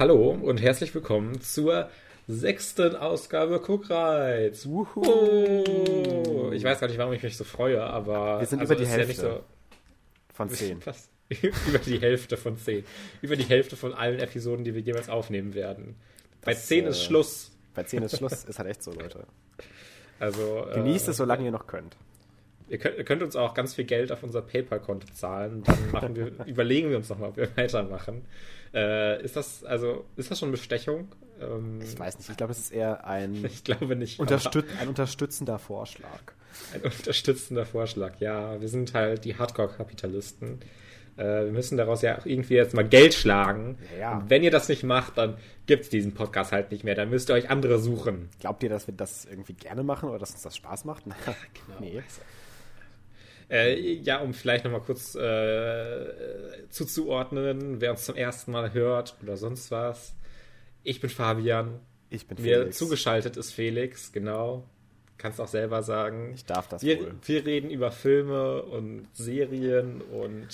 hallo und herzlich willkommen zur sechsten Ausgabe Guckreiz. Oh, ich weiß gar nicht, warum ich mich so freue, aber Wir sind also über die ja Hälfte nicht so, von zehn. Fast. über die Hälfte von zehn. Über die Hälfte von allen Episoden, die wir jemals aufnehmen werden. Bei Das, zehn äh, ist Schluss. Bei zehn ist Schluss, ist halt echt so, Leute. Also Genießt äh, es, solange ihr noch könnt. Ihr könnt, ihr könnt uns auch ganz viel Geld auf unser PayPal-Konto zahlen. Dann machen wir, überlegen wir uns nochmal, ob wir weitermachen. Äh, ist das also ist das schon Bestechung? Ähm, Ich weiß nicht, ich glaube, es ist eher ein, ich glaube nicht. unterstüt ein unterstützender Vorschlag. Ein unterstützender Vorschlag. Ja, wir sind halt die Hardcore-Kapitalisten. Äh, wir müssen daraus ja auch irgendwie jetzt mal Geld schlagen. Ja. Und wenn ihr das nicht macht, dann gibt es diesen Podcast halt nicht mehr. Dann müsst ihr euch andere suchen. Glaubt ihr, dass wir das irgendwie gerne machen oder dass uns das Spaß macht? Nee. Äh, ja, um vielleicht nochmal kurz äh, zuzuordnen, wer uns zum ersten Mal hört oder sonst was. Ich bin Fabian. Ich bin Mir Felix. zugeschaltet ist Felix, genau. Kannst auch selber sagen. Ich darf das wir, wohl. wir reden über Filme und Serien und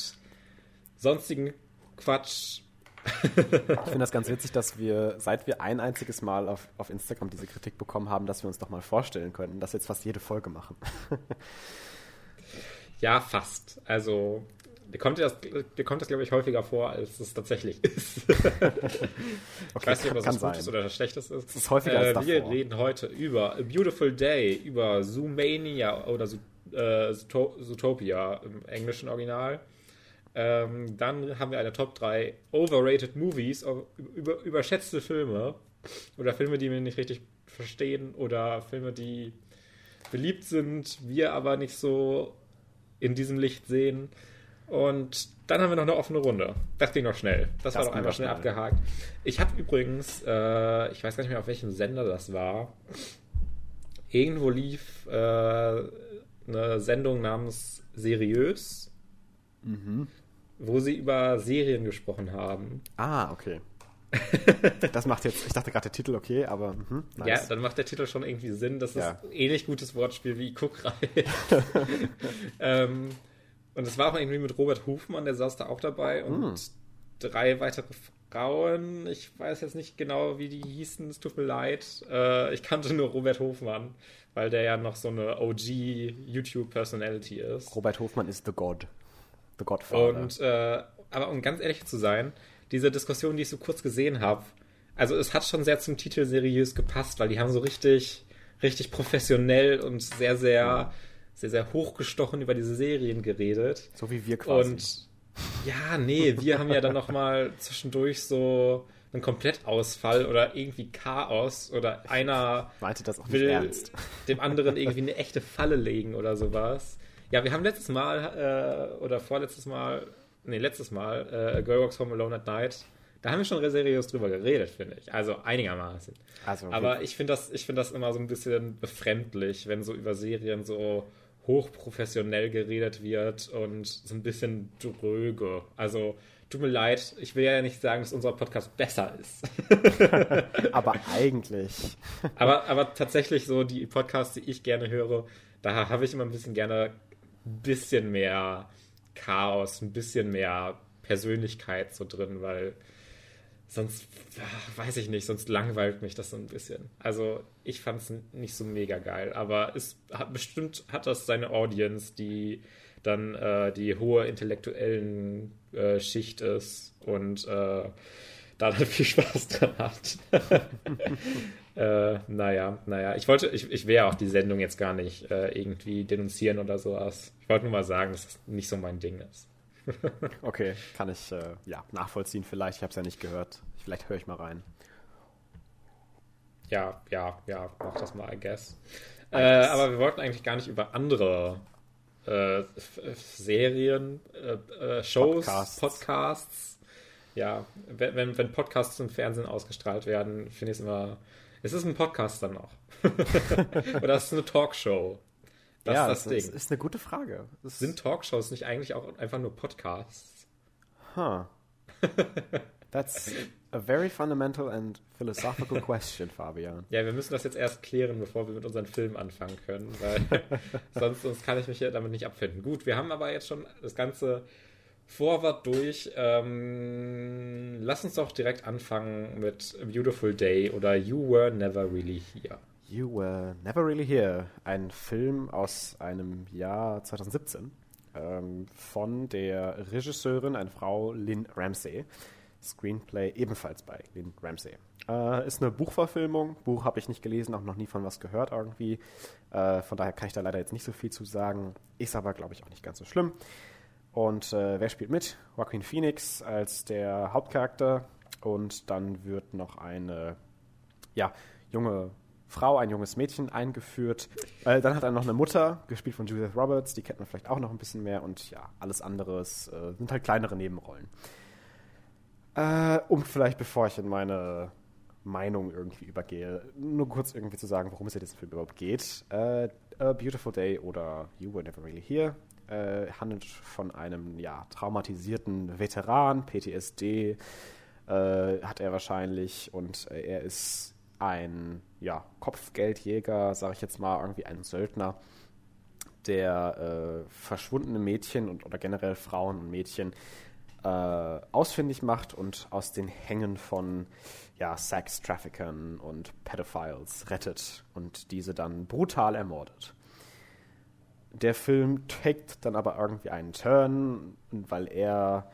sonstigen Quatsch. Ich finde das ganz witzig, dass wir, seit wir ein einziges Mal auf, auf Instagram diese Kritik bekommen haben, dass wir uns doch mal vorstellen könnten, dass wir jetzt fast jede Folge machen. Ja, fast. Also, dir kommt das, dir kommt das glaube ich, häufiger vor, als es tatsächlich ist. ich weiß nicht, ob das was Gutes sein. oder was Schlechtes ist. Es ist häufiger als äh, Wir davor. reden heute über A Beautiful Day, über Zoomania oder äh, Zootopia im englischen Original. Ähm, dann haben wir eine Top 3 Overrated Movies, über, überschätzte Filme oder Filme, die wir nicht richtig verstehen oder Filme, die beliebt sind, wir aber nicht so in diesem Licht sehen. Und dann haben wir noch eine offene Runde. Das ging noch schnell. Das, Das war doch einfach schnell. abgehakt. Ich habe übrigens, äh, ich weiß gar nicht mehr, auf welchem Sender das war. Irgendwo lief äh, eine Sendung namens Seriös, Mhm. wo sie über Serien gesprochen haben. Ah, okay. Das macht jetzt, ich dachte gerade der Titel okay, aber Ja, nice. dann macht der Titel schon irgendwie Sinn. Das ist Ja. ein ähnlich gutes Wortspiel wie Guckrei. ähm, und es war auch irgendwie mit Robert Hofmann, der saß da auch dabei und Hm. drei weitere Frauen. Ich weiß jetzt nicht genau, wie die hießen. Es tut mir leid. Äh, ich kannte nur Robert Hofmann, weil der ja noch so eine OG YouTube-Personality ist. Robert Hofmann ist The God. The Godfather. Und äh, aber um ganz ehrlich zu sein, diese Diskussion, die ich so kurz gesehen habe, also es hat schon sehr zum Titel seriös gepasst, weil die haben so richtig, richtig professionell und sehr, sehr, sehr, sehr hochgestochen über diese Serien geredet. so wie wir quasi. Und ja, nee, wir haben ja dann noch mal zwischendurch so einen Komplettausfall oder irgendwie Chaos oder einer will dem anderen irgendwie eine echte Falle legen oder sowas. Ja, wir haben letztes Mal äh, oder vorletztes Mal, nee, letztes Mal, äh, Girl Walks Home Alone at Night, da haben wir schon seriös drüber geredet, finde ich. Also einigermaßen. Also, Aber ich finde das, ich finde das immer so ein bisschen befremdlich, wenn so über Serien so hochprofessionell geredet wird und so ein bisschen dröge. Also, tut mir leid, ich will ja nicht sagen, dass unser Podcast besser ist. aber eigentlich. Aber, aber tatsächlich so die Podcasts, die ich gerne höre, da habe ich immer ein bisschen gerne ein bisschen mehr Chaos, ein bisschen mehr Persönlichkeit so drin, weil sonst, weiß ich nicht, sonst langweilt mich das so ein bisschen. Also ich fand es nicht so mega geil, aber es hat bestimmt hat das seine Audience, die dann äh, die hohe intellektuellen äh, Schicht ist und äh, da dann viel Spaß dran hat. äh, naja, naja. Ich wollte, ich, ich will ja auch die Sendung jetzt gar nicht äh, irgendwie denunzieren oder sowas. Ich wollte nur mal sagen, dass das nicht so mein Ding ist. Okay, kann ich äh, ja, nachvollziehen vielleicht. Ich habe es ja nicht gehört. Vielleicht höre ich mal rein. Ja, ja, ja, mach das mal, I guess. Äh, aber wir wollten eigentlich gar nicht über andere äh, Serien, äh, Shows, Podcasts. Podcasts. Ja, wenn, wenn, wenn Podcasts im Fernsehen ausgestrahlt werden, finde ich es immer. Es ist ein Podcast dann noch. Oder es ist eine Talkshow. Das ja, ist das das Ding. ist eine gute Frage. Das Sind Talkshows nicht eigentlich auch einfach nur Podcasts? Huh. That's a very fundamental and philosophical question, Fabian. Ja, wir müssen das jetzt erst klären, bevor wir mit unseren Filmen anfangen können, weil sonst, sonst kann ich mich ja damit nicht abfinden. Gut, wir haben aber jetzt schon das Ganze Vorwort durch. Ähm, lass uns doch direkt anfangen mit Beautiful Day oder You Were Never Really Here. You Were Never Really Here, ein Film aus einem Jahr 2017 ähm, von der Regisseurin, eine Frau Lynn Ramsey. Screenplay ebenfalls bei Lynn Ramsey. Äh, ist eine Buchverfilmung. Buch habe ich nicht gelesen, auch noch nie von was gehört irgendwie. Äh, von daher kann ich da leider jetzt nicht so viel zu sagen. Ist aber, glaube ich, auch nicht ganz so schlimm. Und äh, wer spielt mit? Joaquin Phoenix als der Hauptcharakter. Und dann wird noch eine ja, junge Frau, ein junges Mädchen eingeführt. Äh, dann hat er noch eine Mutter, gespielt von Judith Roberts, die kennt man vielleicht auch noch ein bisschen mehr. Und ja, alles andere äh, sind halt kleinere Nebenrollen. Äh, um vielleicht, bevor ich in meine Meinung irgendwie übergehe, nur kurz irgendwie zu sagen, worum es in diesem Film überhaupt geht. Äh, A Beautiful Day oder You Were Never Really Here äh, handelt von einem ja, traumatisierten Veteran, PTSD äh, hat er wahrscheinlich und äh, er ist ein ja, Kopfgeldjäger, sage ich jetzt mal, irgendwie ein Söldner, der äh, verschwundene Mädchen und oder generell Frauen und Mädchen äh, ausfindig macht und aus den Hängen von ja, Sex-Traffickern und Pedophiles rettet und diese dann brutal ermordet. Der Film trägt dann aber irgendwie einen Turn, weil er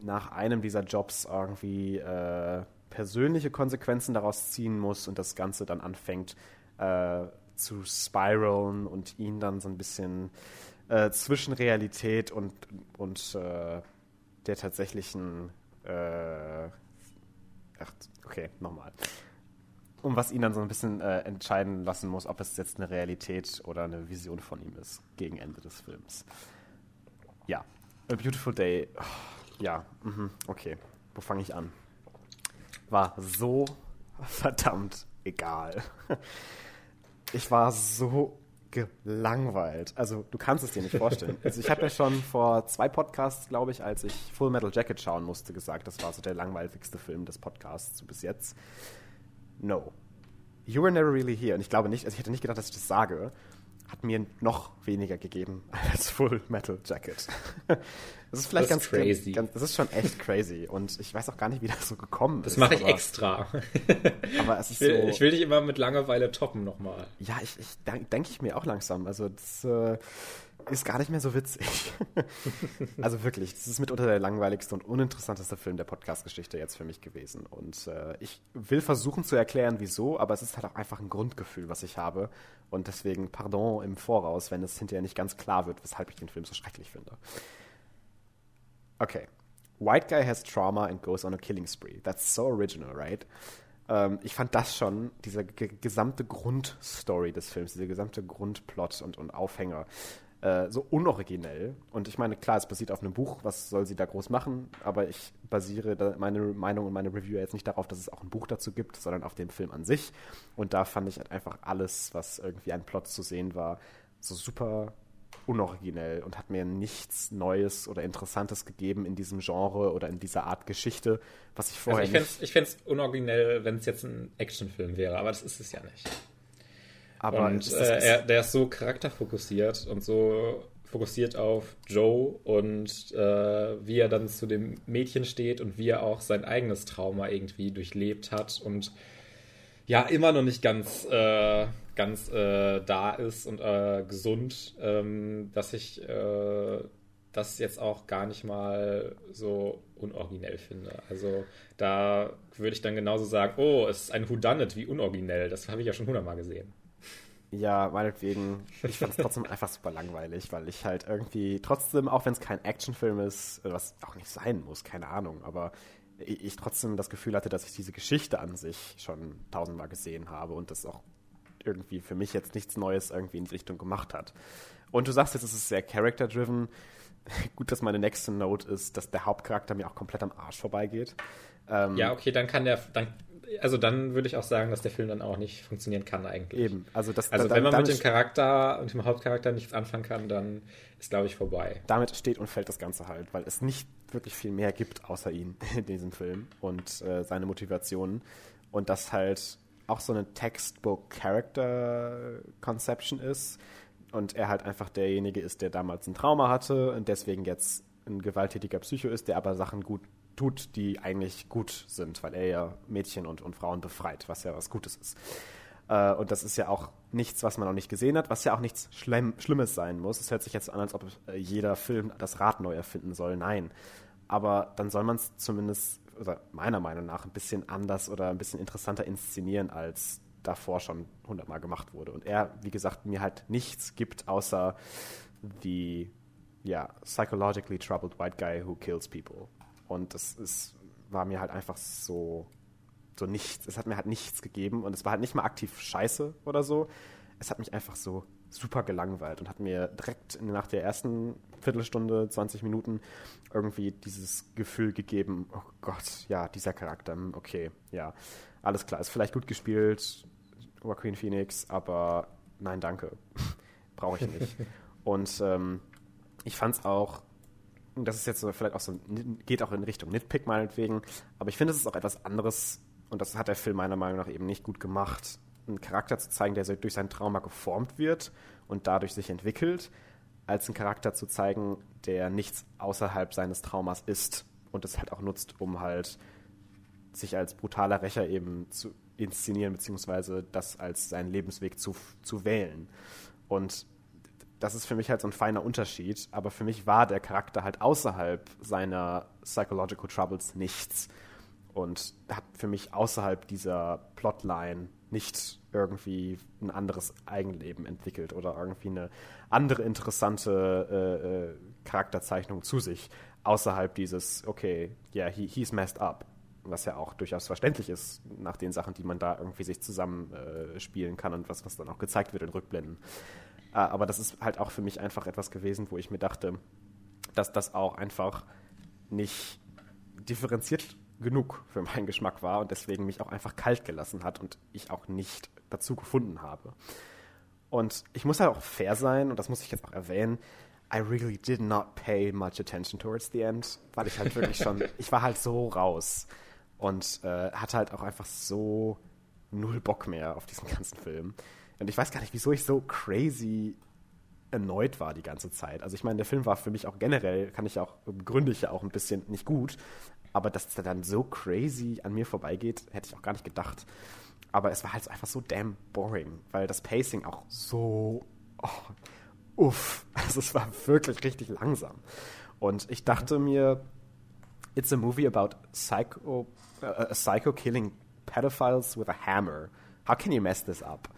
nach einem dieser Jobs irgendwie äh, persönliche Konsequenzen daraus ziehen muss und das Ganze dann anfängt äh, zu spiralen und ihn dann so ein bisschen äh, zwischen Realität und, und äh, der tatsächlichen. Äh, ach, okay, nochmal. Um was ihn dann so ein bisschen äh, entscheiden lassen muss, ob es jetzt eine Realität oder eine Vision von ihm ist, gegen Ende des Films. Ja, A Beautiful Day. Oh, ja, mhm, okay. Wo fange ich an? War so verdammt egal. Ich war so gelangweilt. Also du kannst es dir nicht vorstellen. Also ich habe ja schon vor zwei Podcasts, glaube ich, als ich Full Metal Jacket schauen musste, gesagt, das war so der langweiligste Film des Podcasts so bis jetzt. No. You were never really here. Und ich glaube nicht, also ich hätte nicht gedacht, dass ich das sage hat mir noch weniger gegeben als Full Metal Jacket. Das ist vielleicht das ist ganz crazy. Ganz, das ist schon echt crazy und ich weiß auch gar nicht, wie das so gekommen das ist. Das mache ich aber, extra. Aber es ist ich will, so. Ich will dich immer mit Langeweile toppen nochmal. Ja, ich, ich denke ich mir auch langsam. Also das, äh, ist gar nicht mehr so witzig. also wirklich, das ist mitunter der langweiligste und uninteressanteste Film der Podcast-Geschichte jetzt für mich gewesen. Und äh, ich will versuchen zu erklären, wieso, aber es ist halt auch einfach ein Grundgefühl, was ich habe. Und deswegen, pardon im Voraus, wenn es hinterher nicht ganz klar wird, weshalb ich den Film so schrecklich finde. Okay. White guy has trauma and goes on a killing spree. That's so original, right? Ähm, ich fand das schon, diese gesamte Grundstory des Films, dieser gesamte Grundplot und, und Aufhänger, äh, so unoriginell. Und ich meine, klar, es basiert auf einem Buch, was soll sie da groß machen? Aber ich basiere meine Meinung und meine Review jetzt nicht darauf, dass es auch ein Buch dazu gibt, sondern auf dem Film an sich. Und da fand ich halt einfach alles, was irgendwie ein Plot zu sehen war, so super unoriginell und hat mir nichts Neues oder Interessantes gegeben in diesem Genre oder in dieser Art Geschichte, was ich vorher also ich fände es unoriginell, wenn es jetzt ein Actionfilm wäre, aber das ist es ja nicht. Aber und äh, er, der ist so charakterfokussiert und so fokussiert auf Joe und äh, wie er dann zu dem Mädchen steht und wie er auch sein eigenes Trauma irgendwie durchlebt hat und ja immer noch nicht ganz äh, ganz äh, da ist und äh, gesund, ähm, dass ich äh, das jetzt auch gar nicht mal so unoriginell finde. Also da würde ich dann genauso sagen, oh, es ist ein Whodunit, wie unoriginell. Das habe ich ja schon hundertmal gesehen. Ja, meinetwegen. Ich fand es trotzdem einfach super langweilig, weil ich halt irgendwie trotzdem, auch wenn es kein Actionfilm ist, was auch nicht sein muss, keine Ahnung, aber ich trotzdem das Gefühl hatte, dass ich diese Geschichte an sich schon tausendmal gesehen habe und das auch irgendwie für mich jetzt nichts Neues irgendwie in die Richtung gemacht hat. Und du sagst jetzt, es ist sehr character-driven. Gut, dass meine nächste Note ist, dass der Hauptcharakter mir auch komplett am Arsch vorbeigeht. Ähm, ja, okay, dann kann der, dann, also dann würde ich auch sagen, dass der Film dann auch nicht funktionieren kann eigentlich. Eben, also das. Also wenn man mit dem Charakter und dem Hauptcharakter nichts anfangen kann, dann ist glaube ich vorbei. Damit steht und fällt das Ganze halt, weil es nicht wirklich viel mehr gibt außer ihn in diesem Film und äh, seine Motivationen und das halt auch so eine Textbook Character Conception ist und er halt einfach derjenige ist, der damals ein Trauma hatte und deswegen jetzt ein gewalttätiger Psycho ist, der aber Sachen gut tut, die eigentlich gut sind, weil er ja Mädchen und, und Frauen befreit, was ja was Gutes ist. Äh, und das ist ja auch nichts, was man noch nicht gesehen hat, was ja auch nichts Schleim Schlimmes sein muss. Es hört sich jetzt an, als ob äh, jeder Film das Rad neu erfinden soll. Nein. Aber dann soll man es zumindest, oder meiner Meinung nach, ein bisschen anders oder ein bisschen interessanter inszenieren, als davor schon hundertmal gemacht wurde. Und er, wie gesagt, mir halt nichts gibt, außer the ja, psychologically troubled white guy who kills people. Und das ist, war mir halt einfach so, so nichts. Es hat mir halt nichts gegeben und es war halt nicht mal aktiv scheiße oder so. Es hat mich einfach so super gelangweilt und hat mir direkt nach der ersten Viertelstunde, 20 Minuten irgendwie dieses Gefühl gegeben, oh Gott, ja, dieser Charakter, hm, okay, ja, alles klar, ist vielleicht gut gespielt, Joaquin Phoenix, aber nein, danke, brauche ich nicht. und ähm, ich fand es auch, das ist jetzt so, vielleicht auch so, geht auch in Richtung Nitpick meinetwegen, aber ich finde, es ist auch etwas anderes und das hat der Film meiner Meinung nach eben nicht gut gemacht, einen Charakter zu zeigen, der durch sein Trauma geformt wird und dadurch sich entwickelt, als einen Charakter zu zeigen, der nichts außerhalb seines Traumas ist und es halt auch nutzt, um halt sich als brutaler Rächer eben zu inszenieren, beziehungsweise das als seinen Lebensweg zu, zu wählen. Und das ist für mich halt so ein feiner Unterschied, aber für mich war der Charakter halt außerhalb seiner Psychological Troubles nichts und hat für mich außerhalb dieser Plotline nicht irgendwie ein anderes Eigenleben entwickelt oder irgendwie eine andere interessante äh, äh, Charakterzeichnung zu sich, außerhalb dieses, okay, yeah, he, he's messed up, was ja auch durchaus verständlich ist nach den Sachen, die man da irgendwie sich zusammenspielen äh, kann und was, was dann auch gezeigt wird in Rückblenden. Äh, aber das ist halt auch für mich einfach etwas gewesen, wo ich mir dachte, dass das auch einfach nicht differenziert genug für meinen Geschmack war und deswegen mich auch einfach kalt gelassen hat und ich auch nicht dazu gefunden habe. Und ich muss halt auch fair sein, und das muss ich jetzt auch erwähnen, I really did not pay much attention towards the end, weil ich halt wirklich schon, ich war halt so raus und äh, hatte halt auch einfach so null Bock mehr auf diesen ganzen Film. Und ich weiß gar nicht, wieso ich so crazy erneut war die ganze Zeit. Also ich meine, der Film war für mich auch generell, kann ich auch, begründe ich ja auch ein bisschen nicht gut, aber dass der dann so crazy an mir vorbeigeht, hätte ich auch gar nicht gedacht. Aber es war halt einfach so damn boring, weil das Pacing auch so. Oh, uff. Also es war wirklich richtig langsam. Und ich dachte mir, it's a movie about psycho, uh, a psycho killing pedophiles with a hammer. How can you mess this up?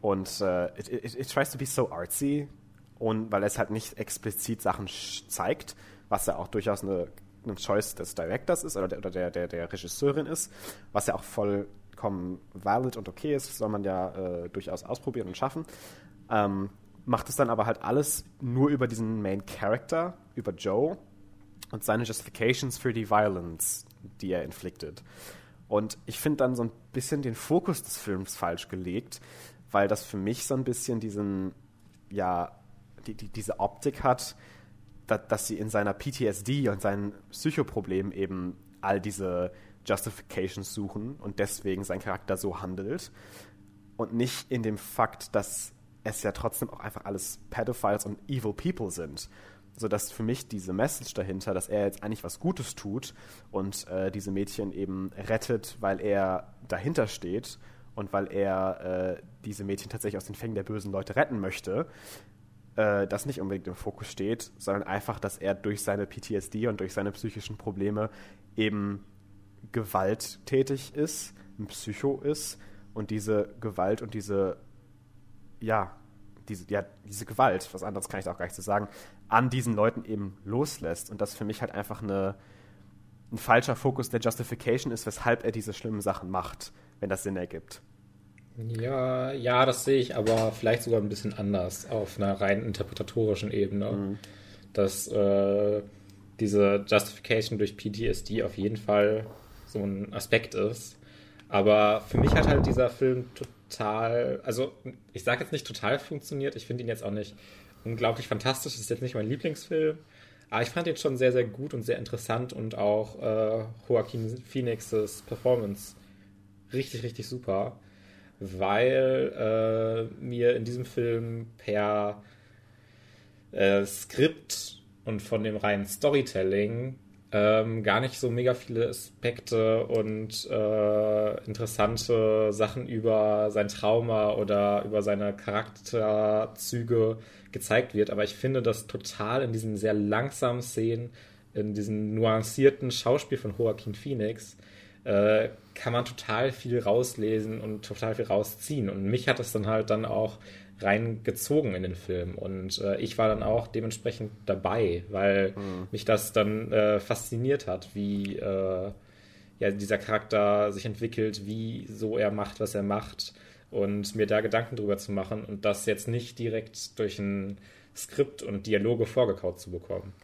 Und uh, it, it, it tries to be so artsy, und weil es halt nicht explizit Sachen zeigt, was ja auch durchaus eine eine Choice des Directors ist oder der, oder der, der, der Regisseurin ist, was ja auch vollkommen valid und okay ist, soll man ja äh, durchaus ausprobieren und schaffen. Ähm, macht es dann aber halt alles nur über diesen Main Character, über Joe und seine Justifications für die Violence, die er inflicted. Und ich finde dann so ein bisschen den Fokus des Films falsch gelegt, weil das für mich so ein bisschen diesen, ja, die, die, diese Optik hat, dass sie in seiner PTSD und seinen Psychoproblemen eben all diese Justifications suchen und deswegen sein Charakter so handelt und nicht in dem Fakt, dass es ja trotzdem auch einfach alles Pedophiles und Evil People sind. Sodass für mich diese Message dahinter, dass er jetzt eigentlich was Gutes tut und äh, diese Mädchen eben rettet, weil er dahinter steht und weil er äh, diese Mädchen tatsächlich aus den Fängen der bösen Leute retten möchte, äh, das nicht unbedingt im Fokus steht, sondern einfach, dass er durch seine PTSD und durch seine psychischen Probleme eben gewalttätig ist, ein Psycho ist und diese Gewalt und diese, ja, diese, ja, diese Gewalt, was anderes kann ich auch gar nicht so sagen, an diesen Leuten eben loslässt. Und das für mich halt einfach eine, ein falscher Fokus der Justification ist, weshalb er diese schlimmen Sachen macht, wenn das Sinn ergibt. Ja, ja, das sehe ich, aber vielleicht sogar ein bisschen anders auf einer rein interpretatorischen Ebene. Mhm. Dass äh, diese Justification durch PTSD auf jeden Fall so ein Aspekt ist. Aber für mich hat halt dieser Film total, also ich sage jetzt nicht total funktioniert, ich finde ihn jetzt auch nicht unglaublich fantastisch, das ist jetzt nicht mein Lieblingsfilm, aber ich fand ihn schon sehr, sehr gut und sehr interessant und auch äh, Joaquin Phoenixes Performance richtig, richtig super weil äh, mir in diesem Film per äh, Skript und von dem reinen Storytelling ähm, gar nicht so mega viele Aspekte und äh, interessante Sachen über sein Trauma oder über seine Charakterzüge gezeigt wird. Aber ich finde das total in diesen sehr langsamen Szenen, in diesem nuancierten Schauspiel von Joaquin Phoenix, äh, kann man total viel rauslesen und total viel rausziehen. Und mich hat das dann halt dann auch reingezogen in den Film. Und äh, ich war dann auch dementsprechend dabei, weil mhm. mich das dann äh, fasziniert hat, wie äh, ja, dieser Charakter sich entwickelt, wie so er macht, was er macht. Und mir da Gedanken drüber zu machen und das jetzt nicht direkt durch ein Skript und Dialoge vorgekaut zu bekommen.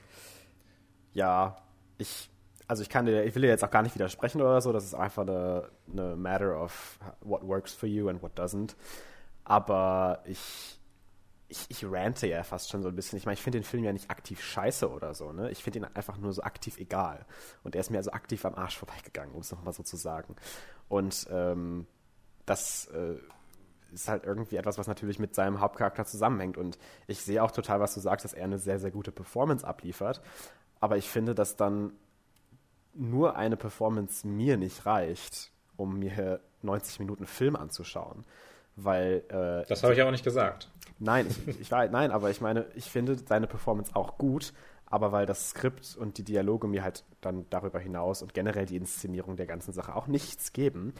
Ja, ich also ich kann dir, ich will dir jetzt auch gar nicht widersprechen oder so, das ist einfach eine, eine matter of what works for you and what doesn't. Aber ich, ich, ich rante ja fast schon so ein bisschen. Ich meine, ich finde den Film ja nicht aktiv scheiße oder so, ne? Ich finde ihn einfach nur so aktiv egal. Und er ist mir also aktiv am Arsch vorbeigegangen, um es nochmal so zu sagen. Und ähm, das äh, ist halt irgendwie etwas, was natürlich mit seinem Hauptcharakter zusammenhängt. Und ich sehe auch total, was du sagst, dass er eine sehr, sehr gute Performance abliefert. Aber ich finde, dass dann nur eine Performance mir nicht reicht, um mir 90 Minuten Film anzuschauen. Weil. Äh, das habe ich aber nicht gesagt. Nein, ich, ich war, nein, aber ich meine, ich finde seine Performance auch gut, aber weil das Skript und die Dialoge mir halt dann darüber hinaus und generell die Inszenierung der ganzen Sache auch nichts geben,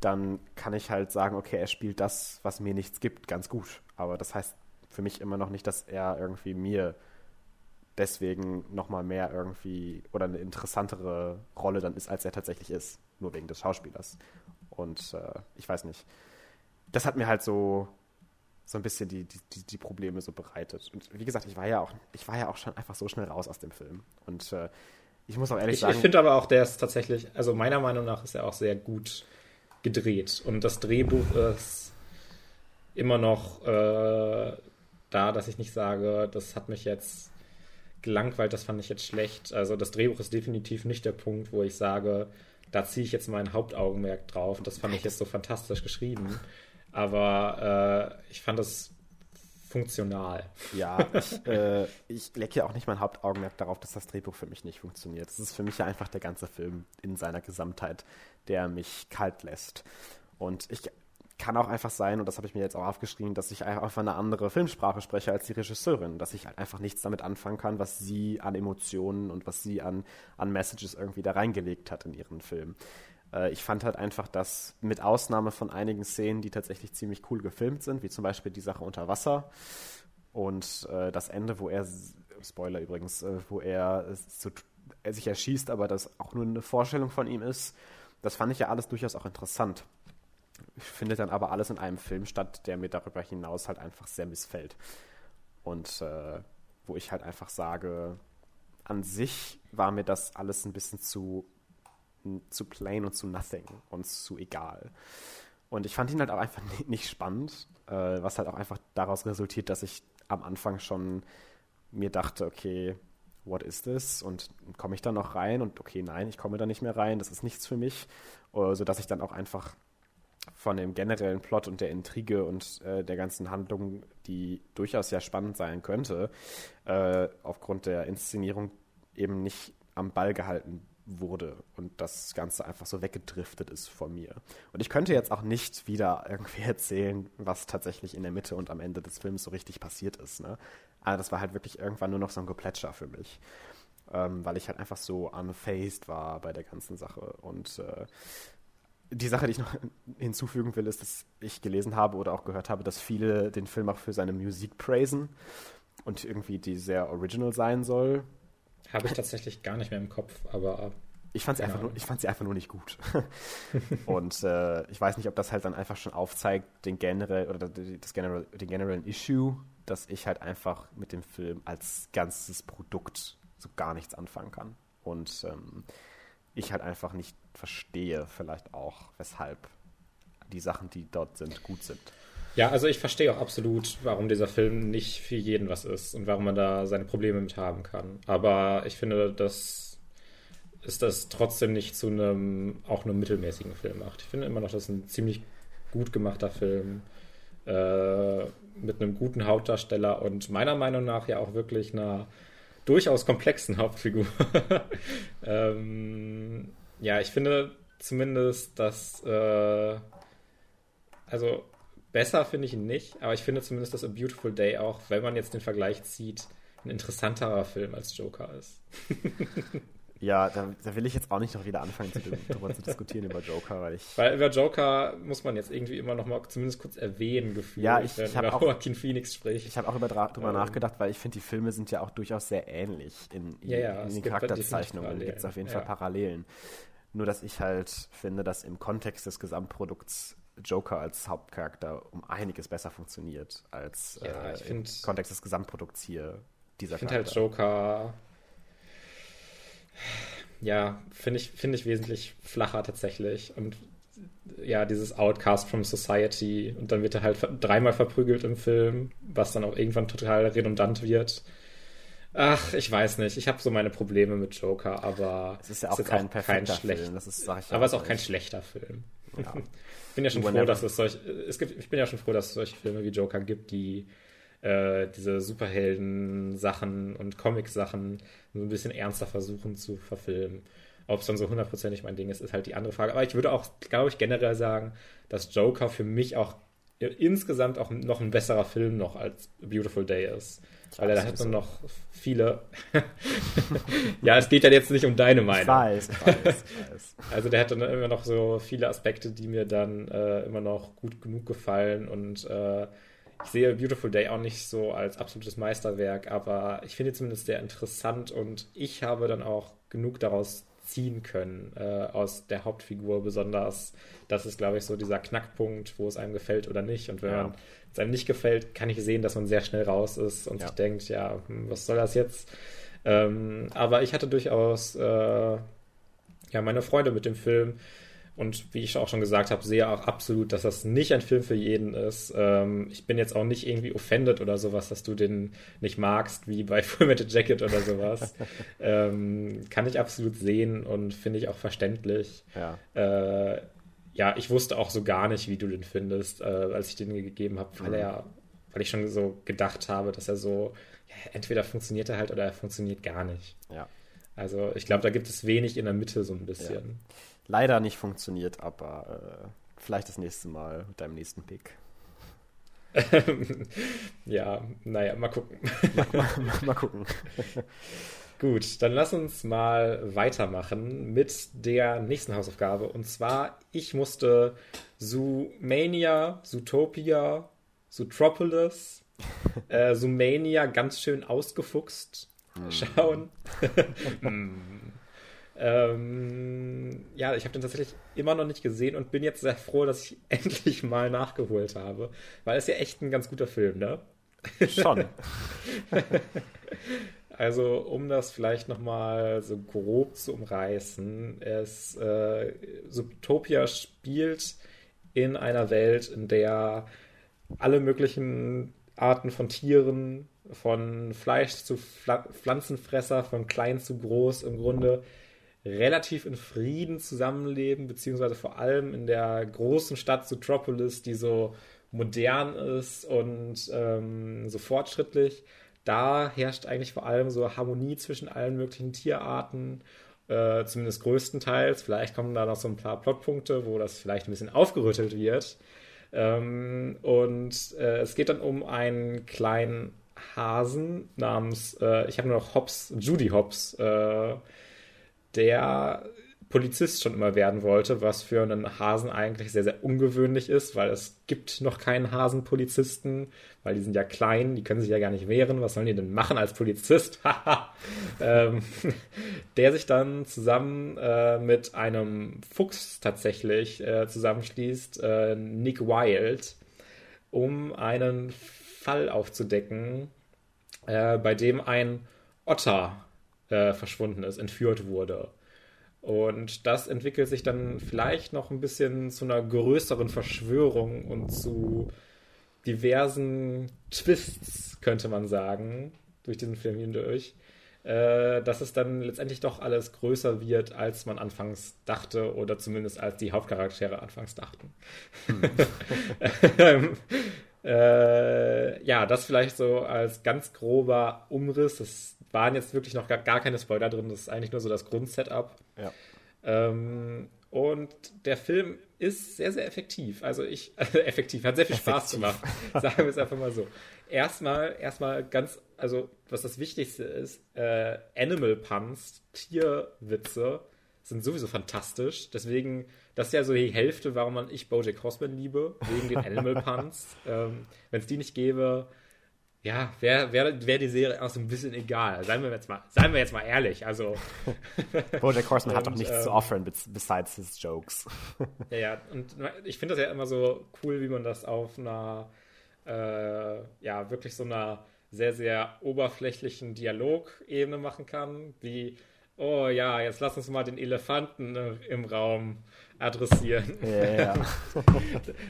dann kann ich halt sagen, okay, er spielt das, was mir nichts gibt, ganz gut. Aber das heißt für mich immer noch nicht, dass er irgendwie mir deswegen nochmal mehr irgendwie oder eine interessantere Rolle dann ist, als er tatsächlich ist. Nur wegen des Schauspielers. Und äh, ich weiß nicht das hat mir halt so, so ein bisschen die, die, die Probleme so bereitet. Und wie gesagt, ich war ja auch, ich war ja auch schon einfach so schnell raus aus dem Film. Und äh, ich muss auch ehrlich ich, sagen. Ich finde aber auch, der ist tatsächlich, also meiner Meinung nach ist er auch sehr gut gedreht. Und das Drehbuch ist immer noch äh, da, dass ich nicht sage, das hat mich jetzt gelangweilt, das fand ich jetzt schlecht. Also das Drehbuch ist definitiv nicht der Punkt, wo ich sage, da ziehe ich jetzt mein Hauptaugenmerk drauf. Das fand ich jetzt so fantastisch geschrieben aber äh, ich fand das funktional. Ja, ich, äh, ich lecke ja auch nicht mein Hauptaugenmerk darauf, dass das Drehbuch für mich nicht funktioniert. Es ist für mich ja einfach der ganze Film in seiner Gesamtheit, der mich kalt lässt. Und ich kann auch einfach sein, und das habe ich mir jetzt auch aufgeschrieben, dass ich einfach eine andere Filmsprache spreche als die Regisseurin, dass ich halt einfach nichts damit anfangen kann, was sie an Emotionen und was sie an, an Messages irgendwie da reingelegt hat in ihren Film. Äh, ich fand halt einfach, dass mit Ausnahme von einigen Szenen, die tatsächlich ziemlich cool gefilmt sind, wie zum Beispiel die Sache unter Wasser und äh, das Ende, wo er, Spoiler übrigens, äh, wo er, so, er sich erschießt, aber das auch nur eine Vorstellung von ihm ist, das fand ich ja alles durchaus auch interessant. Findet dann aber alles in einem Film statt, der mir darüber hinaus halt einfach sehr missfällt. Und äh, wo ich halt einfach sage, an sich war mir das alles ein bisschen zu zu plain und zu nothing und zu egal. Und ich fand ihn halt auch einfach nicht spannend, äh, was halt auch einfach daraus resultiert, dass ich am Anfang schon mir dachte, okay, what is this? Und komme ich da noch rein? Und okay, nein, ich komme da nicht mehr rein, das ist nichts für mich. Sodass ich dann auch einfach von dem generellen Plot und der Intrige und äh, der ganzen Handlung, die durchaus sehr spannend sein könnte, äh, aufgrund der Inszenierung eben nicht am Ball gehalten wurde und das Ganze einfach so weggedriftet ist von mir. Und ich könnte jetzt auch nicht wieder irgendwie erzählen, was tatsächlich in der Mitte und am Ende des Films so richtig passiert ist. Ne? Aber das war halt wirklich irgendwann nur noch so ein Geplätscher für mich. Ähm, weil ich halt einfach so unfazed war bei der ganzen Sache. Und äh, die Sache, die ich noch hinzufügen will, ist, dass ich gelesen habe oder auch gehört habe, dass viele den Film auch für seine Musik praisen und irgendwie die sehr original sein soll. Habe ich tatsächlich gar nicht mehr im Kopf, aber. Ich fand sie, einfach nur, ich fand sie einfach nur nicht gut. und äh, ich weiß nicht, ob das halt dann einfach schon aufzeigt, den generell oder das generell, den generellen Issue, dass ich halt einfach mit dem Film als ganzes Produkt so gar nichts anfangen kann. Und ähm, ich halt einfach nicht verstehe, vielleicht auch, weshalb die Sachen, die dort sind, gut sind. Ja, also ich verstehe auch absolut, warum dieser Film nicht für jeden was ist und warum man da seine Probleme mit haben kann. Aber ich finde, dass ist das trotzdem nicht zu einem auch nur mittelmäßigen Film macht. Ich finde immer noch, das ist ein ziemlich gut gemachter Film äh, mit einem guten Hauptdarsteller und meiner Meinung nach ja auch wirklich einer durchaus komplexen Hauptfigur. ähm, ja, ich finde zumindest, dass äh, also besser finde ich ihn nicht, aber ich finde zumindest, dass A Beautiful Day auch, wenn man jetzt den Vergleich zieht, ein interessanterer Film als Joker ist. Ja, da, da, will ich jetzt auch nicht noch wieder anfangen, zu, darüber zu diskutieren über Joker, weil ich. Weil über Joker muss man jetzt irgendwie immer noch mal zumindest kurz erwähnen, gefühlt, ja, ich, wenn ich über auch, Joaquin Phoenix spricht. Ich habe auch über, drüber ähm, nachgedacht, weil ich finde, die Filme sind ja auch durchaus sehr ähnlich in, in, ja, ja, in den Charakterzeichnungen. Da gibt es auf jeden ja. Fall Parallelen. Nur, dass ich halt finde, dass im Kontext des Gesamtprodukts Joker als Hauptcharakter um einiges besser funktioniert als ja, äh, im Kontext des Gesamtprodukts hier dieser Ich finde halt Joker ja, finde ich, find ich wesentlich flacher tatsächlich. Und ja, dieses Outcast from Society. Und dann wird er halt dreimal verprügelt im Film, was dann auch irgendwann total redundant wird. Ach, ich weiß nicht. Ich habe so meine Probleme mit Joker, aber es ist ja auch ist kein, auch kein schlechter Film. Das ist, sag ich aber es ist auch kein schlechter Film. Ja. ich bin ja schon froh, dass es solch, es gibt, ich bin ja schon froh, dass es solche Filme wie Joker gibt, die äh, diese Superhelden-Sachen und Comic-Sachen so ein bisschen ernster versuchen zu verfilmen. Ob es dann so hundertprozentig mein Ding ist, ist halt die andere Frage. Aber ich würde auch, glaube ich, generell sagen, dass Joker für mich auch insgesamt auch noch ein besserer Film noch als Beautiful Day ist. Weil da hat man noch viele. ja, es geht ja jetzt nicht um deine Meinung. Ich weiß, ich weiß, ich weiß. Also der hat dann immer noch so viele Aspekte, die mir dann äh, immer noch gut genug gefallen und äh, ich sehe Beautiful Day auch nicht so als absolutes Meisterwerk, aber ich finde zumindest sehr interessant und ich habe dann auch genug daraus ziehen können äh, aus der Hauptfigur besonders. Das ist, glaube ich, so dieser Knackpunkt, wo es einem gefällt oder nicht. Und wenn ja. es einem nicht gefällt, kann ich sehen, dass man sehr schnell raus ist und ja. sich denkt, ja, hm, was soll das jetzt? Ähm, aber ich hatte durchaus äh, ja meine Freude mit dem Film. Und wie ich auch schon gesagt habe, sehe auch absolut, dass das nicht ein Film für jeden ist. Ähm, ich bin jetzt auch nicht irgendwie offended oder sowas, dass du den nicht magst, wie bei Full Metal Jacket oder sowas. ähm, kann ich absolut sehen und finde ich auch verständlich. Ja. Äh, ja, ich wusste auch so gar nicht, wie du den findest, äh, als ich den gegeben habe, weil mhm. er, weil ich schon so gedacht habe, dass er so, ja, entweder funktioniert er halt oder er funktioniert gar nicht. Ja. Also ich glaube, da gibt es wenig in der Mitte so ein bisschen. Ja leider nicht funktioniert, aber äh, vielleicht das nächste Mal mit deinem nächsten Pick. ja, naja, mal gucken. mal, mal, mal gucken. Gut, dann lass uns mal weitermachen mit der nächsten Hausaufgabe. Und zwar, ich musste Zoomania, Zootopia, Zootropolis, äh, Zoomania ganz schön ausgefuchst hm. schauen. Ähm, ja, ich habe den tatsächlich immer noch nicht gesehen und bin jetzt sehr froh, dass ich endlich mal nachgeholt habe, weil es ja echt ein ganz guter Film, ne? Schon. also, um das vielleicht nochmal so grob zu umreißen, es äh, Subtopia spielt in einer Welt, in der alle möglichen Arten von Tieren, von Fleisch zu Pfl Pflanzenfresser, von klein zu groß im Grunde relativ in Frieden zusammenleben, beziehungsweise vor allem in der großen Stadt Zootropolis, die so modern ist und ähm, so fortschrittlich. Da herrscht eigentlich vor allem so Harmonie zwischen allen möglichen Tierarten, äh, zumindest größtenteils. Vielleicht kommen da noch so ein paar Plotpunkte, wo das vielleicht ein bisschen aufgerüttelt wird. Ähm, und äh, es geht dann um einen kleinen Hasen namens, äh, ich habe nur noch Hobbs, Judy Hobbs, äh, der Polizist schon immer werden wollte, was für einen Hasen eigentlich sehr, sehr ungewöhnlich ist, weil es gibt noch keinen Hasenpolizisten, weil die sind ja klein, die können sich ja gar nicht wehren. Was sollen die denn machen als Polizist? ähm, der sich dann zusammen äh, mit einem Fuchs tatsächlich äh, zusammenschließt, äh, Nick Wild, um einen Fall aufzudecken, bei dem ein Otter äh, verschwunden ist, entführt wurde. Und das entwickelt sich dann vielleicht noch ein bisschen zu einer größeren Verschwörung und zu diversen Twists, könnte man sagen, durch diesen Film hindurch, äh, dass es dann letztendlich doch alles größer wird, als man anfangs dachte oder zumindest als die Hauptcharaktere anfangs dachten. Hm. Äh, ja, das vielleicht so als ganz grober Umriss. Es waren jetzt wirklich noch gar, gar keine Spoiler drin. Das ist eigentlich nur so das Grundsetup. Ja. Ähm, und der Film ist sehr, sehr effektiv. Also ich, also effektiv, hat sehr viel Spaß gemacht. Sagen wir es einfach mal so. Erstmal, erstmal ganz, also was das Wichtigste ist, äh, Animal Puns, Tierwitze, sind sowieso fantastisch. Deswegen, das ist ja so die Hälfte, warum man ich Bojack Horseman liebe, wegen den Animal Puns. ähm, Wenn es die nicht gäbe, ja, wäre wär, wär die Serie auch so ein bisschen egal. Seien wir jetzt mal, seien wir jetzt mal ehrlich. Also, Bojack Horseman Und, hat doch nichts ähm, zu offern bes- besides his jokes. ja, ja, und ich finde das ja immer so cool, wie man das auf einer, äh, ja, wirklich so einer sehr, sehr oberflächlichen Dialogebene machen kann. Wie, oh ja, jetzt lass uns mal den Elefanten äh, im Raum adressieren. Ja, ja.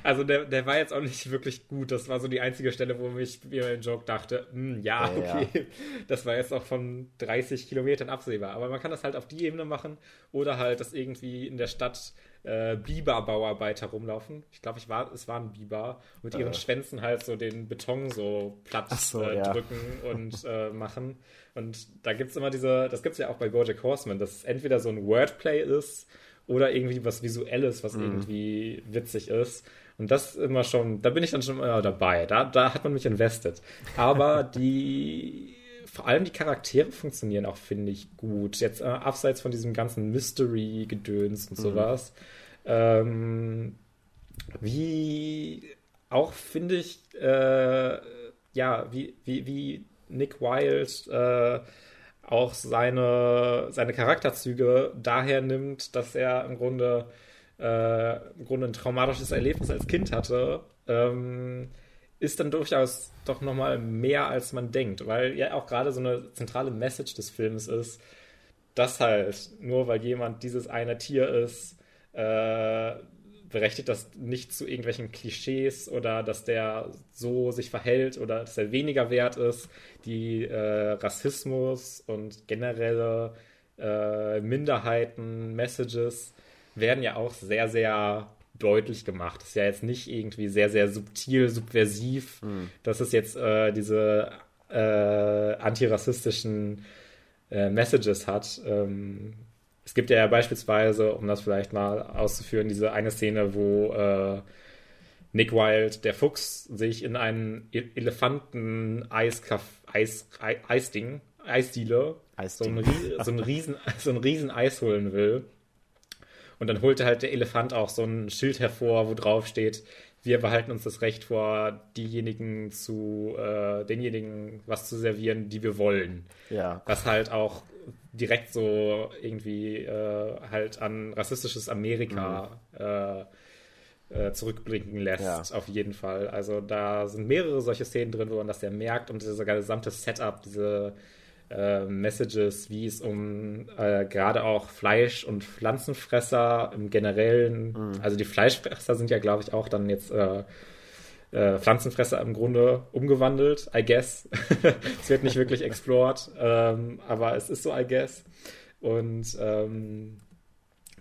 Also der, der war jetzt auch nicht wirklich gut. Das war so die einzige Stelle, wo ich mir im Joke dachte, hm, ja, Ja, ja. okay, das war jetzt auch von 30 Kilometern absehbar. Aber man kann das halt auf die Ebene machen oder halt, dass irgendwie in der Stadt äh, Biberbauarbeiter rumlaufen. Ich glaube, ich war, es waren Biber mit ihren Äh. Schwänzen halt so den Beton so platt so, äh, ja. drücken und äh, machen. Und da gibt es immer diese, das gibt es ja auch bei Bojack Horseman, dass es entweder so ein Wordplay ist oder irgendwie was Visuelles, was irgendwie witzig ist. Und das immer schon, da bin ich dann schon immer dabei. Da, da hat man mich invested. Aber die, vor allem die Charaktere funktionieren auch, finde ich, gut. Jetzt äh, abseits von diesem ganzen Mystery-Gedöns und sowas. Ähm, wie auch finde ich, äh, ja, wie, wie, wie Nick Wilde äh, auch seine, seine Charakterzüge daher nimmt, dass er im Grunde, äh, im Grunde ein traumatisches Erlebnis als Kind hatte, ähm, ist dann durchaus doch nochmal mehr, als man denkt, weil ja auch gerade so eine zentrale Message des Films ist, dass halt nur weil jemand dieses eine Tier ist, äh, berechtigt das nicht zu irgendwelchen Klischees oder dass der so sich verhält oder dass er weniger wert ist. Die äh, Rassismus und generelle äh, Minderheiten, Messages werden ja auch sehr, sehr deutlich gemacht. Das ist ja jetzt nicht irgendwie sehr, sehr subtil, subversiv. Das ist jetzt äh, diese äh, antirassistischen äh, Messages hat. Ähm, es gibt ja beispielsweise, um das vielleicht mal auszuführen, diese eine Szene, wo äh, Nick Wilde, der Fuchs, sich in einen E- Elefanten-Eis-Eisding, Eisdiele, so Eisding. ein, so, ein riesen, so ein riesen Eis holen will. Und dann holte halt der Elefant auch so ein Schild hervor, wo drauf steht, wir behalten uns das Recht vor, diejenigen zu, äh, denjenigen was zu servieren, die wir wollen. Ja. Was halt auch direkt so irgendwie äh, halt an rassistisches Amerika äh, äh, zurückblicken lässt, Ja. auf jeden Fall. Also da sind mehrere solche Szenen drin, wo man das ja merkt und dieser gesamte Setup, diese äh, Messages, wie es um äh, gerade auch Fleisch- und Pflanzenfresser im Generellen, also die Fleischfresser sind ja, glaube ich, auch dann jetzt äh, Pflanzenfresser im Grunde umgewandelt, I guess. es wird nicht wirklich explored, ähm, aber es ist so, I guess. Und ähm,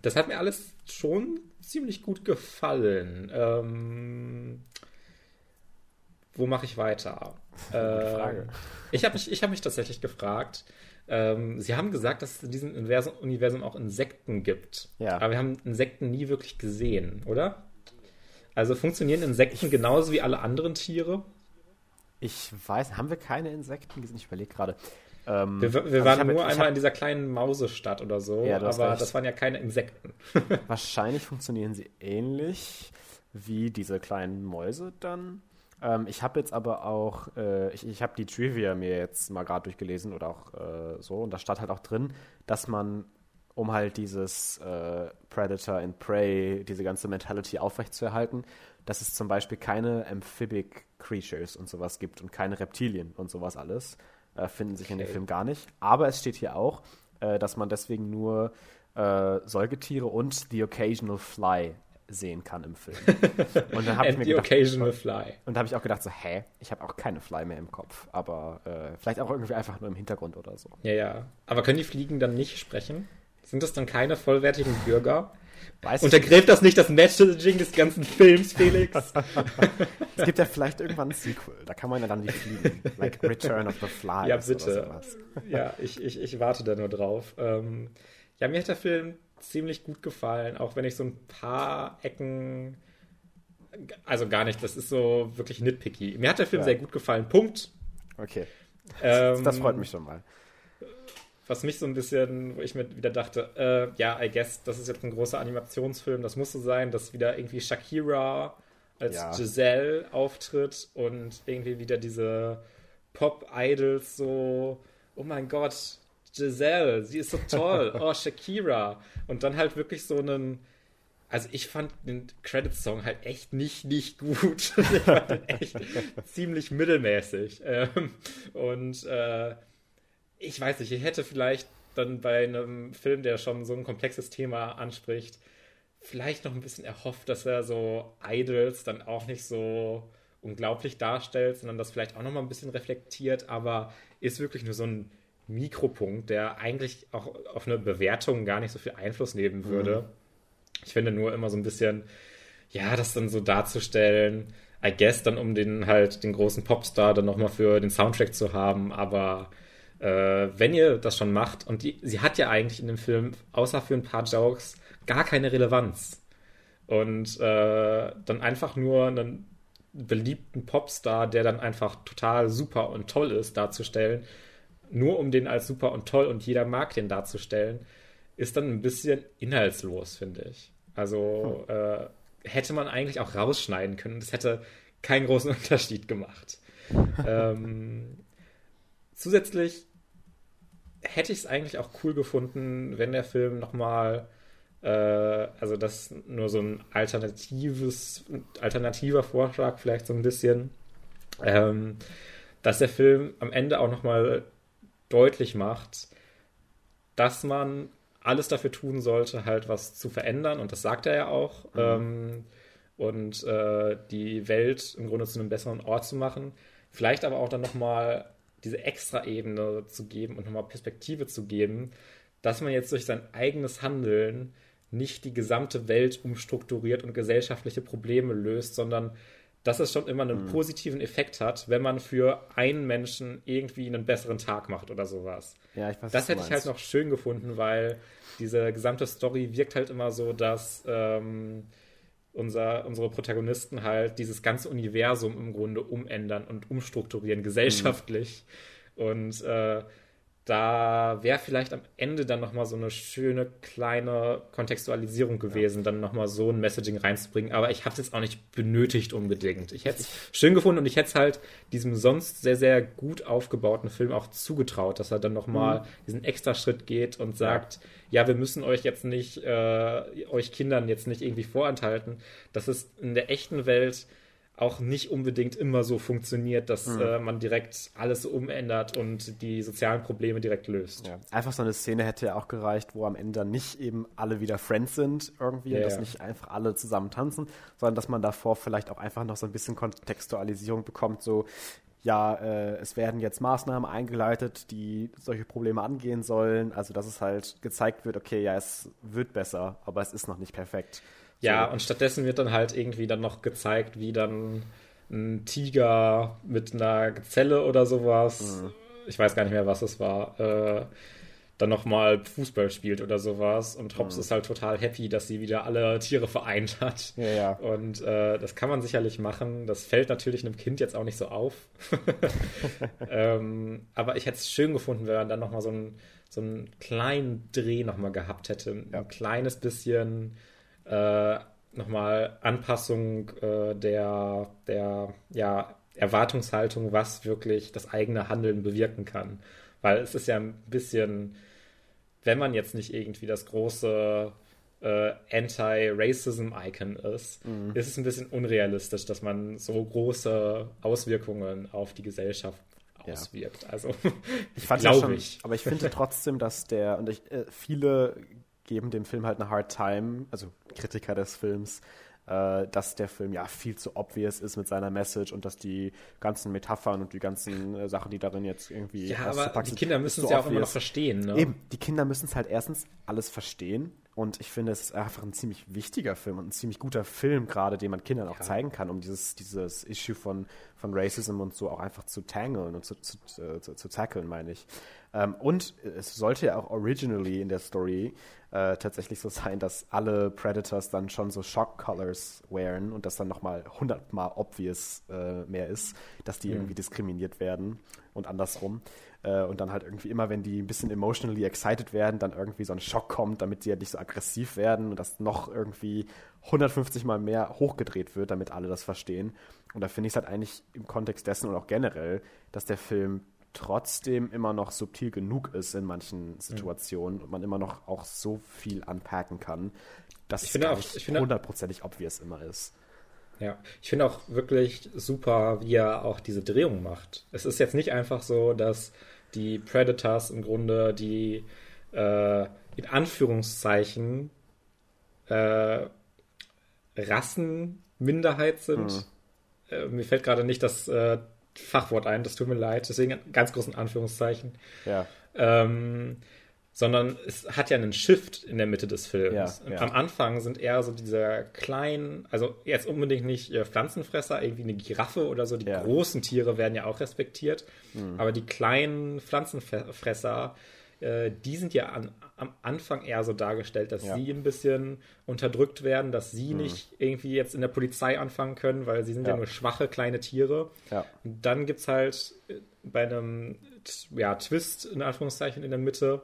das hat mir alles schon ziemlich gut gefallen. Ähm, wo mache ich weiter? Frage. Ähm, ich habe mich, ich hab mich tatsächlich gefragt. Ähm, Sie haben gesagt, dass es in diesem Universum, Universum auch Insekten gibt. Ja. Aber wir haben Insekten nie wirklich gesehen, oder? Also funktionieren Insekten genauso wie alle anderen Tiere? Ich weiß, haben wir keine Insekten gesehen? Ich überlege gerade. Ähm, Wir, wir also waren hab- nur ich einmal hab- in dieser kleinen Mausestadt oder so, Ja, aber recht. das waren ja keine Insekten. Wahrscheinlich funktionieren sie ähnlich wie diese kleinen Mäuse dann. Ähm, ich habe jetzt aber auch, äh, ich, ich habe die Trivia mir jetzt mal gerade durchgelesen oder auch äh, so und da stand halt auch drin, dass man, um halt dieses äh, Predator and Prey, diese ganze Mentality aufrechtzuerhalten, dass es zum Beispiel keine Amphibic Creatures und sowas gibt und keine Reptilien und sowas alles, äh, finden sich in dem Okay. Film gar nicht. Aber es steht hier auch, äh, dass man deswegen nur äh, Säugetiere und The Occasional Fly sehen kann im Film. Und dann habe ich mir gedacht, occasional fly. und da habe ich auch gedacht so, hä, ich habe auch keine Fly mehr im Kopf, aber äh, vielleicht auch irgendwie einfach nur im Hintergrund oder so. Ja, ja. Aber können die Fliegen dann nicht sprechen? Sind das dann keine vollwertigen Bürger? Weiß Untergräbt das nicht das Messaging des ganzen Films, Felix? es gibt ja vielleicht irgendwann ein Sequel. Da kann man ja dann nicht fliegen. Like Return of the Fly. Ja, bitte. Ja, ich, ich, ich warte da nur drauf. Ähm, ja, mir hat der Film ziemlich gut gefallen, auch wenn ich so ein paar Ecken. Also gar nicht, das ist so wirklich nitpicky. Mir hat der Film ja. sehr gut gefallen. Punkt. Okay. Ähm, das freut mich schon mal was mich so ein bisschen, wo ich mir wieder dachte, äh, ja, I guess, das ist jetzt ein großer Animationsfilm, das muss so sein, dass wieder irgendwie Shakira als ja. Giselle auftritt und irgendwie wieder diese Pop-Idols so, oh mein Gott, Giselle, sie ist so toll, oh, Shakira. Und dann halt wirklich so einen, also ich fand den Credit-Song halt echt nicht, nicht gut. ich fand den echt ziemlich mittelmäßig. Ähm, und äh, ich weiß nicht, ich hätte vielleicht dann bei einem Film, der schon so ein komplexes Thema anspricht, vielleicht noch ein bisschen erhofft, dass er so Idols dann auch nicht so unglaublich darstellt, sondern das vielleicht auch noch mal ein bisschen reflektiert, aber ist wirklich nur so ein Mikropunkt, der eigentlich auch auf eine Bewertung gar nicht so viel Einfluss nehmen mhm. würde. Mhm. Ich finde nur immer so ein bisschen, ja, das dann so darzustellen, I guess dann um den halt den großen Popstar dann nochmal für den Soundtrack zu haben, aber äh, wenn ihr das schon macht, und die, sie hat ja eigentlich in dem Film, außer für ein paar Jokes, gar keine Relevanz. Und äh, dann einfach nur einen beliebten Popstar, der dann einfach total super und toll ist, darzustellen, nur um den als super und toll und jeder mag den darzustellen, ist dann ein bisschen inhaltslos, finde ich. Also hm. äh, hätte man eigentlich auch rausschneiden können. Das hätte keinen großen Unterschied gemacht. ähm, zusätzlich hätte ich es eigentlich auch cool gefunden, wenn der Film nochmal, äh, also das nur so ein alternatives, alternativer Vorschlag vielleicht so ein bisschen, ähm, dass der Film am Ende auch nochmal deutlich macht, dass man alles dafür tun sollte, halt was zu verändern und das sagt er ja auch mhm. ähm, und äh, die Welt im Grunde zu einem besseren Ort zu machen. Vielleicht aber auch dann nochmal diese Extra-Ebene zu geben und nochmal Perspektive zu geben, dass man jetzt durch sein eigenes Handeln nicht die gesamte Welt umstrukturiert und gesellschaftliche Probleme löst, sondern dass es schon immer einen mhm. positiven Effekt hat, wenn man für einen Menschen irgendwie einen besseren Tag macht oder sowas. Ja, ich weiß, das hätte ich halt noch schön gefunden, weil diese gesamte Story wirkt halt immer so, dass ähm, unser, unsere Protagonisten halt dieses ganze Universum im Grunde umändern und umstrukturieren, gesellschaftlich. Mhm. Und äh, da wäre vielleicht am Ende dann nochmal so eine schöne kleine Kontextualisierung gewesen, ja. dann nochmal so ein Messaging reinzubringen. Aber ich habe es jetzt auch nicht benötigt unbedingt. Ich hätte es schön gefunden und ich hätte es halt diesem sonst sehr, sehr gut aufgebauten Film auch zugetraut, dass er dann nochmal mhm. diesen extra Schritt geht und sagt, ja. ja, wir müssen euch jetzt nicht, äh, euch Kindern jetzt nicht irgendwie vorenthalten, dass es in der echten Welt auch nicht unbedingt immer so funktioniert, dass mhm. äh, man direkt alles umändert und die sozialen Probleme direkt löst. Ja. Einfach so eine Szene hätte ja auch gereicht, wo am Ende nicht eben alle wieder Friends sind irgendwie ja, und dass ja. nicht einfach alle zusammen tanzen, sondern dass man davor vielleicht auch einfach noch so ein bisschen Kontextualisierung bekommt, so ja, äh, es werden jetzt Maßnahmen eingeleitet, die solche Probleme angehen sollen. Also dass es halt gezeigt wird, okay, ja, es wird besser, aber es ist noch nicht perfekt. Ja, so. und stattdessen wird dann halt irgendwie dann noch gezeigt, wie dann ein Tiger mit einer Zelle oder sowas, mhm. ich weiß gar nicht mehr, was es war, äh, dann nochmal Fußball spielt oder sowas. Und Hobbs mhm. ist halt total happy, dass sie wieder alle Tiere vereint hat. Ja, ja. Und äh, das kann man sicherlich machen. Das fällt natürlich einem Kind jetzt auch nicht so auf. ähm, aber ich hätte es schön gefunden, wenn man dann nochmal so einen, so einen kleinen Dreh nochmal gehabt hätte. Ein ja. kleines bisschen äh, nochmal Anpassung äh, der, der ja, Erwartungshaltung, was wirklich das eigene Handeln bewirken kann. Weil es ist ja ein bisschen, wenn man jetzt nicht irgendwie das große äh, Anti-Racism-Icon ist, mhm. ist es ein bisschen unrealistisch, dass man so große Auswirkungen auf die Gesellschaft auswirkt. Ja. Also ich fand glaube ich. Aber ich finde trotzdem, dass der und ich, äh, viele geben dem Film halt eine Hard Time, also Kritiker des Films, äh, dass der Film ja viel zu obvious ist mit seiner Message und dass die ganzen Metaphern und die ganzen äh, Sachen, die darin jetzt irgendwie. Ja, aber die Kinder müssen es ja auch immer noch verstehen. Ne? Eben, die Kinder müssen es halt erstens alles verstehen und ich finde, es ist einfach ein ziemlich wichtiger Film und ein ziemlich guter Film, gerade den man Kindern auch ja. zeigen kann, um dieses, dieses Issue von, von Racism und so auch einfach zu tangeln und zu, zu, äh, zu, zu tackeln, meine ich. Ähm, und es sollte ja auch originally in der Story äh, tatsächlich so sein, dass alle Predators dann schon so Shock Colors wearen und das dann nochmal hundertmal obvious äh, mehr ist, dass die mhm. irgendwie diskriminiert werden und andersrum. Äh, und dann halt irgendwie immer, wenn die ein bisschen emotionally excited werden, dann irgendwie so ein Schock kommt, damit sie halt nicht so aggressiv werden und das noch irgendwie 150 Mal mehr hochgedreht wird, damit alle das verstehen. Und da finde ich es halt eigentlich im Kontext dessen und auch generell, dass der Film trotzdem immer noch subtil genug ist in manchen mhm. Situationen mhm. und man immer noch auch so viel anpacken kann, dass ich es finde hundertprozentig obvious immer ist. Ja, ich finde auch wirklich super, wie er auch diese Drehung macht. Es ist jetzt nicht einfach so, dass die Predators im Grunde die äh, in Anführungszeichen äh, Rassenminderheit sind. Hm. Äh, mir fällt gerade nicht das äh, Fachwort ein, das tut mir leid, deswegen ganz großen Anführungszeichen. Ja. Ähm, sondern es hat ja einen Shift in der Mitte des Films. Ja, ja. Am Anfang sind eher so diese kleinen, also jetzt unbedingt nicht äh, Pflanzenfresser, irgendwie eine Giraffe oder so, die ja. großen Tiere werden ja auch respektiert, mhm. aber die kleinen Pflanzenfresser, äh, die sind ja an, am Anfang eher so dargestellt, dass sie ein bisschen unterdrückt werden, dass sie mhm. nicht irgendwie jetzt in der Polizei anfangen können, weil sie sind ja, nur schwache kleine Tiere. Und dann gibt es halt äh, bei einem ja, Twist in Anführungszeichen in der Mitte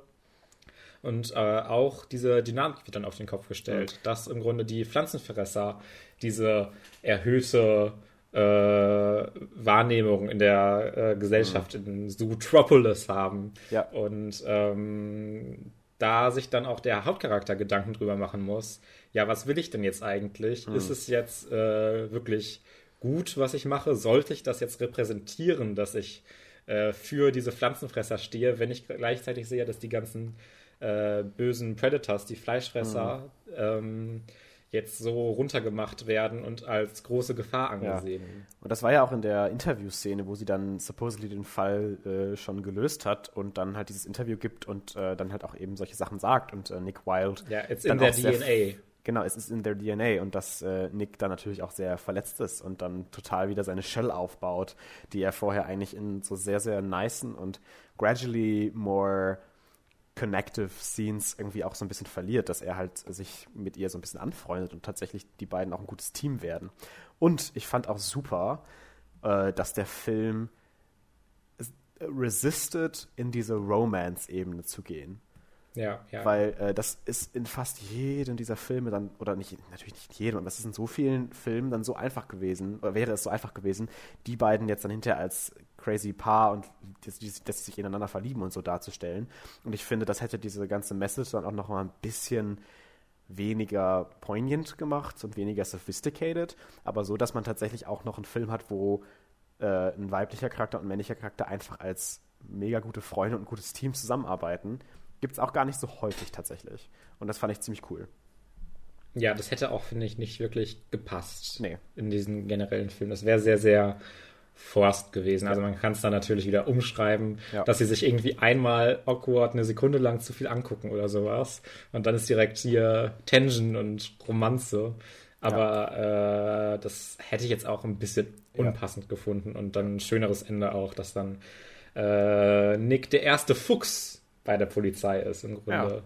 und äh, auch diese Dynamik wird dann auf den Kopf gestellt, mhm. dass im Grunde die Pflanzenfresser diese erhöhte äh, Wahrnehmung in der äh, Gesellschaft mhm. in Zootropolis haben. Ja. Und ähm, da sich dann auch der Hauptcharakter Gedanken drüber machen muss, ja, was will ich denn jetzt eigentlich? Mhm. Ist es jetzt äh, wirklich gut, was ich mache? Sollte ich das jetzt repräsentieren, dass ich äh, für diese Pflanzenfresser stehe, wenn ich gleichzeitig sehe, dass die ganzen äh, bösen Predators, die Fleischfresser, mhm. ähm, jetzt so runtergemacht werden und als große Gefahr angesehen. Ja. Und das war ja auch in der Interviewszene, wo sie dann supposedly den Fall äh, schon gelöst hat und dann halt dieses Interview gibt und äh, dann halt auch eben solche Sachen sagt und äh, Nick Wilde. Ja, it's in their DNA. Genau, es ist in their DNA und dass äh, Nick dann natürlich auch sehr verletzt ist und dann total wieder seine Shell aufbaut, die er vorher eigentlich in so sehr, sehr nicen und gradually more connective Scenes irgendwie auch so ein bisschen verliert, dass er halt sich mit ihr so ein bisschen anfreundet und tatsächlich die beiden auch ein gutes Team werden. Und ich fand auch super, äh, dass der Film resisted, in diese Romance-Ebene zu gehen. Ja, ja. Weil äh, das ist in fast jedem dieser Filme dann, oder nicht, natürlich nicht jedem, aber es ist in so vielen Filmen dann so einfach gewesen, oder wäre es so einfach gewesen, die beiden jetzt dann hinterher als crazy Paar und dass, sie sich ineinander verlieben und so darzustellen. Und ich finde, das hätte diese ganze Message dann auch noch mal ein bisschen weniger poignant gemacht und weniger sophisticated, aber so, dass man tatsächlich auch noch einen Film hat, wo äh, ein weiblicher Charakter und ein männlicher Charakter einfach als mega gute Freunde und ein gutes Team zusammenarbeiten gibt es auch gar nicht so häufig tatsächlich. Und das fand ich ziemlich cool. Ja, das hätte auch, finde ich, nicht wirklich gepasst nee. in diesen generellen Film. Das wäre sehr, sehr forst gewesen. Also man kann es dann natürlich wieder umschreiben, ja. dass sie sich irgendwie einmal awkward eine Sekunde lang zu viel angucken oder sowas. Und dann ist direkt hier Tension und Romanze. Aber ja. äh, das hätte ich jetzt auch ein bisschen unpassend ja. gefunden. Und dann ein schöneres Ende auch, dass dann äh, Nick der erste Fuchs bei der Polizei ist im Grunde.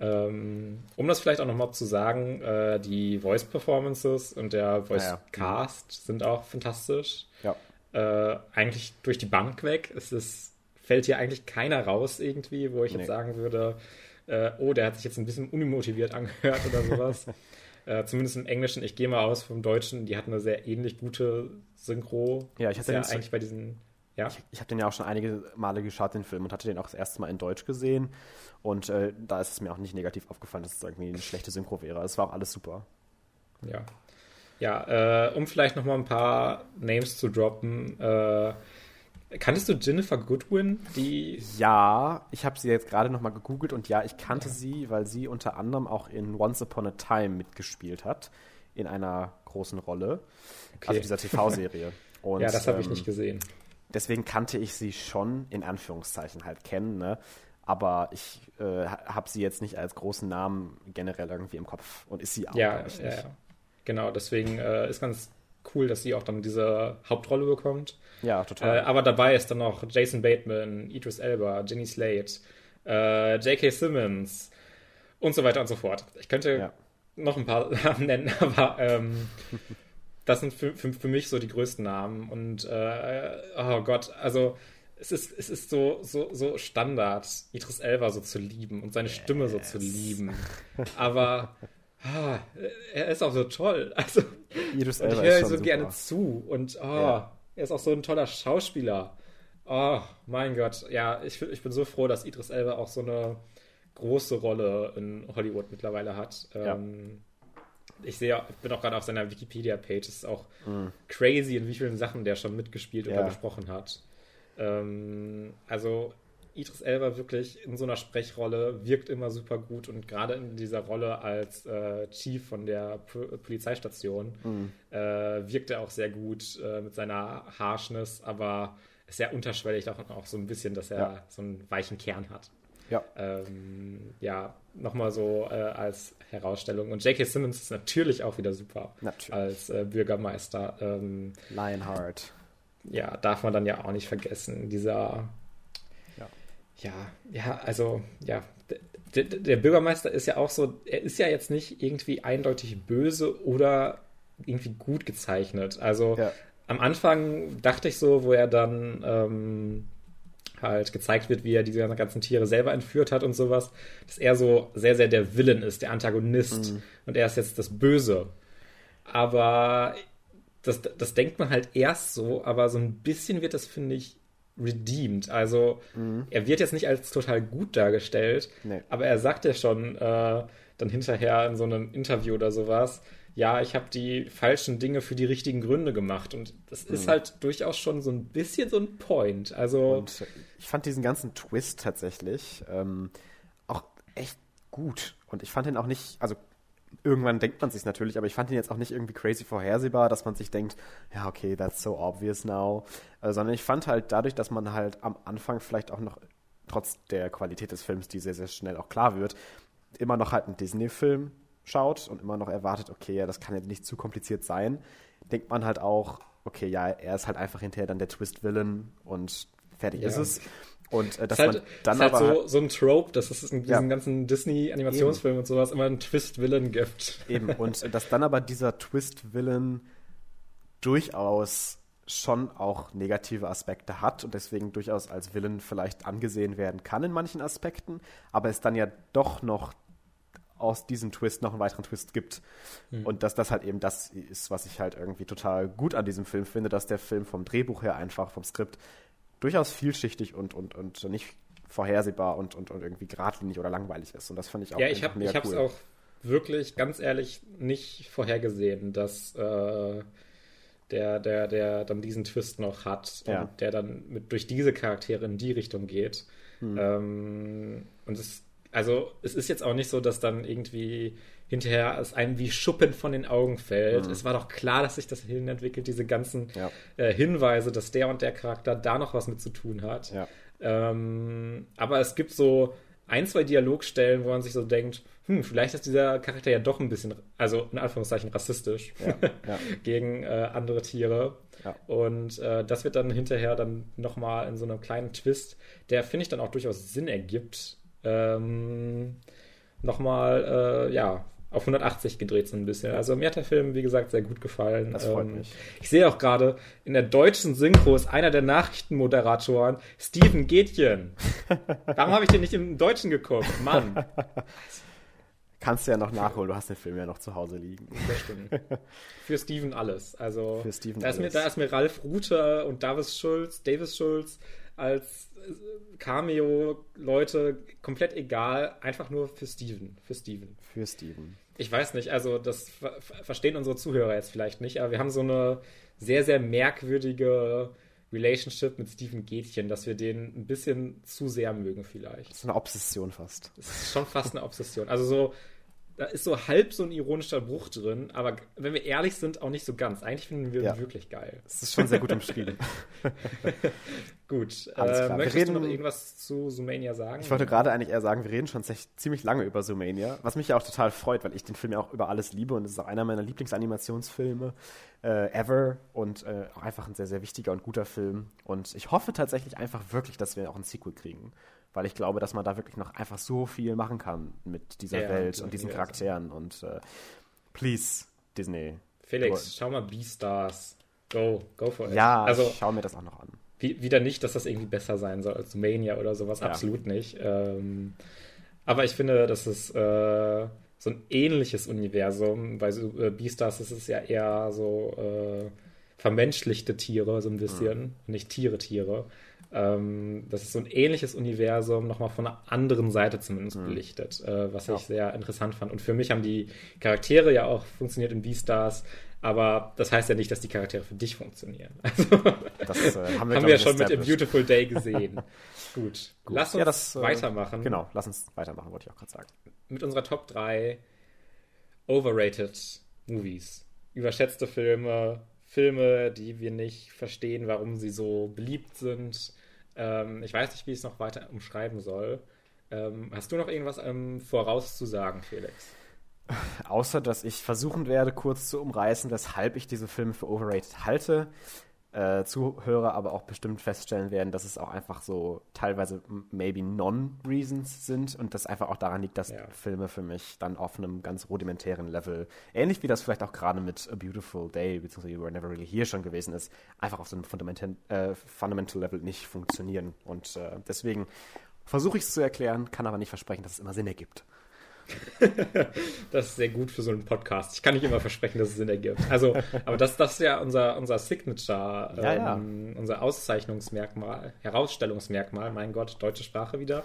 Ja. Ähm, um das vielleicht auch nochmal zu sagen, äh, die Voice Performances und der Voice ja, Cast sind auch fantastisch. Ja. Äh, eigentlich durch die Bank weg. Es ist, fällt hier eigentlich keiner raus irgendwie, wo ich nee. jetzt sagen würde, äh, oh, der hat sich jetzt ein bisschen unmotiviert angehört oder sowas. äh, zumindest im Englischen. Ich gehe mal aus vom Deutschen. Die hat eine sehr ähnlich gute Synchro. Ja, ich hatte ja eigentlich bei diesen ja. Ich, ich habe den ja auch schon einige Male geschaut, den Film, und hatte den auch das erste Mal in Deutsch gesehen. Und äh, da ist es mir auch nicht negativ aufgefallen, dass es irgendwie eine schlechte Synchro wäre. Es war auch alles super. Ja. Ja, äh, um vielleicht noch mal ein paar Names zu droppen. Äh, kanntest du Jennifer Goodwin? Die ja, ich habe sie jetzt gerade noch mal gegoogelt und ja, ich kannte ja. sie, weil sie unter anderem auch in Once Upon a Time mitgespielt hat. In einer großen Rolle. Okay. Also dieser TV-Serie. ja, das habe ähm, ich nicht gesehen deswegen kannte ich sie schon in Anführungszeichen halt kennen. Ne? aber ich äh, habe sie jetzt nicht als großen Namen generell irgendwie im Kopf und ist sie auch, ja, ich, ja, ja, genau, deswegen äh, ist ganz cool, dass sie auch dann diese Hauptrolle bekommt. Ja, total. Äh, aber dabei ist dann noch Jason Bateman, Idris Elba, Jenny Slate, äh, J.K. Simmons und so weiter und so fort. Ich könnte ja. noch ein paar Namen nennen, aber ähm, das sind für, für, für, mich so die größten Namen. Und äh, oh Gott, also es ist, es ist so, so, so Standard, Idris Elba so zu lieben und seine yes. Stimme so zu lieben. Aber ah, er ist auch so toll. Also, Idris Elba ich höre so super. gerne zu. Und oh, ja. er ist auch so ein toller Schauspieler. Oh, mein Gott. Ja, ich, ich bin so froh, dass Idris Elba auch so eine große Rolle in Hollywood mittlerweile hat. Ja. Ähm, ich sehe, ich bin auch gerade auf seiner Wikipedia-Page. Es ist auch mm. crazy, in wie vielen Sachen der schon mitgespielt ja. oder gesprochen hat. Ähm, also Idris Elba wirklich in so einer Sprechrolle wirkt immer super gut und gerade in dieser Rolle als äh, Chief von der P Polizeistation mm. äh, wirkt er auch sehr gut äh, mit seiner Harshness, aber ist sehr unterschwellig auch, auch so ein bisschen, dass er ja. so einen weichen Kern hat. Ja. Ähm, ja, nochmal so äh, als Herausstellung. Und J.K. Simmons ist natürlich auch wieder super natürlich. als äh, Bürgermeister. Ähm, Lionheart. Ja, darf man dann ja auch nicht vergessen. Dieser, ja, ja, ja also, ja, der, der Bürgermeister ist ja auch so, er ist ja jetzt nicht irgendwie eindeutig böse oder irgendwie gut gezeichnet. Also ja. am Anfang dachte ich so, wo er dann ähm, halt gezeigt wird, wie er diese ganzen Tiere selber entführt hat und sowas, dass er so sehr, sehr der Villain ist, der Antagonist mhm. und er ist jetzt das Böse. Aber das, das denkt man halt erst so, aber so ein bisschen wird das, finde ich, redeemed. Also mhm. er wird jetzt nicht als total gut dargestellt, nee. aber er sagt ja schon äh, dann hinterher in so einem Interview oder sowas, ja, ich habe die falschen Dinge für die richtigen Gründe gemacht. Und das ist mhm. halt durchaus schon so ein bisschen so ein Point. Also. Und ich fand diesen ganzen Twist tatsächlich ähm, auch echt gut. Und ich fand ihn auch nicht, also irgendwann denkt man sich natürlich, aber ich fand ihn jetzt auch nicht irgendwie crazy vorhersehbar, dass man sich denkt, ja, okay, that's so obvious now. Äh, sondern ich fand halt dadurch, dass man halt am Anfang vielleicht auch noch, trotz der Qualität des Films, die sehr, sehr schnell auch klar wird, immer noch halt ein Disney-Film schaut und immer noch erwartet, okay, ja, das kann ja nicht zu kompliziert sein, denkt man halt auch, okay, ja, er ist halt einfach hinterher dann der Twist-Villain und fertig ja. ist es. Und äh, dass halt, man dann ist halt aber so, so ein Trope, dass es in diesen ja. ganzen Disney-Animationsfilmen und sowas immer einen Twist-Villain gibt. Eben, und äh, dass dann aber dieser Twist-Villain durchaus schon auch negative Aspekte hat und deswegen durchaus als Villain vielleicht angesehen werden kann in manchen Aspekten, aber es dann ja doch noch aus diesem Twist noch einen weiteren Twist gibt. Mhm. Und dass das halt eben das ist, was ich halt irgendwie total gut an diesem Film finde, dass der Film vom Drehbuch her einfach, vom Skript, durchaus vielschichtig und, und, und nicht vorhersehbar und, und, und irgendwie geradlinig oder langweilig ist. Und das fand ich auch ja, ich hab, mega ich cool. auch wirklich, ganz ehrlich, nicht vorhergesehen, dass äh, der, der, der dann diesen Twist noch hat ja. und der dann mit, durch diese Charaktere in die Richtung geht. Hm. Ähm, und es also es ist jetzt auch nicht so, dass dann irgendwie hinterher es einem wie Schuppen von den Augen fällt. Mhm. Es war doch klar, dass sich das hin entwickelt, diese ganzen ja. äh, Hinweise, dass der und der Charakter da noch was mit zu tun hat. Ja. Ähm, aber es gibt so ein, zwei Dialogstellen, wo man sich so denkt, hm, vielleicht ist dieser Charakter ja doch ein bisschen, also in Anführungszeichen rassistisch ja, ja. gegen äh, andere Tiere. Ja. Und äh, das wird dann hinterher dann nochmal in so einem kleinen Twist, der, finde ich, dann auch durchaus Sinn ergibt, ähm, nochmal, äh, ja, auf 180 gedreht so ein bisschen. Also mir hat der Film, wie gesagt, sehr gut gefallen. Das freut ähm, mich. Ich sehe auch gerade, in der deutschen Synchro ist einer der Nachrichtenmoderatoren Steven Gätchen. Warum habe ich den nicht im Deutschen geguckt? Mann. Kannst du ja noch nachholen, du hast den Film ja noch zu Hause liegen. Das stimmt. Für Steven alles. Also, Für Steven da, ist alles. Mir, da ist mir Ralf Rute und Davis Schulz, Davis Schulz als Cameo-Leute komplett egal, einfach nur für Steven. Für Steven. Für Steven. Ich weiß nicht, also das ver verstehen unsere Zuhörer jetzt vielleicht nicht, aber wir haben so eine sehr, sehr merkwürdige Relationship mit Steven Gätchen, dass wir den ein bisschen zu sehr mögen vielleicht. Das ist eine Obsession fast. Das ist schon fast eine Obsession. Also so da ist so halb so ein ironischer Bruch drin, aber wenn wir ehrlich sind, auch nicht so ganz. Eigentlich finden wir ja. ihn wirklich geil. Es ist schon sehr gut umschrieben. gut. Äh, möchtest reden, du noch irgendwas zu Zoomania sagen? Ich wollte gerade eigentlich eher sagen, wir reden schon ziemlich lange über Zoomania, was mich ja auch total freut, weil ich den Film ja auch über alles liebe und es ist auch einer meiner Lieblingsanimationsfilme äh, ever und äh, auch einfach ein sehr, sehr wichtiger und guter Film. Und ich hoffe tatsächlich einfach wirklich, dass wir auch ein Sequel kriegen weil ich glaube, dass man da wirklich noch einfach so viel machen kann mit dieser ja, Welt und diesen Charakteren und äh, please, Disney. Felix, du, schau mal Beastars. Go, go for it. Ja, also, schau mir das auch noch an. Wie, wieder nicht, dass das irgendwie besser sein soll als Mania oder sowas, ja. absolut nicht. Ähm, aber ich finde, dass es äh, so ein ähnliches Universum, bei so, äh, Beastars ist es ja eher so äh, vermenschlichte Tiere, so ein bisschen, mhm. nicht Tiere, Tiere. Ähm, das ist so ein ähnliches Universum, nochmal von einer anderen Seite zumindest mhm. belichtet, äh, was ja. ich sehr interessant fand. Und für mich haben die Charaktere ja auch funktioniert in Beastars, aber das heißt ja nicht, dass die Charaktere für dich funktionieren. Also, das äh, haben wir, haben wir ja schon mit A Beautiful Day gesehen. Gut. Gut. Lass uns ja, das, äh, weitermachen. Genau, lass uns weitermachen, wollte ich auch gerade sagen. Mit unserer Top 3 Overrated Movies. Überschätzte Filme, Filme, die wir nicht verstehen, warum sie so beliebt sind ähm, ich weiß nicht, wie ich es noch weiter umschreiben soll. Ähm, hast du noch irgendwas ähm, vorauszusagen, Felix? Außer, dass ich versuchen werde, kurz zu umreißen, weshalb ich diese Filme für overrated halte äh, Zuhörer aber auch bestimmt feststellen werden, dass es auch einfach so teilweise maybe Non-Reasons sind und das einfach auch daran liegt, dass ja. Filme für mich dann auf einem ganz rudimentären Level, ähnlich wie das vielleicht auch gerade mit A Beautiful Day bzw. You Were Never Really Here schon gewesen ist, einfach auf so einem Fundamental, äh, Fundamental Level nicht funktionieren. Und äh, deswegen versuche ich es zu erklären, kann aber nicht versprechen, dass es immer Sinn ergibt. das ist sehr gut für so einen Podcast. Ich kann nicht immer versprechen, dass es Sinn ergibt. Also, aber das, das ist ja unser, unser Signature, ja, ähm, ja. unser Auszeichnungsmerkmal, Herausstellungsmerkmal, mein Gott, deutsche Sprache wieder.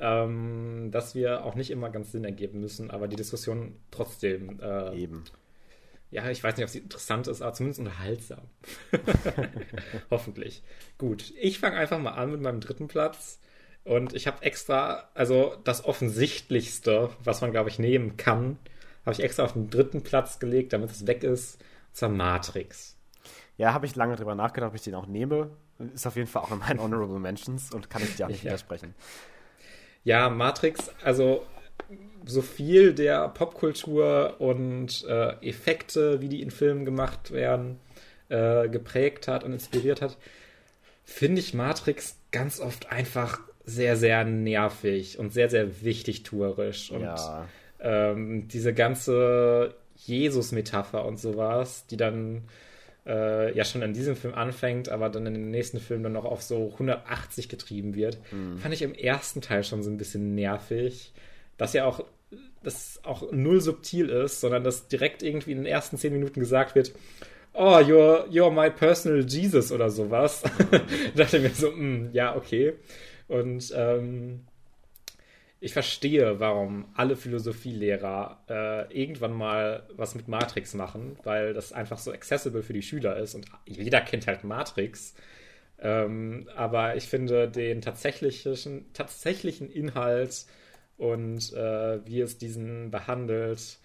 Ähm, dass wir auch nicht immer ganz Sinn ergeben müssen, aber die Diskussion trotzdem. Äh, Eben. Ja, ich weiß nicht, ob sie interessant ist, aber zumindest unterhaltsam. Hoffentlich. Gut, ich fange einfach mal an mit meinem dritten Platz. Und ich habe extra, also das Offensichtlichste, was man, glaube ich, nehmen kann, habe ich extra auf den dritten Platz gelegt, damit es weg ist, zur Matrix. Ja, habe ich lange drüber nachgedacht, ob ich den auch nehme. Ist auf jeden Fall auch in meinen Honorable Mentions und kann ich dir auch nicht ja. widersprechen. Ja, Matrix, also so viel der Popkultur und äh, Effekte, wie die in Filmen gemacht werden, äh, geprägt hat und inspiriert hat, finde ich Matrix ganz oft einfach sehr, sehr nervig und sehr, sehr wichtig tourisch. Und ja. ähm, diese ganze Jesus-Metapher und sowas, die dann äh, ja schon in diesem Film anfängt, aber dann in den nächsten Film dann noch auf so 180 getrieben wird, mhm. fand ich im ersten Teil schon so ein bisschen nervig. Dass ja auch das auch null subtil ist, sondern dass direkt irgendwie in den ersten zehn Minuten gesagt wird, oh, you're, you're my personal Jesus oder sowas. da dachte ich mir so, mm, ja, okay. Und ähm, ich verstehe, warum alle Philosophielehrer äh, irgendwann mal was mit Matrix machen, weil das einfach so accessible für die Schüler ist und jeder kennt halt Matrix. Ähm, aber ich finde den tatsächlichen, tatsächlichen Inhalt und äh, wie es diesen behandelt,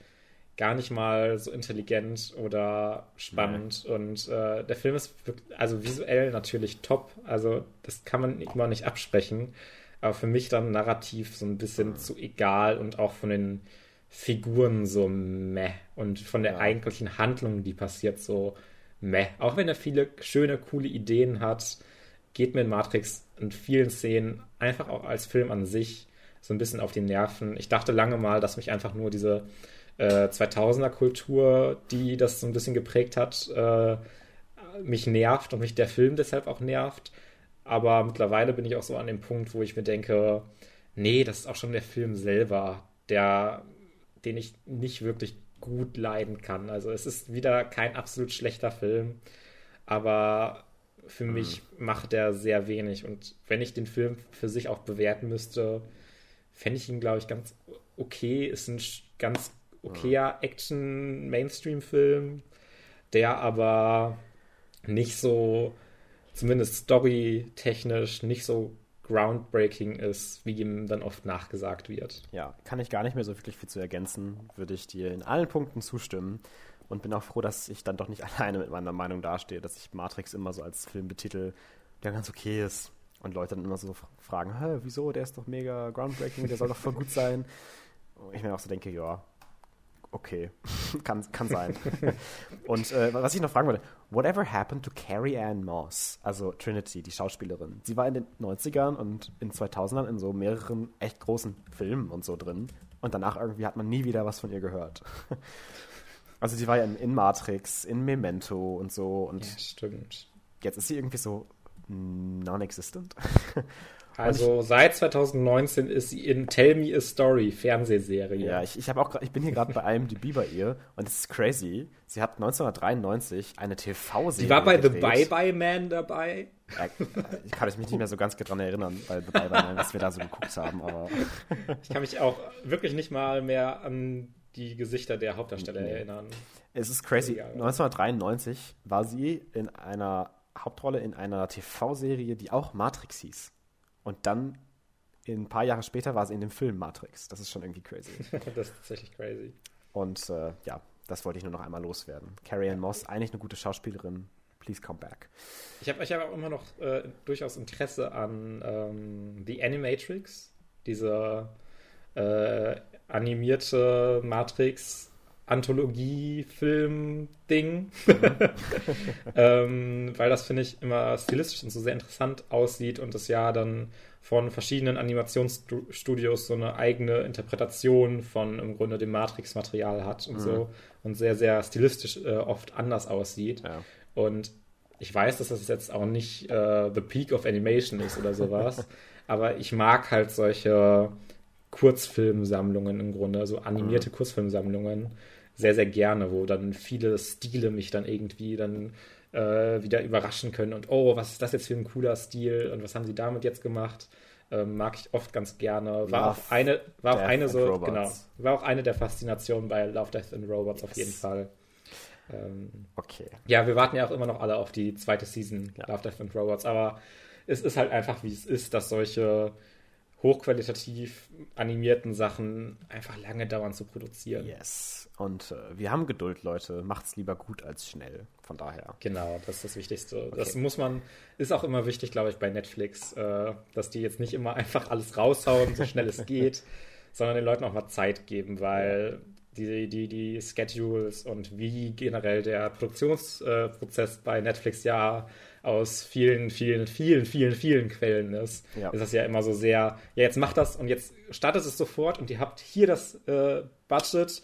gar nicht mal so intelligent oder spannend. Nee. Und äh, der Film ist also visuell natürlich top. Also das kann man immer nicht absprechen. Aber für mich dann narrativ so ein bisschen zu egal und auch von den Figuren so meh. Und von der ja. eigentlichen Handlung, die passiert, so meh. Auch wenn er viele schöne, coole Ideen hat, geht mir in Matrix in vielen Szenen einfach auch als Film an sich so ein bisschen auf die Nerven. Ich dachte lange mal, dass mich einfach nur diese äh, 2000er Kultur, die das so ein bisschen geprägt hat, äh, mich nervt und mich der Film deshalb auch nervt. Aber mittlerweile bin ich auch so an dem Punkt, wo ich mir denke, nee, das ist auch schon der Film selber, der, den ich nicht wirklich gut leiden kann. Also es ist wieder kein absolut schlechter Film, aber für mhm. mich macht er sehr wenig. Und wenn ich den Film für sich auch bewerten müsste, fände ich ihn, glaube ich, ganz okay. Ist ein ganz okayer Action-Mainstream-Film, der aber nicht so, zumindest storytechnisch, nicht so groundbreaking ist, wie ihm dann oft nachgesagt wird. Ja, kann ich gar nicht mehr so wirklich viel zu ergänzen, würde ich dir in allen Punkten zustimmen und bin auch froh, dass ich dann doch nicht alleine mit meiner Meinung dastehe, dass ich Matrix immer so als Film betitel, der ganz okay ist und Leute dann immer so fragen, Hä, wieso, der ist doch mega groundbreaking, der soll doch voll gut sein. Und ich mir auch so denke, ja, okay, kann, kann sein. und äh, was ich noch fragen wollte, whatever happened to Carrie Ann Moss, also Trinity, die Schauspielerin? Sie war in den 90ern und in 2000ern in so mehreren echt großen Filmen und so drin und danach irgendwie hat man nie wieder was von ihr gehört. also sie war ja in, in Matrix, in Memento und so und ja, stimmt. jetzt ist sie irgendwie so non-existent. Also seit 2019 ist sie in Tell Me a Story Fernsehserie. Ja, ich, ich, auch, ich bin hier gerade bei IMDb bei ihr und es ist crazy. Sie hat 1993 eine TV-Serie. Sie war bei gedreht. The Bye Bye Man dabei. Ja, ich kann mich nicht mehr so ganz dran erinnern, bei The Bye Bye Man, was wir da so geguckt haben. Aber ich kann mich auch wirklich nicht mal mehr an die Gesichter der Hauptdarsteller nee. erinnern. Es ist crazy. 1993 war sie in einer Hauptrolle in einer TV-Serie, die auch Matrix hieß. Und dann ein paar Jahre später war sie in dem Film Matrix. Das ist schon irgendwie crazy. das ist tatsächlich crazy. Und äh, ja, das wollte ich nur noch einmal loswerden. Carrie Ann Moss, eigentlich eine gute Schauspielerin. Please come back. Ich habe ich hab auch immer noch äh, durchaus Interesse an ähm, The Animatrix, diese äh, animierte Matrix Anthologie-Film-Ding. ähm, weil das, finde ich, immer stilistisch und so sehr interessant aussieht und das ja dann von verschiedenen Animationsstudios so eine eigene Interpretation von im Grunde dem Matrix-Material hat und mhm. so und sehr, sehr stilistisch äh, oft anders aussieht. Ja. Und ich weiß, dass das jetzt auch nicht äh, The Peak of Animation ist oder sowas, aber ich mag halt solche Kurzfilmsammlungen im Grunde, also animierte mhm. Kurzfilmsammlungen sehr, sehr gerne, wo dann viele Stile mich dann irgendwie dann äh, wieder überraschen können und oh, was ist das jetzt für ein cooler Stil und was haben sie damit jetzt gemacht? Ähm, mag ich oft ganz gerne. War Love, auch eine, war auch eine so, genau, war auch eine der Faszinationen bei Love, Death and Robots yes. auf jeden Fall. Ähm, okay. Ja, wir warten ja auch immer noch alle auf die zweite Season ja. Love, Death and Robots, aber es ist halt einfach, wie es ist, dass solche hochqualitativ animierten Sachen einfach lange dauern zu produzieren. Yes. Und äh, wir haben Geduld, Leute. Macht's lieber gut als schnell. Von daher. Genau, das ist das Wichtigste. Okay. Das muss man, ist auch immer wichtig, glaube ich, bei Netflix, äh, dass die jetzt nicht immer einfach alles raushauen, so schnell es geht, sondern den Leuten auch mal Zeit geben, weil die, die, die Schedules und wie generell der Produktionsprozess äh, bei Netflix ja aus vielen, vielen, vielen, vielen, vielen Quellen ist, ja. ist das ja immer so sehr, ja, jetzt macht das und jetzt startet es sofort und ihr habt hier das äh, Budget,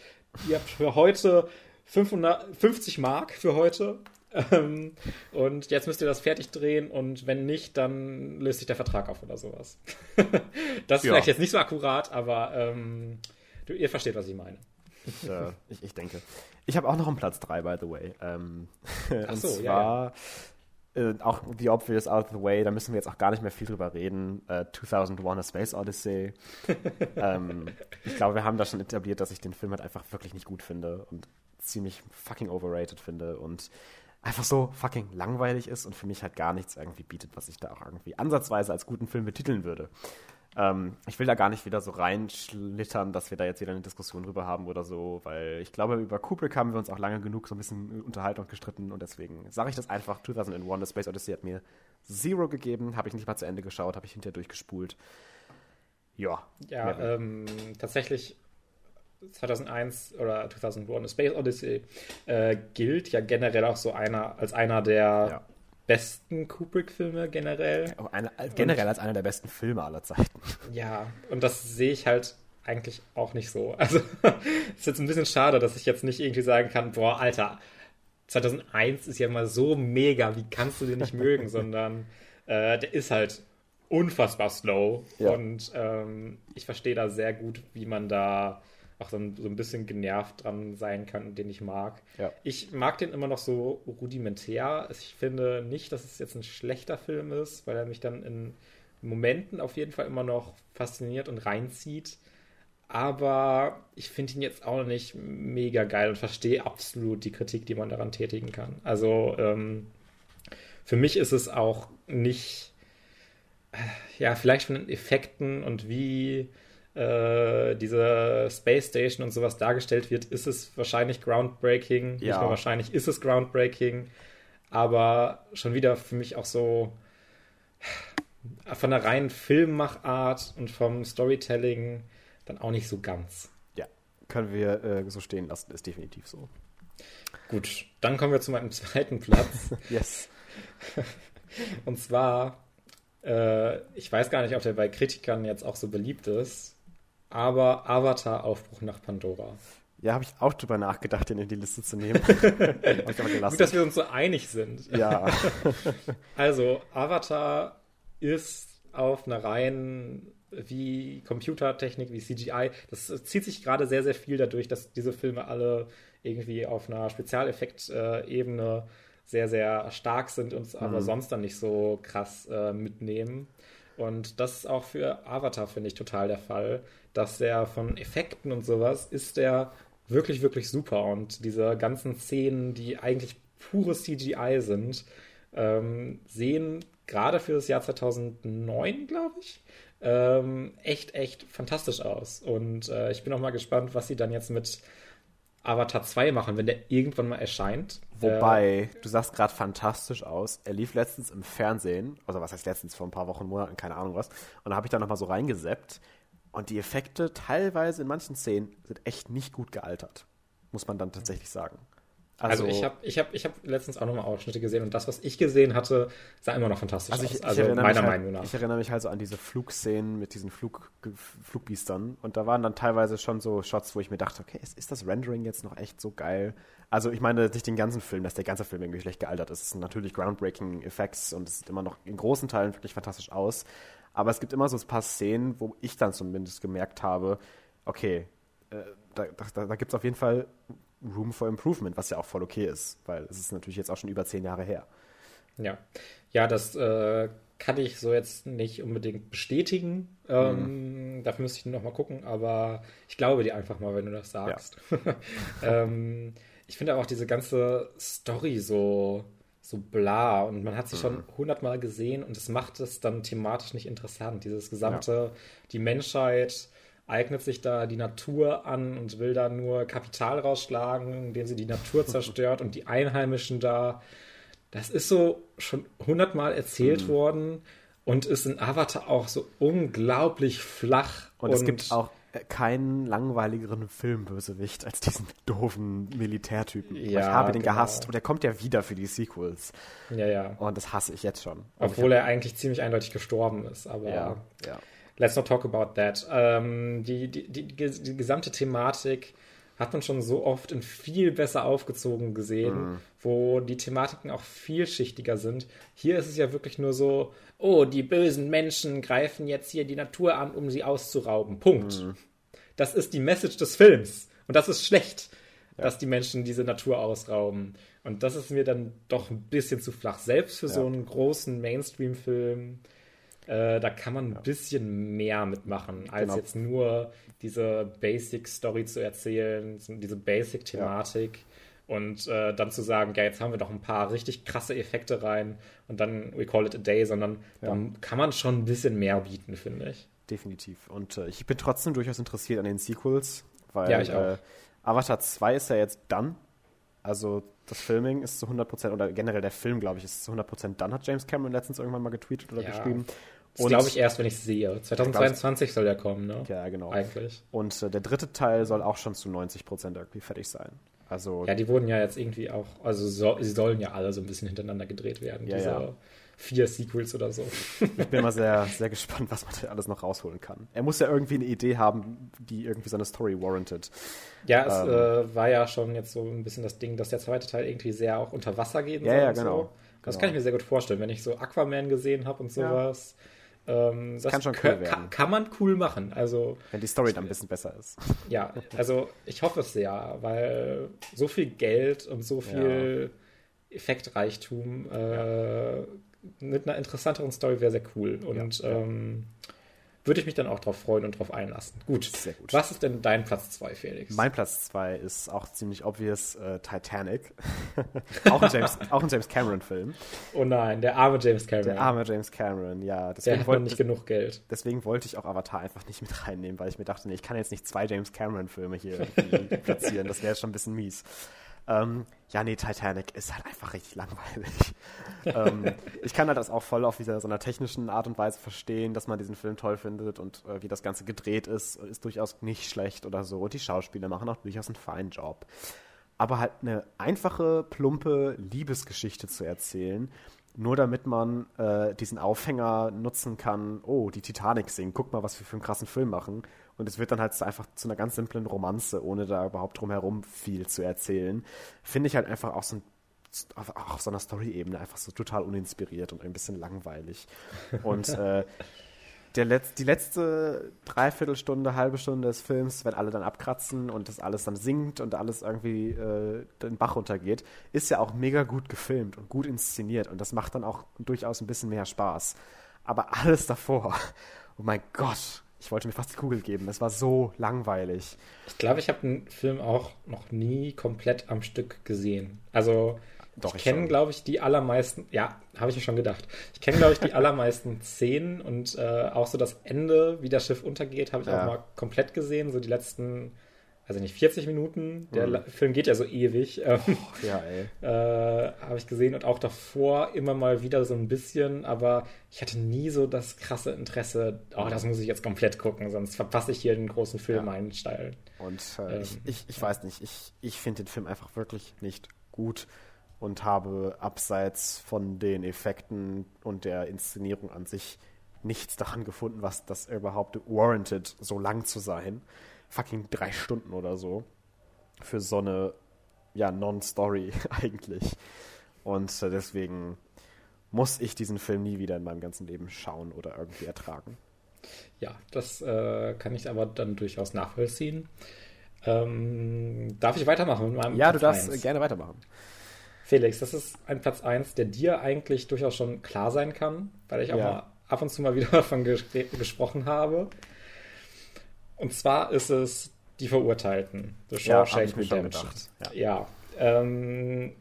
ihr habt für heute 550 Mark für heute ähm, und jetzt müsst ihr das fertig drehen und wenn nicht, dann löst sich der Vertrag auf oder sowas. das ist ja. vielleicht jetzt nicht so akkurat, aber ähm, du, ihr versteht, was ich meine. Ich, äh, ich, ich, denke. Ich habe auch noch einen Platz 3, by the way. Ähm, Ach so, und zwar ja, ja äh, auch The Obvious Out of the Way, da müssen wir jetzt auch gar nicht mehr viel drüber reden. Äh, 2001 A Space Odyssey. ähm, ich glaube, wir haben da schon etabliert, dass ich den Film halt einfach wirklich nicht gut finde und ziemlich fucking overrated finde und einfach so fucking langweilig ist und für mich halt gar nichts irgendwie bietet, was ich da auch irgendwie ansatzweise als guten Film betiteln würde. Ähm, ich will da gar nicht wieder so reinschlittern, dass wir da jetzt wieder eine Diskussion drüber haben oder so, weil ich glaube, über Kubrick haben wir uns auch lange genug so ein bisschen unterhalten und gestritten und deswegen sage ich das einfach. 2001 The Space Odyssey hat mir Zero gegeben, habe ich nicht mal zu Ende geschaut, habe ich hinterher durchgespult. Ja. Ja, ähm, tatsächlich 2001 oder 2001 Space Odyssey äh, gilt ja generell auch so einer als einer der ja besten Kubrick-Filme generell. Eine, generell und, als einer der besten Filme aller Zeiten. Ja, und das sehe ich halt eigentlich auch nicht so. Also, ist jetzt ein bisschen schade, dass ich jetzt nicht irgendwie sagen kann, boah, Alter, 2001 ist ja mal so mega, wie kannst du den nicht mögen, sondern äh, der ist halt unfassbar slow. Ja. Und ähm, ich verstehe da sehr gut, wie man da auch so ein, so ein bisschen genervt dran sein kann, den ich mag. Ja. Ich mag den immer noch so rudimentär. Ich finde nicht, dass es jetzt ein schlechter Film ist, weil er mich dann in Momenten auf jeden Fall immer noch fasziniert und reinzieht. Aber ich finde ihn jetzt auch nicht mega geil und verstehe absolut die Kritik, die man daran tätigen kann. Also ähm, für mich ist es auch nicht ja, vielleicht von den Effekten und wie äh, diese Space Station und sowas dargestellt wird, ist es wahrscheinlich groundbreaking. Ja. Nicht nur wahrscheinlich ist es groundbreaking, aber schon wieder für mich auch so von der reinen Filmmachart und vom Storytelling dann auch nicht so ganz. Ja, können wir äh, so stehen lassen, ist definitiv so. Gut, dann kommen wir zu meinem zweiten Platz. yes. Und zwar, äh, ich weiß gar nicht, ob der bei Kritikern jetzt auch so beliebt ist, aber Avatar Aufbruch nach Pandora. Ja, habe ich auch drüber nachgedacht, den in die Liste zu nehmen. Gut, dass wir uns so einig sind. Ja. also, Avatar ist auf einer reinen wie Computertechnik, wie CGI. Das zieht sich gerade sehr, sehr viel dadurch, dass diese Filme alle irgendwie auf einer Spezialeffekt-Ebene sehr, sehr stark sind und mhm. aber sonst dann nicht so krass äh, mitnehmen. Und das ist auch für Avatar, finde ich, total der Fall, dass der von Effekten und sowas ist der wirklich, wirklich super. Und diese ganzen Szenen, die eigentlich pure CGI sind, ähm, sehen gerade für das Jahr 2009, glaube ich, ähm, echt, echt fantastisch aus. Und äh, ich bin auch mal gespannt, was sie dann jetzt mit Avatar 2 machen, wenn der irgendwann mal erscheint. Wobei, äh, du sagst gerade fantastisch aus. Er lief letztens im Fernsehen, also was heißt letztens, vor ein paar Wochen, Monaten, keine Ahnung was. Und da habe ich da nochmal so reingeseppt. Und die Effekte teilweise in manchen Szenen sind echt nicht gut gealtert. Muss man dann tatsächlich sagen. Also, also ich habe ich hab, ich hab letztens auch nochmal Ausschnitte gesehen und das, was ich gesehen hatte, sah immer noch fantastisch also ich, aus. Ich also meiner halt, Meinung nach. Ich erinnere mich halt so an diese Flugszenen mit diesen Flug, Flugbiestern und da waren dann teilweise schon so Shots, wo ich mir dachte, okay, ist, ist das Rendering jetzt noch echt so geil? Also ich meine nicht den ganzen Film, dass der ganze Film irgendwie schlecht gealtert ist. Es sind natürlich groundbreaking Effects und es sieht immer noch in großen Teilen wirklich fantastisch aus. Aber es gibt immer so ein paar Szenen, wo ich dann zumindest gemerkt habe, okay, äh, da, da, da gibt es auf jeden Fall Room for Improvement, was ja auch voll okay ist, weil es ist natürlich jetzt auch schon über zehn Jahre her. Ja, ja, das äh, kann ich so jetzt nicht unbedingt bestätigen. Ähm, mhm. Dafür müsste ich noch mal gucken, aber ich glaube dir einfach mal, wenn du das sagst. Ja. ähm, ich finde auch diese ganze Story so so bla und man hat sie mhm. schon hundertmal gesehen und es macht es dann thematisch nicht interessant. Dieses gesamte, ja. die Menschheit eignet sich da die Natur an und will da nur Kapital rausschlagen, indem sie die Natur zerstört und die Einheimischen da. Das ist so schon hundertmal erzählt mhm. worden und ist in Avatar auch so unglaublich flach. Und, und es gibt auch keinen langweiligeren Filmbösewicht als diesen doofen Militärtypen. Ja, ich habe den genau. gehasst und er kommt ja wieder für die Sequels. Ja, ja. Und das hasse ich jetzt schon. Obwohl er eigentlich ziemlich eindeutig gestorben ist, aber. Ja, ja. Let's not talk about that. Ähm, die, die, die, die, gesamte Thematik hat man schon so oft in viel besser aufgezogen gesehen, mhm. wo die Thematiken auch vielschichtiger sind. Hier ist es ja wirklich nur so, oh, die bösen Menschen greifen jetzt hier die Natur an, um sie auszurauben. Punkt. Mhm. Das ist die Message des Films. Und das ist schlecht, ja. dass die Menschen diese Natur ausrauben. Und das ist mir dann doch ein bisschen zu flach. Selbst für ja. so einen großen Mainstream-Film äh, da kann man ein ja. bisschen mehr mitmachen, als genau. jetzt nur diese Basic-Story zu erzählen, diese Basic-Thematik. Und äh, dann zu sagen, ja, jetzt haben wir doch ein paar richtig krasse Effekte rein und dann we call it a day, sondern ja. dann kann man schon ein bisschen mehr bieten, finde ich. Definitiv. Und äh, ich bin trotzdem durchaus interessiert an den Sequels, weil ja. Äh, Avatar 2 ist ja jetzt done. Also das Filming ist zu 100% oder generell der Film, glaube ich, ist zu 100% dann, hat James Cameron letztens irgendwann mal getweetet oder ja. geschrieben. Das glaube ich erst, wenn ich es sehe. 2022 glaub, soll der kommen, ne? Ja, genau. Eigentlich. Und äh, der dritte Teil soll auch schon zu 90% irgendwie fertig sein. Also, ja, die wurden ja jetzt irgendwie auch, also so, sie sollen ja alle so ein bisschen hintereinander gedreht werden. Ja, diese ja. vier Sequels oder so. Ich bin mal sehr, sehr gespannt, was man da alles noch rausholen kann. Er muss ja irgendwie eine Idee haben, die irgendwie seine Story warranted. Ja, es ähm, äh, war ja schon jetzt so ein bisschen das Ding, dass der zweite Teil irgendwie sehr auch unter Wasser geht. Ja, soll ja, genau. So. Das genau. kann ich mir sehr gut vorstellen, wenn ich so Aquaman gesehen habe und sowas. Ja ähm, kann schon cool werden. Kann, kann, man cool machen. Also, Wenn die Story dann ein bisschen besser ist. Ja, also ich hoffe es sehr, weil so viel Geld und so viel ja. Effektreichtum äh, mit einer interessanteren Story wäre sehr cool. Und ja. ähm, würde ich mich dann auch drauf freuen und drauf einlassen. Gut. Sehr gut. Was ist denn dein Platz 2, Felix? Mein Platz 2 ist auch ziemlich obvious äh, Titanic. auch, ein James, auch ein James Cameron-Film. Oh nein, der arme James Cameron. Der arme James Cameron, ja. Deswegen der hat wollte, nicht genug Geld. Deswegen wollte ich auch Avatar einfach nicht mit reinnehmen, weil ich mir dachte, nee, ich kann jetzt nicht zwei James Cameron-Filme hier platzieren. Das wäre jetzt schon ein bisschen mies. Ähm, ja, nee, Titanic ist halt einfach richtig langweilig. ähm, ich kann halt das auch voll auf dieser so einer technischen Art und Weise verstehen, dass man diesen Film toll findet und äh, wie das Ganze gedreht ist, ist durchaus nicht schlecht oder so. Und die Schauspieler machen auch durchaus einen feinen Job. Aber halt eine einfache, plumpe Liebesgeschichte zu erzählen, nur damit man äh, diesen Aufhänger nutzen kann, oh, die Titanic singen, guck mal, was wir für einen krassen Film machen und es wird dann halt einfach zu einer ganz simplen Romanze, ohne da überhaupt drumherum viel zu erzählen. Finde ich halt einfach auch so ein auch auf so einer Story-Ebene einfach so total uninspiriert und ein bisschen langweilig. Und äh, der Letz-, die letzte Dreiviertelstunde, halbe Stunde des Films, wenn alle dann abkratzen und das alles dann singt und alles irgendwie äh, den Bach runtergeht, ist ja auch mega gut gefilmt und gut inszeniert und das macht dann auch durchaus ein bisschen mehr Spaß. Aber alles davor, oh mein Gott, ich wollte mir fast die Kugel geben. Es war so langweilig. Ich glaube, ich habe den Film auch noch nie komplett am Stück gesehen. Also Doch, ich kenne, glaube ich, die allermeisten, ja, habe ich mir schon gedacht. Ich kenne, glaube ich, die allermeisten Szenen und äh, auch so das Ende, wie das Schiff untergeht, habe ich ja. auch mal komplett gesehen. So die letzten also nicht 40 Minuten, der mhm. Film geht ja so ewig. Ähm, oh, ja, ey. Äh, Habe ich gesehen und auch davor immer mal wieder so ein bisschen, aber ich hatte nie so das krasse Interesse, oh, das muss ich jetzt komplett gucken, sonst verpasse ich hier den großen Film ja. einsteilen. Und äh, ähm, ich, ich, ich weiß nicht, ich, ich finde den Film einfach wirklich nicht gut und habe abseits von den Effekten und der Inszenierung an sich nichts daran gefunden, was das überhaupt warranted, so lang zu sein fucking drei Stunden oder so für so eine ja, Non-Story eigentlich. Und äh, deswegen muss ich diesen Film nie wieder in meinem ganzen Leben schauen oder irgendwie ertragen. Ja, das äh, kann ich aber dann durchaus nachvollziehen. Ähm, darf ich weitermachen mit meinem Ja, Platz du darfst 1? gerne weitermachen. Felix, das ist ein Platz 1, der dir eigentlich durchaus schon klar sein kann, weil ich auch ja. mal ab und zu mal wieder davon ges gesprochen habe. Und zwar ist es die Verurteilten. The Shawshank ja, Redemption. Ja, ja ähm,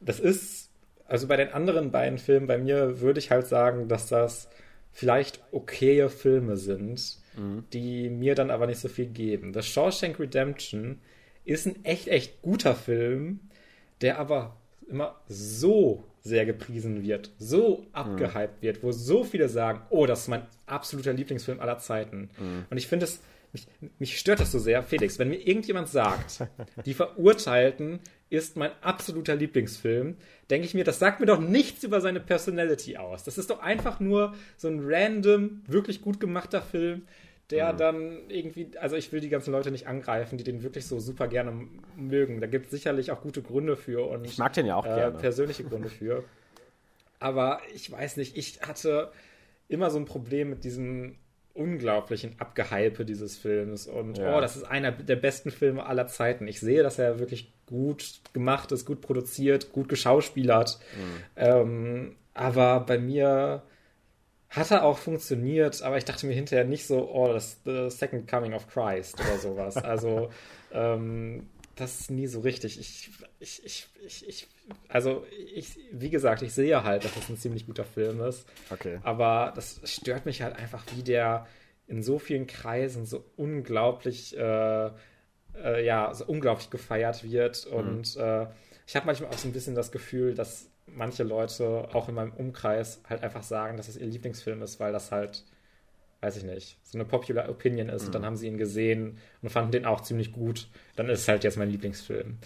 das ist, also bei den anderen beiden Filmen, bei mir würde ich halt sagen, dass das vielleicht okaye Filme sind, mhm. die mir dann aber nicht so viel geben. The Shawshank Redemption ist ein echt, echt guter Film, der aber immer so sehr gepriesen wird, so abgehypt mhm. wird, wo so viele sagen, oh, das ist mein absoluter Lieblingsfilm aller Zeiten. Mhm. Und ich finde es mich, mich stört das so sehr, Felix, wenn mir irgendjemand sagt, die Verurteilten ist mein absoluter Lieblingsfilm, denke ich mir, das sagt mir doch nichts über seine Personality aus. Das ist doch einfach nur so ein random, wirklich gut gemachter Film, der mhm. dann irgendwie, also ich will die ganzen Leute nicht angreifen, die den wirklich so super gerne mögen. Da gibt es sicherlich auch gute Gründe für und ich mag den ja auch äh, gerne. persönliche Gründe für. Aber ich weiß nicht, ich hatte immer so ein Problem mit diesem unglaublichen Abgehype dieses Films und ja. oh, das ist einer der besten Filme aller Zeiten. Ich sehe, dass er wirklich gut gemacht ist, gut produziert, gut geschauspielert. Mhm. Ähm, aber bei mir hat er auch funktioniert, aber ich dachte mir hinterher nicht so, oh, das The Second Coming of Christ oder sowas. Also ähm, das ist nie so richtig. Ich, ich, ich, ich, ich, also ich, wie gesagt, ich sehe halt, dass es ein ziemlich guter Film ist. Okay. Aber das stört mich halt einfach, wie der in so vielen Kreisen so unglaublich, äh, äh, ja, so unglaublich gefeiert wird. Mhm. Und äh, ich habe manchmal auch so ein bisschen das Gefühl, dass manche Leute auch in meinem Umkreis halt einfach sagen, dass es ihr Lieblingsfilm ist, weil das halt weiß ich nicht, so eine Popular Opinion ist. Mhm. Und dann mhm. haben sie ihn gesehen und fanden den auch ziemlich gut. Dann ist es halt jetzt mein Lieblingsfilm.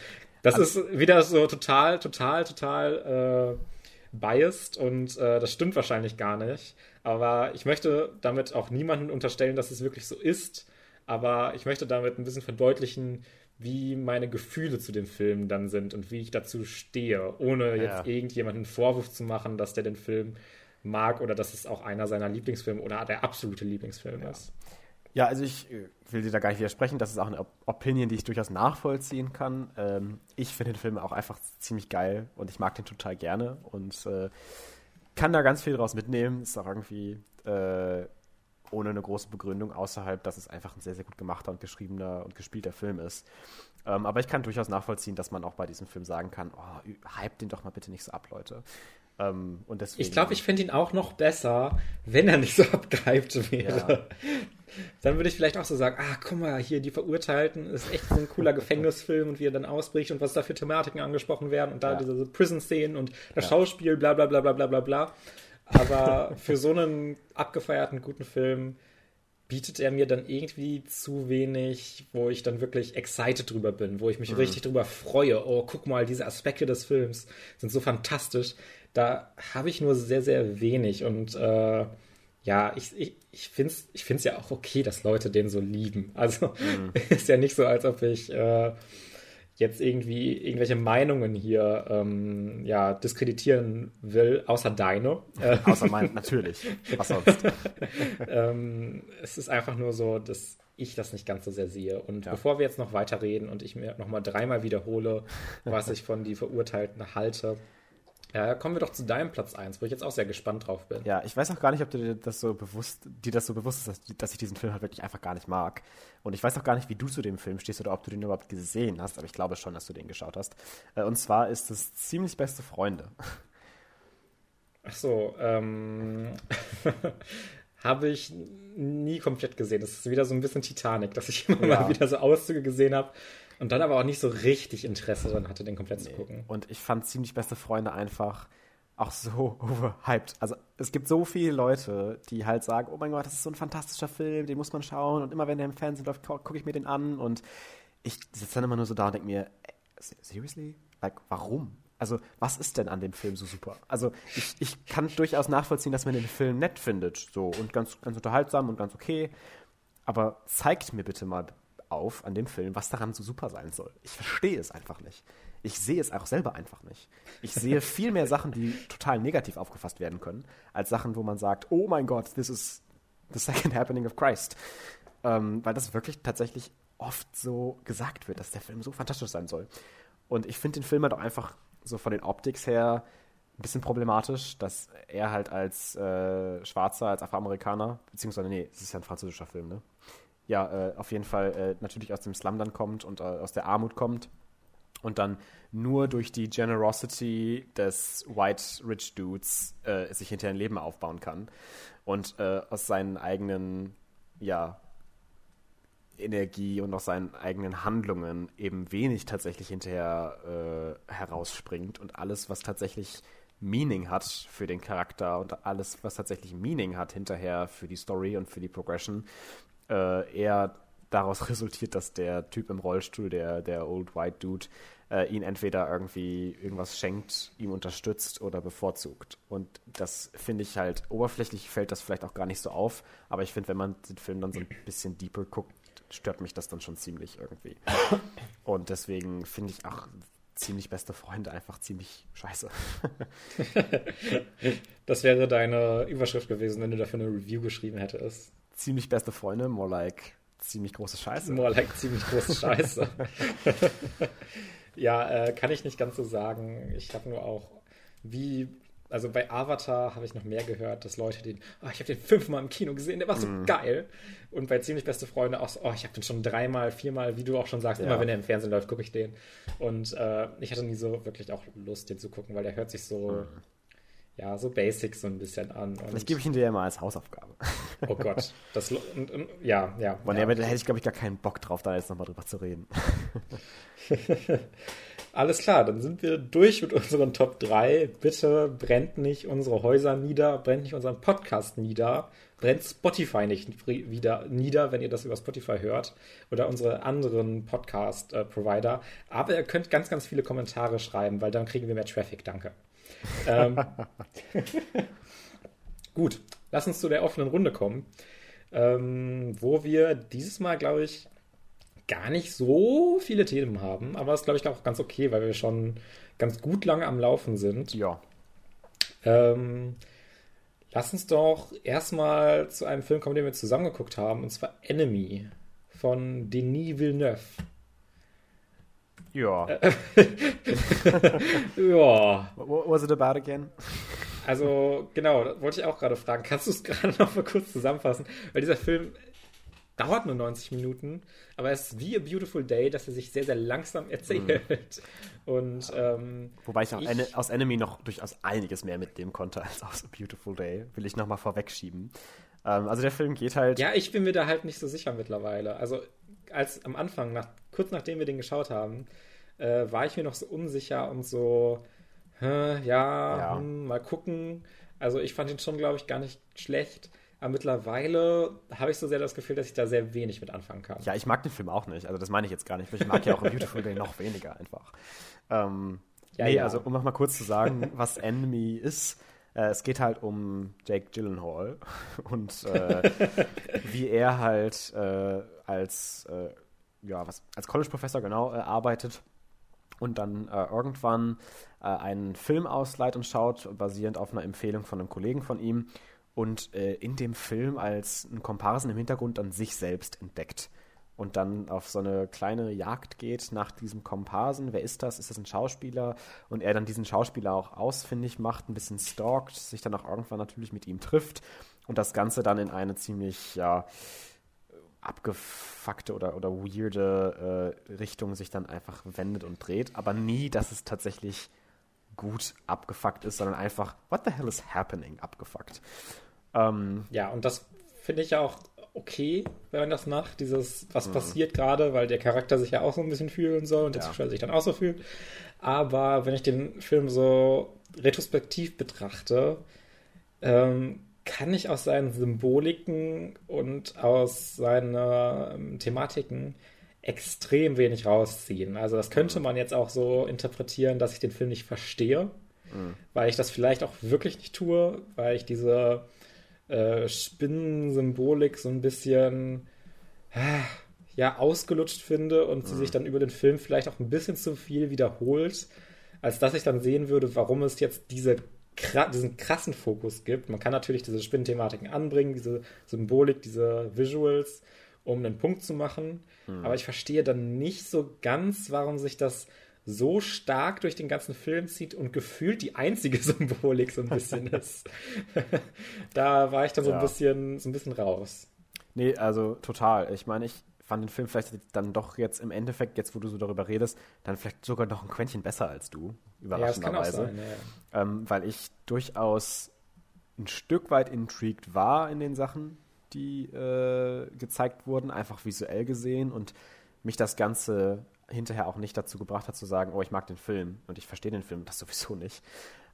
Das also, ist wieder so total, total, total äh, biased und äh, das stimmt wahrscheinlich gar nicht. Aber ich möchte damit auch niemanden unterstellen, dass es wirklich so ist. Aber ich möchte damit ein bisschen verdeutlichen, wie meine Gefühle zu den Filmen dann sind und wie ich dazu stehe, ohne jetzt ja. irgendjemanden einen Vorwurf zu machen, dass der den Film mag oder dass es auch einer seiner Lieblingsfilme oder der absolute Lieblingsfilm ja. ist. Ja, also ich äh, will dir da gar nicht widersprechen. Das ist auch eine Opinion, die ich durchaus nachvollziehen kann. Ähm, ich finde den Film auch einfach ziemlich geil und ich mag den total gerne und äh, kann da ganz viel draus mitnehmen. Ist auch irgendwie äh, ohne eine große Begründung, außerhalb, dass es einfach ein sehr, sehr gut gemachter und geschriebener und gespielter Film ist. Ähm, aber ich kann durchaus nachvollziehen, dass man auch bei diesem Film sagen kann, oh, hype den doch mal bitte nicht so ab, Leute. Ähm, und deswegen, ich glaube, ich finde ihn auch noch besser, wenn er nicht so abgehypt wäre. Ja. Dann würde ich vielleicht auch so sagen, ah, guck mal, hier die Verurteilten ist echt so ein cooler Gefängnisfilm und wie er dann ausbricht und was da für Thematiken angesprochen werden und da ja. diese Prison-Szenen und das ja. Schauspiel, bla bla bla bla bla bla bla. Aber für so einen abgefeierten, guten Film bietet er mir dann irgendwie zu wenig, wo ich dann wirklich excited drüber bin, wo ich mich mhm. richtig drüber freue. Oh, guck mal, diese Aspekte des Films sind so fantastisch. Da habe ich nur sehr, sehr wenig und äh, ja, ich, ich, ich finde es ich find's ja auch okay, dass Leute den so lieben. Also mhm. ist ja nicht so, als ob ich äh, jetzt irgendwie irgendwelche Meinungen hier ähm, ja, diskreditieren will, außer deine. außer mein, natürlich. Was sonst? ähm, es ist einfach nur so, dass ich das nicht ganz so sehr sehe. Und ja. bevor wir jetzt noch weiterreden und ich mir nochmal dreimal wiederhole, was ich von die Verurteilten halte, ja, kommen wir doch zu deinem Platz 1, wo ich jetzt auch sehr gespannt drauf bin. Ja, ich weiß auch gar nicht, ob dir das so bewusst, dir das so bewusst ist, dass, ich diesen Film halt wirklich einfach gar nicht mag. Und ich weiß auch gar nicht, wie du zu dem Film stehst oder ob du den überhaupt gesehen hast, aber ich glaube schon, dass du den geschaut hast. Äh, und zwar ist es ziemlich beste Freunde. Ach so, ähm, habe ich nie komplett gesehen. Das ist wieder so ein bisschen Titanic, dass ich immer ja. mal wieder so Auszüge gesehen habe und dann aber auch nicht so richtig Interesse daran hatte, den komplett nee. zu gucken. Und ich fand ziemlich beste Freunde einfach auch so overhyped. Also es gibt so viele Leute, die halt sagen, oh mein Gott, das ist so ein fantastischer Film, den muss man schauen. Und immer wenn der im Fernsehen läuft, gucke ich mir den an. Und ich sitze dann immer nur so da und denke mir, seriously? Like, warum? Also, was ist denn an dem Film so super? Also, ich, ich kann durchaus nachvollziehen, dass man den Film nett findet, so und ganz, ganz unterhaltsam und ganz okay. Aber zeigt mir bitte mal auf an dem Film, was daran so super sein soll. Ich verstehe es einfach nicht. Ich sehe es auch selber einfach nicht. Ich sehe viel mehr Sachen, die total negativ aufgefasst werden können, als Sachen, wo man sagt, oh mein Gott, this is the second happening of Christ. Ähm, weil das wirklich tatsächlich oft so gesagt wird, dass der Film so fantastisch sein soll. Und ich finde den Film halt auch einfach so von den Optics her ein bisschen problematisch, dass er halt als äh, Schwarzer, als Afroamerikaner, beziehungsweise, nee, es ist ja ein französischer Film, ne? Ja, äh, auf jeden Fall äh, natürlich aus dem Slum dann kommt und äh, aus der Armut kommt und dann nur durch die Generosity des White Rich Dudes äh, sich hinterher ein Leben aufbauen kann und äh, aus seinen eigenen, ja, Energie und aus seinen eigenen Handlungen eben wenig tatsächlich hinterher äh, herausspringt und alles, was tatsächlich Meaning hat für den Charakter und alles, was tatsächlich Meaning hat hinterher für die Story und für die Progression, äh, eher daraus resultiert, dass der Typ im Rollstuhl, der, der Old White Dude, äh, ihn entweder irgendwie irgendwas schenkt, ihm unterstützt oder bevorzugt. Und das finde ich halt, oberflächlich fällt das vielleicht auch gar nicht so auf, aber ich finde, wenn man den Film dann so ein bisschen deeper guckt, stört mich das dann schon ziemlich irgendwie. Und deswegen finde ich auch ziemlich beste Freunde einfach ziemlich scheiße. das wäre deine Überschrift gewesen, wenn du dafür eine Review geschrieben hättest ziemlich beste Freunde, more like ziemlich große Scheiße. More like ziemlich große Scheiße. ja, äh, kann ich nicht ganz so sagen. Ich habe nur auch, wie, also bei Avatar habe ich noch mehr gehört, dass Leute den, oh, ich habe den fünfmal im Kino gesehen, der war so mm. geil. Und bei ziemlich beste Freunde auch so, oh, ich habe den schon dreimal, viermal, wie du auch schon sagst, ja. immer wenn er im Fernsehen läuft, gucke ich den. Und äh, ich hatte nie so wirklich auch Lust, den zu gucken, weil der hört sich so. Mm ja, so Basics so ein bisschen an. Vielleicht gebe ich ihn dir ja mal als Hausaufgabe. Oh Gott. Das, und, und, ja, ja. Und ja, hätte ich, glaube ich, gar keinen Bock drauf, da jetzt nochmal drüber zu reden. Alles klar, dann sind wir durch mit unseren Top 3. Bitte brennt nicht unsere Häuser nieder, brennt nicht unseren Podcast nieder, brennt Spotify nicht wieder nieder, wenn ihr das über Spotify hört oder unsere anderen Podcast-Provider. Aber ihr könnt ganz, ganz viele Kommentare schreiben, weil dann kriegen wir mehr Traffic. Danke ähm, gut, lass uns zu der offenen Runde kommen, ähm, wo wir dieses Mal, glaube ich, gar nicht so viele Themen haben, aber das ist, glaube ich, auch ganz okay, weil wir schon ganz gut lange am Laufen sind. Ja. Ähm, lass uns doch erstmal zu einem Film kommen, den wir zusammengeguckt haben, und zwar Enemy von Denis Villeneuve. Ja. ja. What was it about again? Also, genau, wollte ich auch gerade fragen. Kannst du es gerade noch mal kurz zusammenfassen? Weil dieser Film dauert nur 90 Minuten, aber es ist wie A Beautiful Day, dass er sich sehr, sehr langsam erzählt. Mhm. Und, ähm, Wobei ich, ich aus Enemy noch durchaus einiges mehr mitnehmen konnte als aus A Beautiful Day. Will ich nochmal vorwegschieben. Ähm, also der Film geht halt. Ja, ich bin mir da halt nicht so sicher mittlerweile. Also, als am Anfang, nach, kurz nachdem wir den geschaut haben, äh, war ich mir noch so unsicher und so, ja, ja. Hm, mal gucken. Also ich fand ihn schon, glaube ich, gar nicht schlecht. Aber mittlerweile habe ich so sehr das Gefühl, dass ich da sehr wenig mit anfangen kann. Ja, ich mag den Film auch nicht. Also das meine ich jetzt gar nicht. Ich mag ja auch Beautiful Day noch weniger einfach. Ähm, ja, nee, ja. also um noch mal kurz zu sagen, was Enemy ist. Äh, es geht halt um Jake Gyllenhaal und äh, wie er halt äh, als, äh, ja, was, als College-Professor genau äh, arbeitet und dann äh, irgendwann einen Film ausleiht und schaut, basierend auf einer Empfehlung von einem Kollegen von ihm und in dem Film als ein Komparsen im Hintergrund dann sich selbst entdeckt und dann auf so eine kleine Jagd geht nach diesem Komparsen. Wer ist das? Ist das ein Schauspieler? Und er dann diesen Schauspieler auch ausfindig macht, ein bisschen stalkt, sich dann auch irgendwann natürlich mit ihm trifft und das Ganze dann in eine ziemlich, ja, abgefuckte oder, oder weirde äh, Richtung sich dann einfach wendet und dreht, aber nie, dass es tatsächlich gut abgefuckt ist, sondern einfach, what the hell is happening, abgefuckt. Ähm, ja, und das finde ich ja auch okay, wenn man das macht, dieses, was mhm. passiert gerade, weil der Charakter sich ja auch so ein bisschen fühlen soll und der ja. Zuschauer sich dann auch so fühlt. Aber wenn ich den Film so retrospektiv betrachte, ähm, kann ich aus seinen Symboliken und aus seinen ähm, Thematiken extrem wenig rausziehen. Also das könnte man jetzt auch so interpretieren, dass ich den Film nicht verstehe, mhm. weil ich das vielleicht auch wirklich nicht tue, weil ich diese äh, Spinnensymbolik so ein bisschen äh, ja ausgelutscht finde und mhm. sie sich dann über den Film vielleicht auch ein bisschen zu viel wiederholt, als dass ich dann sehen würde, warum es jetzt diese diesen krassen Fokus gibt. Man kann natürlich diese Spinnenthematiken anbringen, diese Symbolik, diese Visuals, um einen Punkt zu machen. Hm. Aber ich verstehe dann nicht so ganz, warum sich das so stark durch den ganzen Film zieht und gefühlt die einzige Symbolik so ein bisschen ist. da war ich dann so, ja. ein bisschen, so ein bisschen raus. Nee, also total. Ich meine, ich fand den Film vielleicht dann doch jetzt im Endeffekt, jetzt wo du so darüber redest, dann vielleicht sogar noch ein Quäntchen besser als du, überraschenderweise. Ja, sein, ja. ähm, weil ich durchaus ein Stück weit intrigued war in den Sachen, die äh, gezeigt wurden, einfach visuell gesehen und mich das Ganze hinterher auch nicht dazu gebracht hat zu sagen, oh, ich mag den Film und ich verstehe den Film, das sowieso nicht.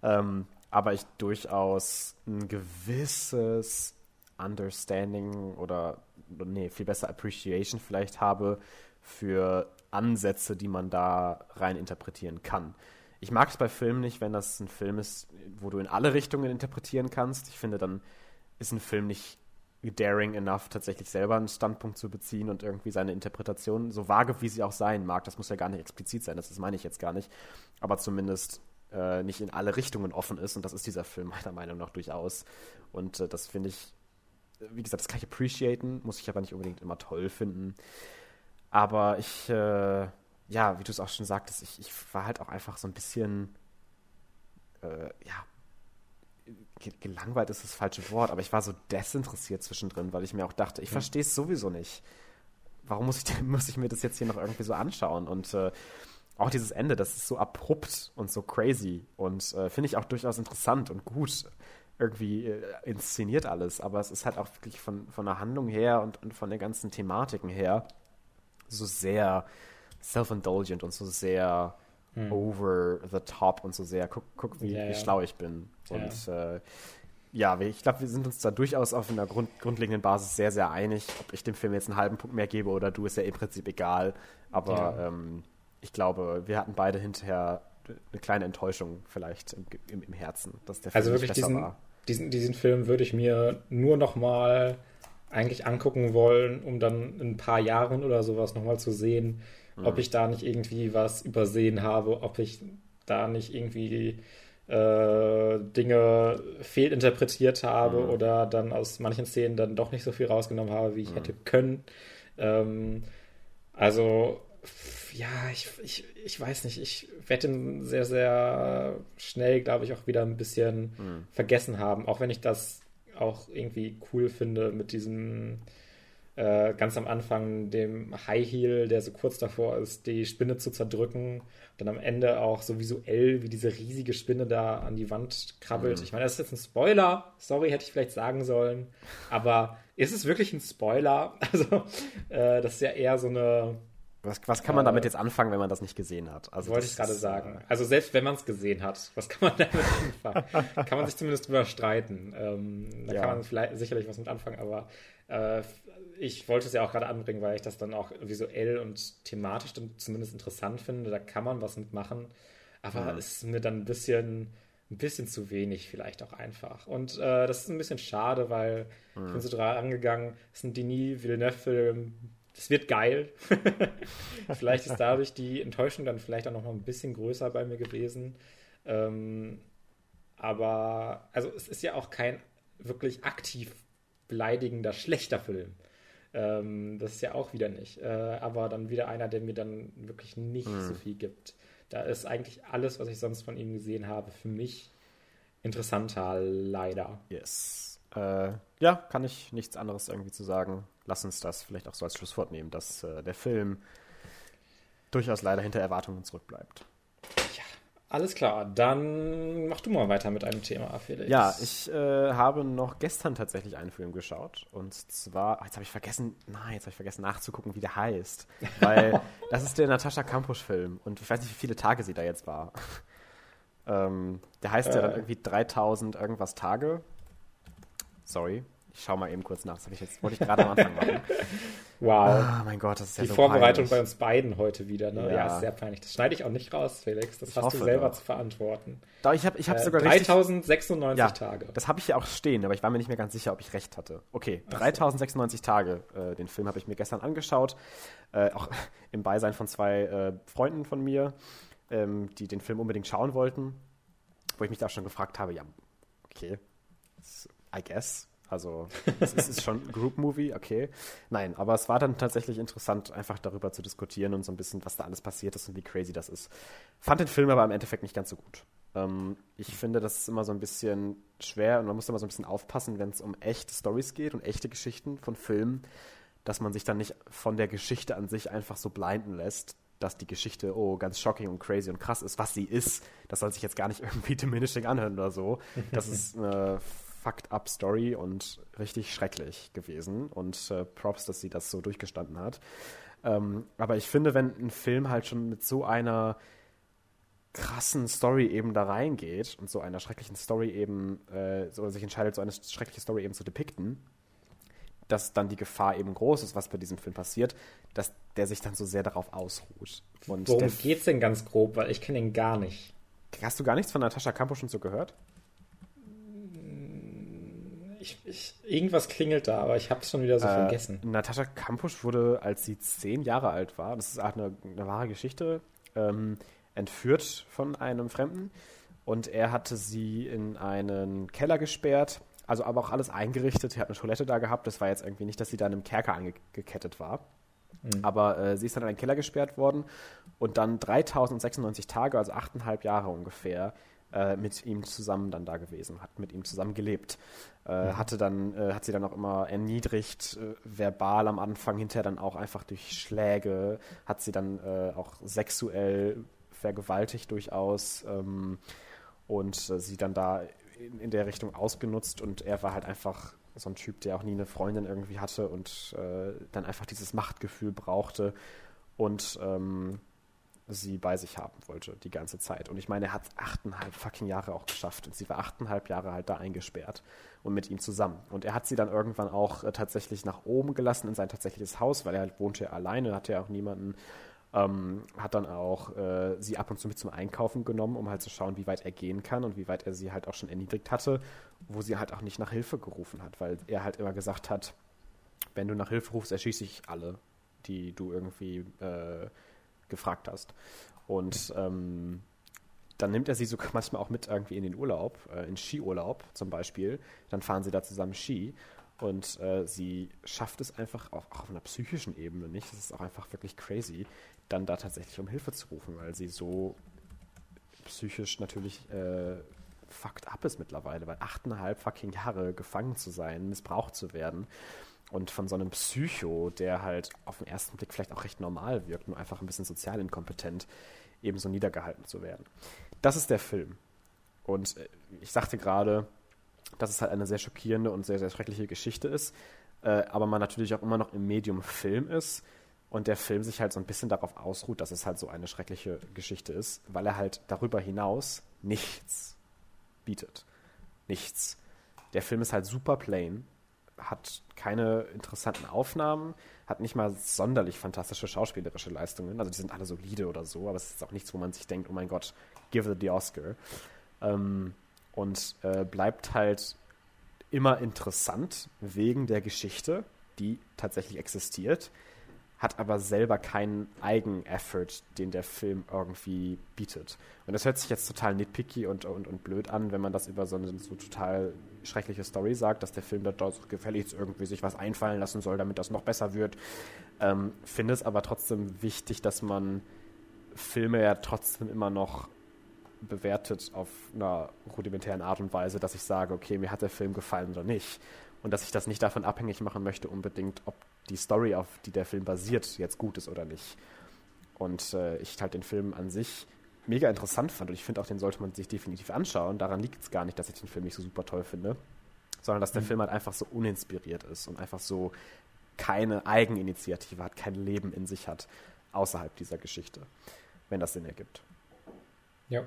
Ähm, aber ich durchaus ein gewisses Understanding oder, nee, viel besser Appreciation vielleicht habe für Ansätze, die man da rein interpretieren kann. Ich mag es bei Filmen nicht, wenn das ein Film ist, wo du in alle Richtungen interpretieren kannst. Ich finde, dann ist ein Film nicht daring enough, tatsächlich selber einen Standpunkt zu beziehen und irgendwie seine Interpretation, so vage wie sie auch sein mag, das muss ja gar nicht explizit sein, das, das meine ich jetzt gar nicht, aber zumindest äh, nicht in alle Richtungen offen ist und das ist dieser Film meiner Meinung nach durchaus. Und äh, das finde ich, wie gesagt, das kann ich appreciaten, muss ich aber nicht unbedingt immer toll finden. Aber ich, äh, ja, wie du es auch schon sagtest, ich, ich war halt auch einfach so ein bisschen, äh, ja, gelangweilt ist das falsche Wort, aber ich war so desinteressiert zwischendrin, weil ich mir auch dachte, ich hm. verstehe es sowieso nicht. Warum muss ich, muss ich mir das jetzt hier noch irgendwie so anschauen? Und äh, auch dieses Ende, das ist so abrupt und so crazy und äh, finde ich auch durchaus interessant und gut irgendwie äh, inszeniert alles, aber es ist halt auch wirklich von, von der Handlung her und, und von den ganzen Thematiken her so sehr self-indulgent und so sehr hm. over the top und so sehr, guck, guck wie, ja, wie schlau ich bin. Und ja, äh, ja ich glaube, wir sind uns da durchaus auf einer Grund, grundlegenden Basis sehr, sehr einig. Ob ich dem Film jetzt einen halben Punkt mehr gebe oder du, ist ja im Prinzip egal. Aber ja. ähm, ich glaube, wir hatten beide hinterher eine kleine Enttäuschung vielleicht im, im, im Herzen, dass der Film also wirklich diesen, war. Diesen, diesen Film würde ich mir nur noch mal eigentlich angucken wollen, um dann in ein paar Jahren oder sowas noch mal zu sehen, mhm. ob ich da nicht irgendwie was übersehen habe, ob ich da nicht irgendwie äh, Dinge fehlinterpretiert habe mhm. oder dann aus manchen Szenen dann doch nicht so viel rausgenommen habe, wie ich mhm. hätte können. Ähm, also ja, ich, ich, ich weiß nicht. Ich werde ihn sehr, sehr schnell, glaube ich, auch wieder ein bisschen mhm. vergessen haben. Auch wenn ich das auch irgendwie cool finde mit diesem äh, ganz am Anfang dem High Heel, der so kurz davor ist, die Spinne zu zerdrücken. Dann am Ende auch so visuell, wie diese riesige Spinne da an die Wand krabbelt. Mhm. Ich meine, das ist jetzt ein Spoiler. Sorry, hätte ich vielleicht sagen sollen. Aber ist es wirklich ein Spoiler? Also, äh, das ist ja eher so eine was, was kann man damit jetzt anfangen, wenn man das nicht gesehen hat? Also wollte ich gerade sagen. Also selbst wenn man es gesehen hat, was kann man damit anfangen? kann man sich zumindest überstreiten. Ähm, da ja. kann man vielleicht sicherlich was mit anfangen, aber äh, ich wollte es ja auch gerade anbringen, weil ich das dann auch visuell und thematisch dann zumindest interessant finde. Da kann man was mitmachen. Aber es ist mir dann ein bisschen, ein bisschen zu wenig vielleicht auch einfach. Und äh, das ist ein bisschen schade, weil mhm. ich bin so dran angegangen, es ist ein Denis Villeneuve-Film, das wird geil. vielleicht ist dadurch die Enttäuschung dann vielleicht auch noch mal ein bisschen größer bei mir gewesen. Ähm, aber also es ist ja auch kein wirklich aktiv beleidigender, schlechter Film. Ähm, das ist ja auch wieder nicht. Äh, aber dann wieder einer, der mir dann wirklich nicht mhm. so viel gibt. Da ist eigentlich alles, was ich sonst von ihm gesehen habe, für mich interessanter, leider. Yes. Äh, ja, kann ich nichts anderes irgendwie zu sagen lass uns das vielleicht auch so als Schlusswort nehmen, dass äh, der Film durchaus leider hinter Erwartungen zurückbleibt. Alles klar. Dann mach du mal weiter mit einem Thema, Felix. Ja, ich äh, habe noch gestern tatsächlich einen Film geschaut. Und zwar, oh, jetzt habe ich vergessen, nein, jetzt habe ich vergessen nachzugucken, wie der heißt. Weil das ist der Natascha Kampusch-Film. Und ich weiß nicht, wie viele Tage sie da jetzt war. ähm, der heißt äh. ja dann äh. irgendwie 3000 irgendwas Tage. Sorry, ich schau mal eben kurz nach. Das ich jetzt, wollte ich gerade am Anfang machen. Wow. Oh mein Gott, das ist ja Die so Vorbereitung peinlich. bei uns beiden heute wieder, ne? Ja. ja, ist sehr peinlich. Das schneide ich auch nicht raus, Felix. Das ich hast hoffe, du selber doch. zu verantworten. Doch, ich habe ich hab äh, sogar 3096 ja, Tage. Das habe ich ja auch stehen, aber ich war mir nicht mehr ganz sicher, ob ich recht hatte. Okay, 3096 so. Tage. Äh, den Film habe ich mir gestern angeschaut. Äh, auch im Beisein von zwei äh, Freunden von mir, ähm, die den Film unbedingt schauen wollten. Wo ich mich da schon gefragt habe, ja, okay, I guess also es ist schon Group-Movie, okay. Nein, aber es war dann tatsächlich interessant, einfach darüber zu diskutieren und so ein bisschen, was da alles passiert ist und wie crazy das ist. Fand den Film aber im Endeffekt nicht ganz so gut. Ähm, ich finde, das ist immer so ein bisschen schwer und man muss immer so ein bisschen aufpassen, wenn es um echte Stories geht und echte Geschichten von Filmen, dass man sich dann nicht von der Geschichte an sich einfach so blinden lässt, dass die Geschichte, oh, ganz shocking und crazy und krass ist, was sie ist. Das soll sich jetzt gar nicht irgendwie diminishing anhören oder so. Das ist eine fucked up Story und richtig schrecklich gewesen. Und äh, Props, dass sie das so durchgestanden hat. Ähm, aber ich finde, wenn ein Film halt schon mit so einer krassen Story eben da reingeht und so einer schrecklichen Story eben, äh, so sich entscheidet, so eine schreckliche Story eben zu depikten, dass dann die Gefahr eben groß ist, was bei diesem Film passiert, dass der sich dann so sehr darauf ausruht. Und Worum geht's denn ganz grob? Weil ich kenne ihn gar nicht. Hast du gar nichts von Natascha Campos schon so gehört? Ich, ich, irgendwas klingelt da, aber ich habe es schon wieder so äh, vergessen. Natascha Kampusch wurde, als sie zehn Jahre alt war, das ist auch eine, eine wahre Geschichte, ähm, entführt von einem Fremden und er hatte sie in einen Keller gesperrt, also aber auch alles eingerichtet. Er hat eine Toilette da gehabt. Das war jetzt irgendwie nicht, dass sie da in einem Kerker angekettet war. Mhm. Aber äh, sie ist dann in einen Keller gesperrt worden und dann 3096 Tage, also achteinhalb Jahre ungefähr, äh, mit ihm zusammen dann da gewesen, hat mit ihm zusammen gelebt. Äh, mhm. hatte dann, äh, hat sie dann auch immer erniedrigt, äh, verbal am Anfang, hinterher dann auch einfach durch Schläge, hat sie dann äh, auch sexuell vergewaltigt durchaus ähm, und äh, sie dann da in, in, der Richtung ausgenutzt und er war halt einfach so ein Typ, der auch nie eine Freundin irgendwie hatte und dann einfach dieses Machtgefühl brauchte und ähm, sie bei sich haben wollte, die ganze Zeit. Und ich meine, er hat achteinhalb fucking Jahre auch geschafft. Und sie war achteinhalb Jahre halt da eingesperrt und mit ihm zusammen. Und er hat sie dann irgendwann auch äh, tatsächlich nach oben gelassen in sein tatsächliches Haus, weil er halt wohnte ja alleine, hatte ja auch niemanden. Ähm, hat dann auch äh, sie ab und zu mit zum Einkaufen genommen, um halt zu schauen, wie weit er gehen kann und wie weit er sie halt auch schon erniedrigt hatte, wo sie halt auch nicht nach Hilfe gerufen hat, weil er halt immer gesagt hat, wenn du nach Hilfe rufst, erschieße ich alle, die du irgendwie äh, gefragt hast. Und ähm, dann nimmt er sie sogar manchmal auch mit irgendwie in den Urlaub, äh, in Skiurlaub zum Beispiel. Dann fahren sie da zusammen Ski. Und äh, sie schafft es einfach auch, auch auf einer psychischen Ebene nicht. Das ist auch einfach wirklich crazy, dann da tatsächlich um Hilfe zu rufen, weil sie so psychisch natürlich äh, fucked up ist mittlerweile, weil achteinhalb fucking Jahre gefangen zu sein, missbraucht zu werden und von so einem Psycho, der halt auf den ersten Blick vielleicht auch recht normal wirkt, nur einfach ein bisschen sozial inkompetent, ebenso niedergehalten zu werden. Das ist der Film. Und äh, ich sagte gerade, dass es halt eine sehr schockierende und sehr, sehr schreckliche Geschichte ist, äh, aber man natürlich auch immer noch im Medium Film ist und der Film sich halt so ein bisschen darauf ausruht, dass es halt so eine schreckliche Geschichte ist, weil er halt darüber hinaus nichts bietet. Nichts. Der Film ist halt super plain, hat keine interessanten Aufnahmen, hat nicht mal sonderlich fantastische schauspielerische Leistungen. Also die sind alle solide oder so, aber es ist auch nichts, wo man sich denkt, oh mein Gott, give the Oscar. Ähm, und äh, bleibt halt immer interessant wegen der Geschichte, die tatsächlich existiert hat aber selber keinen Eigen-Effort, den der Film irgendwie bietet. Und das hört sich jetzt total nitpicky und, und, und blöd an, wenn man das über so eine so total schreckliche Story sagt, dass der Film da doch gefälligst irgendwie sich was einfallen lassen soll, damit das noch besser wird. Ähm, finde es aber trotzdem wichtig, dass man Filme ja trotzdem immer noch bewertet auf einer rudimentären Art und Weise, dass ich sage, okay, mir hat der Film gefallen oder nicht. Und dass ich das nicht davon abhängig machen möchte, unbedingt, ob die Story, auf die der Film basiert, jetzt gut ist oder nicht. Und äh, ich halt den Film an sich mega interessant fand und ich finde auch, den sollte man sich definitiv anschauen. Daran liegt es gar nicht, dass ich den Film nicht so super toll finde, sondern dass der mhm. Film halt einfach so uninspiriert ist und einfach so keine Eigeninitiative hat, kein Leben in sich hat, außerhalb dieser Geschichte, wenn das Sinn ergibt. Ja.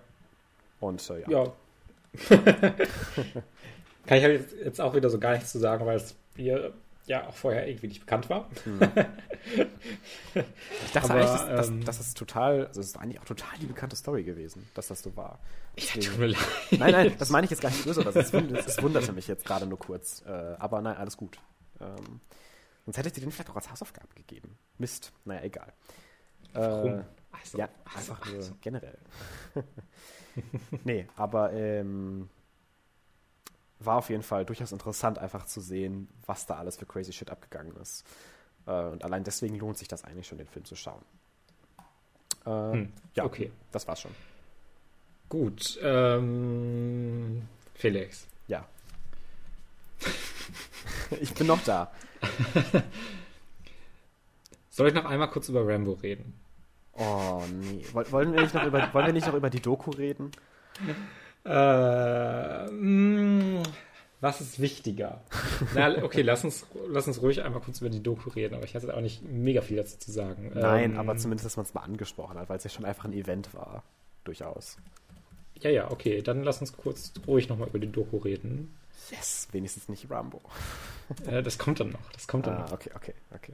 Und äh, ja. ja. Kann ich halt jetzt auch wieder so gar nichts zu sagen, weil es mir ja auch vorher irgendwie nicht bekannt war. Hm. ich dachte Aber, eigentlich, dass, ähm, dass, das total, also es ist eigentlich auch total die bekannte Story gewesen, dass das so war. Deswegen, ja, tut mir leid. Nein, nein, das meine ich jetzt gar nicht böse, das, das wunderte mich jetzt gerade nur kurz. Äh, aber nein, alles gut. Ähm, sonst hätte ich dir den vielleicht auch als Hausaufgabe gegeben. Mist, naja, egal. Warum? Äh, also, ja, also, einfach also. generell. nee, aber ähm, war auf jeden Fall durchaus interessant, einfach zu sehen, was da alles für crazy shit abgegangen ist. Äh, und allein deswegen lohnt sich das eigentlich schon, den Film zu schauen. Äh, hm, ja, okay. Das war's schon. Gut. Ähm, Felix. Ja. ich bin noch da. Soll ich noch einmal kurz über Rambo reden? Oh nee. Wollen wir nicht noch über, wollen wir nicht noch über die Doku reden? Äh, mh, was ist wichtiger? Na, okay, lass uns, lass uns ruhig einmal kurz über die Doku reden, aber ich hatte auch nicht mega viel dazu zu sagen. Nein, ähm, aber zumindest, dass man es mal angesprochen hat, weil es ja schon einfach ein Event war. Durchaus. Ja, ja, okay, dann lass uns kurz ruhig nochmal über die Doku reden. Yes, wenigstens nicht Rambo. äh, das kommt dann noch. Das kommt dann ah, noch. Okay, okay, okay.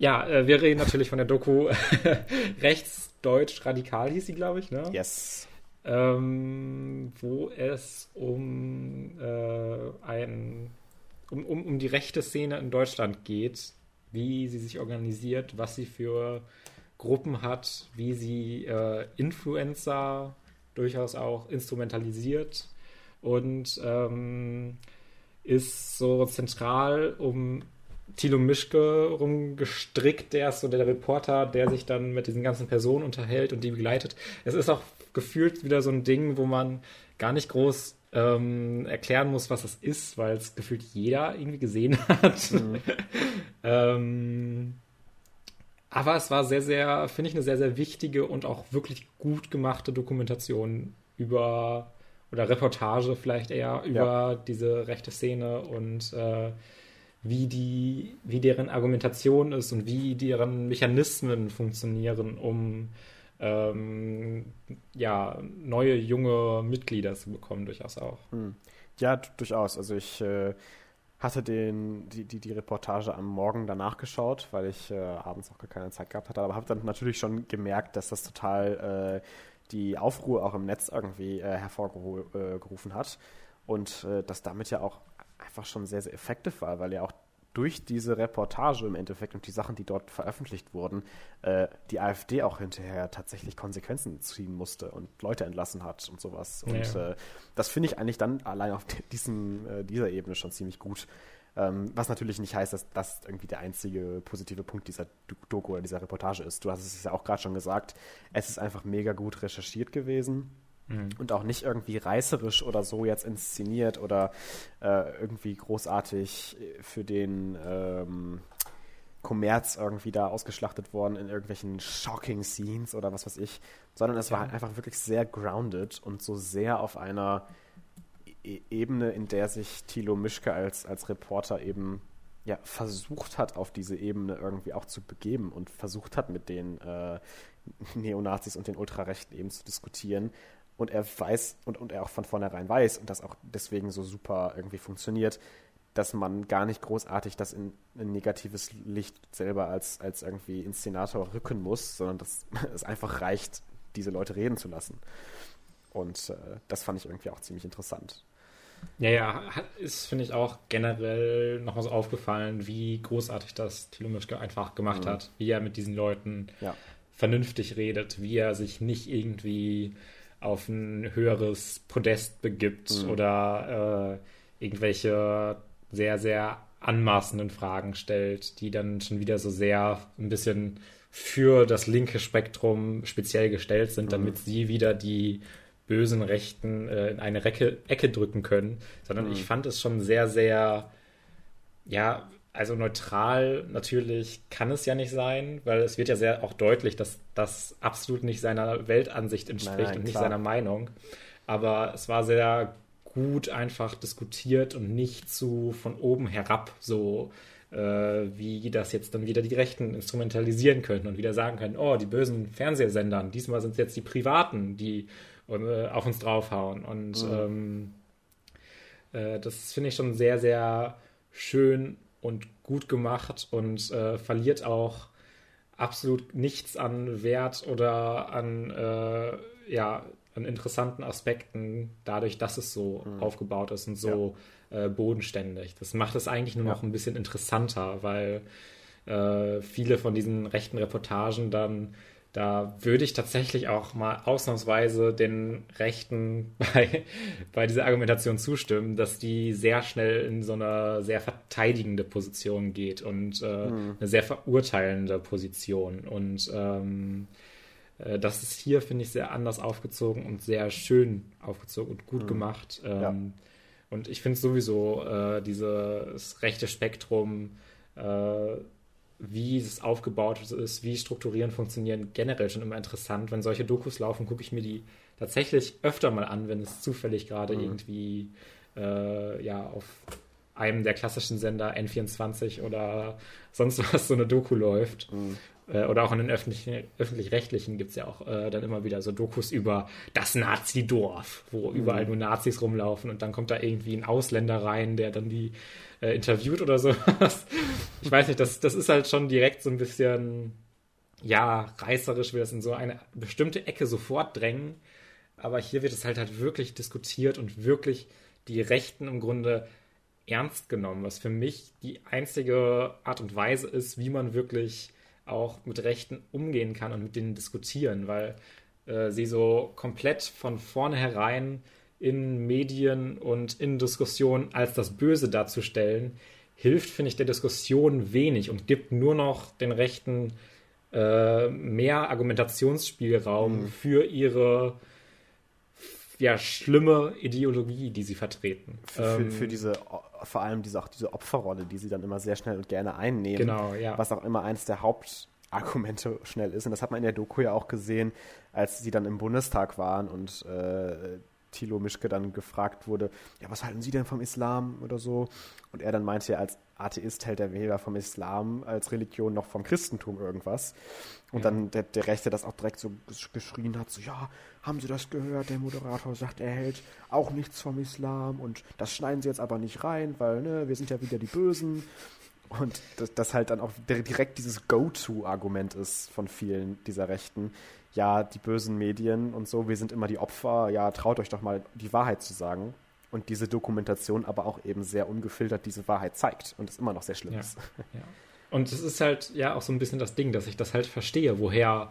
Ja, äh, wir reden natürlich von der Doku Rechtsdeutsch Radikal hieß sie, glaube ich, ne? Yes. Ähm, wo es um äh, ein um, um, um die rechte Szene in Deutschland geht, wie sie sich organisiert, was sie für Gruppen hat, wie sie äh, Influencer durchaus auch instrumentalisiert und ähm, ist so zentral um Thilo Mischke rumgestrickt. Der ist so der Reporter, der sich dann mit diesen ganzen Personen unterhält und die begleitet. Es ist auch gefühlt wieder so ein Ding, wo man gar nicht groß ähm, erklären muss, was es ist, weil es gefühlt jeder irgendwie gesehen hat. Mhm. ähm, aber es war sehr, sehr, finde ich, eine sehr, sehr wichtige und auch wirklich gut gemachte Dokumentation über oder Reportage vielleicht eher über ja. diese rechte Szene und äh, wie die, wie deren Argumentation ist und wie deren Mechanismen funktionieren, um ähm, ja, neue junge Mitglieder zu bekommen, durchaus auch. Hm. Ja, durchaus. Also ich äh, hatte den, die, die, die Reportage am Morgen danach geschaut, weil ich äh, abends auch gar keine Zeit gehabt hatte, aber habe dann natürlich schon gemerkt, dass das total äh, die Aufruhr auch im Netz irgendwie äh, hervorgerufen hat und äh, dass damit ja auch einfach schon sehr, sehr effektiv war, weil ja auch durch diese Reportage im Endeffekt und die Sachen, die dort veröffentlicht wurden, äh, die AfD auch hinterher tatsächlich Konsequenzen ziehen musste und Leute entlassen hat und sowas. Und ja. äh, das finde ich eigentlich dann allein auf diesem, äh, dieser Ebene schon ziemlich gut. Ähm, was natürlich nicht heißt, dass das irgendwie der einzige positive Punkt dieser Doku oder dieser Reportage ist. Du hast es ja auch gerade schon gesagt, es ist einfach mega gut recherchiert gewesen mhm. und auch nicht irgendwie reißerisch oder so jetzt inszeniert oder äh, irgendwie großartig für den ähm, Kommerz irgendwie da ausgeschlachtet worden in irgendwelchen shocking Scenes oder was weiß ich, sondern es war halt einfach wirklich sehr grounded und so sehr auf einer e Ebene, in der sich Thilo Mischke als, als Reporter eben ja, versucht hat, auf diese Ebene irgendwie auch zu begeben und versucht hat, mit den äh, Neonazis und den Ultrarechten eben zu diskutieren und er weiß und, und er auch von vornherein weiß und das auch deswegen so super irgendwie funktioniert, dass man gar nicht großartig das in ein negatives Licht selber als, als irgendwie Inszenator rücken muss, sondern dass es einfach reicht, diese Leute reden zu lassen. Und äh, das fand ich irgendwie auch ziemlich interessant. Ja, ja, ist, finde ich, auch generell nochmal so aufgefallen, wie großartig das Thilo Mischke einfach gemacht mhm. hat, wie er mit diesen Leuten ja. vernünftig redet, wie er sich nicht irgendwie auf ein höheres Podest begibt mhm. oder äh, irgendwelche sehr, sehr anmaßenden Fragen stellt, die dann schon wieder so sehr ein bisschen für das linke Spektrum speziell gestellt sind, mhm. damit sie wieder die bösen Rechten äh, in eine Recke, Ecke drücken können, sondern mhm. ich fand es schon sehr, sehr, ja, also neutral natürlich kann es ja nicht sein, weil es wird ja sehr auch deutlich, dass das absolut nicht seiner Weltansicht entspricht nein, nein, und nicht klar. seiner Meinung. Aber es war sehr gut einfach diskutiert und nicht zu von oben herab so äh, wie das jetzt dann wieder die Rechten instrumentalisieren könnten und wieder sagen können, oh, die bösen Fernsehsendern, diesmal sind es jetzt die Privaten, die äh, auf uns draufhauen. Und mhm. ähm, äh, das finde ich schon sehr, sehr schön und gut gemacht und äh, verliert auch absolut nichts an Wert oder an, äh, ja, an interessanten Aspekten, dadurch, dass es so mhm. aufgebaut ist und so ja. äh, bodenständig. Das macht es eigentlich nur ja. noch ein bisschen interessanter, weil äh, viele von diesen rechten Reportagen dann da würde ich tatsächlich auch mal ausnahmsweise den Rechten bei, bei dieser Argumentation zustimmen, dass die sehr schnell in so eine sehr verteidigende Position geht und äh, mhm. eine sehr verurteilende Position. Und ähm, äh, das ist hier, finde ich, sehr anders aufgezogen und sehr schön aufgezogen und gut mhm. gemacht. Ähm, ja. Und ich finde sowieso äh, dieses rechte Spektrum äh, wie es aufgebaut ist, wie Strukturieren funktionieren, generell schon immer interessant. Wenn solche Dokus laufen, gucke ich mir die tatsächlich öfter mal an, wenn es zufällig gerade mhm. irgendwie äh, ja auf einem der klassischen Sender N24 oder sonst was so eine Doku läuft. Mhm. Äh, oder auch in den öffentlich-rechtlichen öffentlich gibt es ja auch äh, dann immer wieder so Dokus über das Nazi-Dorf, wo mhm. überall nur Nazis rumlaufen und dann kommt da irgendwie ein Ausländer rein, der dann die äh, interviewt oder sowas. Ich weiß nicht, das, das ist halt schon direkt so ein bisschen, ja, reißerisch, will das in so eine bestimmte Ecke sofort drängen. Aber hier wird es halt halt wirklich diskutiert und wirklich die Rechten im Grunde ernst genommen, was für mich die einzige Art und Weise ist, wie man wirklich auch mit Rechten umgehen kann und mit denen diskutieren, weil äh, sie so komplett von vornherein in Medien und in Diskussionen als das Böse darzustellen, hilft, finde ich, der Diskussion wenig und gibt nur noch den Rechten äh, mehr Argumentationsspielraum mhm. für ihre ja, schlimme Ideologie, die sie vertreten. Für, ähm, für, diese, vor allem diese, auch diese Opferrolle, die sie dann immer sehr schnell und gerne einnehmen. Genau, ja. Was auch immer eins der Hauptargumente schnell ist. Und das hat man in der Doku ja auch gesehen, als sie dann im Bundestag waren und äh, Thilo Mischke dann gefragt wurde, ja, was halten Sie denn vom Islam oder so? Und er dann meinte, als Atheist hält er weder vom Islam als Religion noch vom Christentum irgendwas. Und ja. dann der, der Rechte das auch direkt so geschrien hat, so, ja, haben Sie das gehört? Der Moderator sagt, er hält auch nichts vom Islam und das schneiden Sie jetzt aber nicht rein, weil, ne, wir sind ja wieder die Bösen. Und das, das halt dann auch direkt dieses Go-To-Argument ist von vielen dieser Rechten ja, die bösen Medien und so, wir sind immer die Opfer, ja, traut euch doch mal die Wahrheit zu sagen. und diese Dokumentation aber auch eben sehr ungefiltert diese Wahrheit zeigt und es immer noch sehr schlimm ja. ist. Ja. Und es ist halt ja auch so ein bisschen das Ding, dass ich das halt verstehe, woher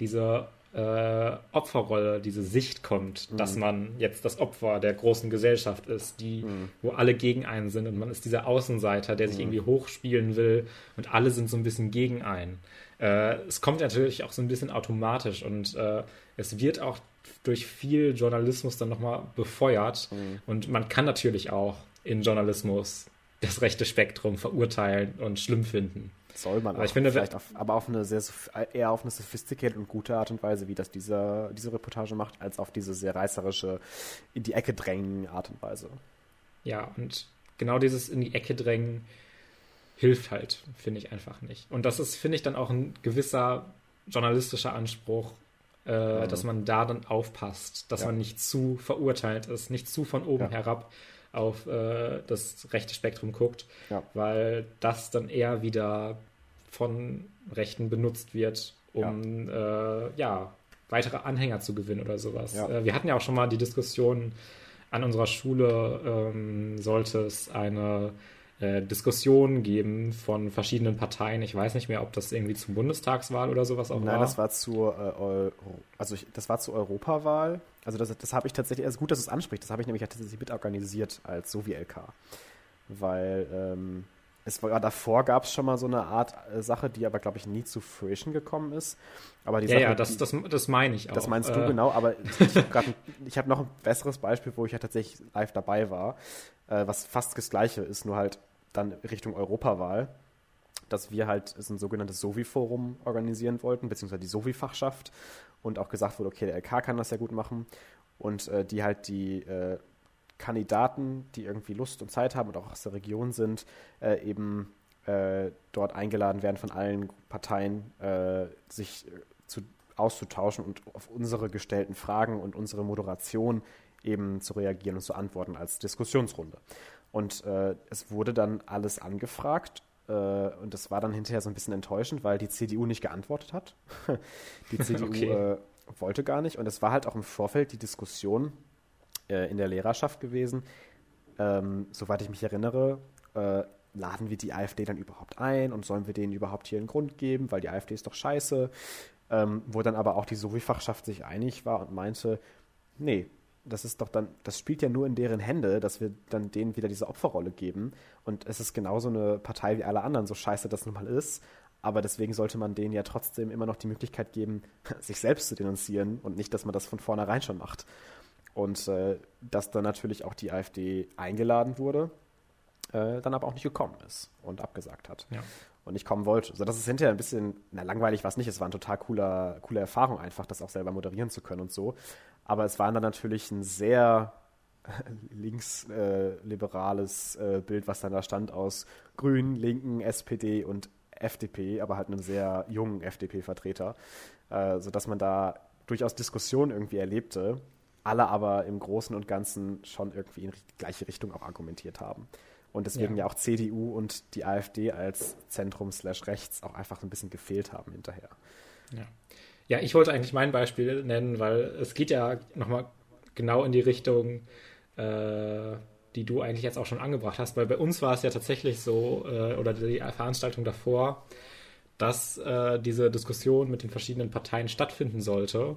diese äh, Opferrolle, diese Sicht kommt, mhm. dass man jetzt das Opfer der großen Gesellschaft ist, die, mhm. wo alle gegen einen sind und man ist dieser Außenseiter, der sich mhm. irgendwie hochspielen will und alle sind so ein bisschen gegen einen. Äh, es kommt natürlich auch so ein bisschen automatisch und äh, es wird auch durch viel Journalismus dann nochmal befeuert mhm. und man kann natürlich auch in Journalismus das rechte Spektrum verurteilen und schlimm finden. Soll man aber ich finde, vielleicht auf, aber auf eine sehr eher auf eine sophisticated und gute Art und Weise, wie das diese, diese Reportage macht, als auf diese sehr reißerische in die Ecke drängen Art und Weise. Ja, und genau dieses in die Ecke drängen hilft halt, finde ich einfach nicht. Und das ist, finde ich, dann auch ein gewisser journalistischer Anspruch, äh, mhm. dass man da dann aufpasst, dass ja. man nicht zu verurteilt ist, nicht zu von oben ja. herab auf äh, das rechte Spektrum guckt, ja. weil das dann eher wieder von Rechten benutzt wird, um ja, äh, ja weitere Anhänger zu gewinnen oder sowas. Äh, wir hatten ja auch schon mal die Diskussion an unserer Schule, ähm, sollte es eine äh, Diskussionen geben von verschiedenen Parteien. Ich weiß nicht mehr, ob das irgendwie zur Bundestagswahl oder sowas auch Nein, war. Nein, das war zur äh, Euro, also ich, das war zur Europawahl. Also das, das habe ich tatsächlich, also gut, dass es anspricht, das habe ich nämlich tatsächlich mitorganisiert als Sovi-LK. Weil ähm, es war, davor gab es schon mal so eine Art äh, Sache, die aber, glaube ich, nie zu Fruition gekommen ist. Aber die ja, Sache, ja, das, das, das meine ich auch. Das meinst du äh, genau, aber ich habe hab noch ein besseres Beispiel, wo ich ja tatsächlich live dabei war, äh, was fast das gleiche ist, nur halt dann Richtung Europawahl, dass wir halt ein sogenanntes Sovi-Forum organisieren wollten, beziehungsweise die Sovi-Fachschaft und auch gesagt wurde, okay, der LK kann das ja gut machen und äh, die halt die äh, Kandidaten, die irgendwie Lust und Zeit haben und auch aus der Region sind, äh, eben äh, dort eingeladen werden von allen Parteien, äh, sich äh, zu, auszutauschen und auf unsere gestellten Fragen und unsere Moderation eben zu reagieren und zu antworten als Diskussionsrunde. Und äh, es wurde dann alles angefragt äh, und das war dann hinterher so ein bisschen enttäuschend, weil die CDU nicht geantwortet hat. die CDU okay. äh, wollte gar nicht und es war halt auch im Vorfeld die Diskussion äh, in der Lehrerschaft gewesen. Ähm, soweit ich mich erinnere, äh, laden wir die AfD dann überhaupt ein und sollen wir denen überhaupt hier einen Grund geben, weil die AfD ist doch scheiße. Ähm, wo dann aber auch die Sovi-Fachschaft sich einig war und meinte, nee, das ist doch dann, das spielt ja nur in deren Hände, dass wir dann denen wieder diese Opferrolle geben. Und es ist genauso eine Partei wie alle anderen, so scheiße das nun mal ist. Aber deswegen sollte man denen ja trotzdem immer noch die Möglichkeit geben, sich selbst zu denunzieren und nicht, dass man das von vornherein schon macht. Und äh, dass dann natürlich auch die AfD eingeladen wurde, äh, dann aber auch nicht gekommen ist und abgesagt hat. Ja. Und nicht kommen wollte. So, das ist hinterher ein bisschen, na, langweilig war es nicht. Es war eine total cooler, coole Erfahrung, einfach das auch selber moderieren zu können und so. Aber es war dann natürlich ein sehr linksliberales äh, äh, Bild, was dann da stand aus Grünen, Linken, SPD und FDP, aber halt einem sehr jungen FDP-Vertreter, äh, sodass man da durchaus Diskussionen irgendwie erlebte, alle aber im Großen und Ganzen schon irgendwie in die gleiche Richtung auch argumentiert haben. Und deswegen ja, ja auch CDU und die AfD als Zentrum slash rechts auch einfach ein bisschen gefehlt haben hinterher. Ja. Ja, ich wollte eigentlich mein Beispiel nennen, weil es geht ja nochmal genau in die Richtung, äh, die du eigentlich jetzt auch schon angebracht hast, weil bei uns war es ja tatsächlich so, äh, oder die Veranstaltung davor, dass äh, diese Diskussion mit den verschiedenen Parteien stattfinden sollte.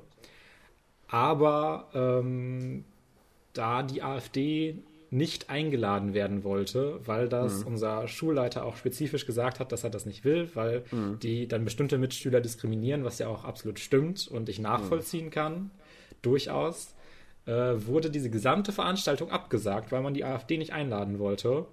Aber ähm, da die AfD nicht eingeladen werden wollte, weil das mhm. unser Schulleiter auch spezifisch gesagt hat, dass er das nicht will, weil mhm. die dann bestimmte Mitschüler diskriminieren, was ja auch absolut stimmt und ich nachvollziehen mhm. kann, durchaus, äh, wurde diese gesamte Veranstaltung abgesagt, weil man die AfD nicht einladen wollte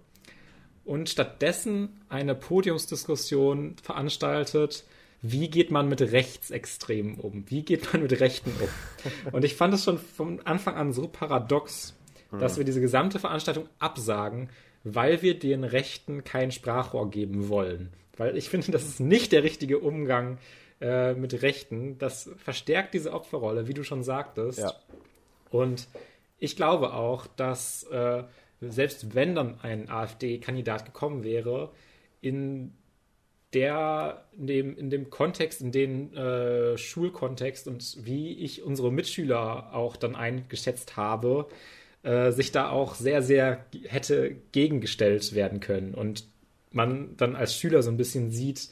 und stattdessen eine Podiumsdiskussion veranstaltet, wie geht man mit Rechtsextremen um? Wie geht man mit Rechten um? Und ich fand es schon von Anfang an so paradox, dass wir diese gesamte Veranstaltung absagen, weil wir den Rechten kein Sprachrohr geben wollen. Weil ich finde, das ist nicht der richtige Umgang äh, mit Rechten. Das verstärkt diese Opferrolle, wie du schon sagtest. Ja. Und ich glaube auch, dass äh, selbst wenn dann ein AfD-Kandidat gekommen wäre, in der in dem, in dem Kontext, in dem äh, Schulkontext und wie ich unsere Mitschüler auch dann eingeschätzt habe, äh, sich da auch sehr, sehr hätte gegengestellt werden können. Und man dann als Schüler so ein bisschen sieht,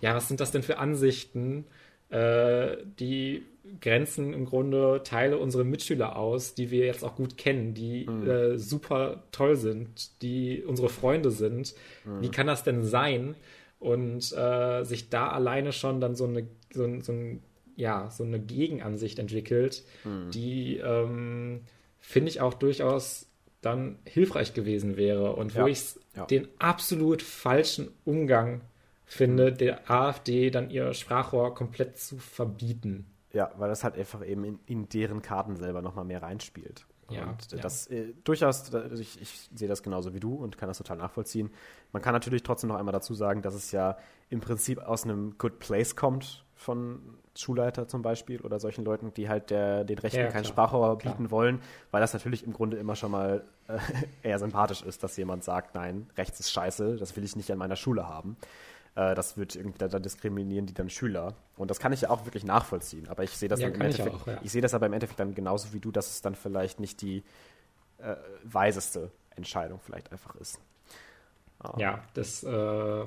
ja, was sind das denn für Ansichten? Äh, die grenzen im Grunde Teile unserer Mitschüler aus, die wir jetzt auch gut kennen, die mhm. äh, super toll sind, die unsere Freunde sind. Mhm. Wie kann das denn sein? Und äh, sich da alleine schon dann so eine, so, so, ein, ja, so eine Gegenansicht entwickelt, mhm. die ähm, finde ich auch durchaus dann hilfreich gewesen wäre und wo ja. ich ja. den absolut falschen Umgang finde, der AfD dann ihr Sprachrohr komplett zu verbieten. Ja, weil das halt einfach eben in, in deren Karten selber nochmal mehr reinspielt. Ja, und ja. das äh, durchaus, also ich, ich, sehe das genauso wie du und kann das total nachvollziehen. Man kann natürlich trotzdem noch einmal dazu sagen, dass es ja im Prinzip aus einem Good Place kommt von Schulleiter zum Beispiel oder solchen Leuten, die halt der, den Rechten ja, keinen Sprachrohr bieten wollen, weil das natürlich im Grunde immer schon mal äh, eher sympathisch ist, dass jemand sagt, nein, rechts ist scheiße, das will ich nicht an meiner Schule haben. Äh, das wird irgendwie, da, da, diskriminieren die dann Schüler. Und das kann ich ja auch wirklich nachvollziehen. Aber ich sehe das ja, im Endeffekt, ich, auch, ja. ich sehe das aber im Endeffekt dann genauso wie du, dass es dann vielleicht nicht die äh, weiseste Entscheidung vielleicht einfach ist. Ja, das äh,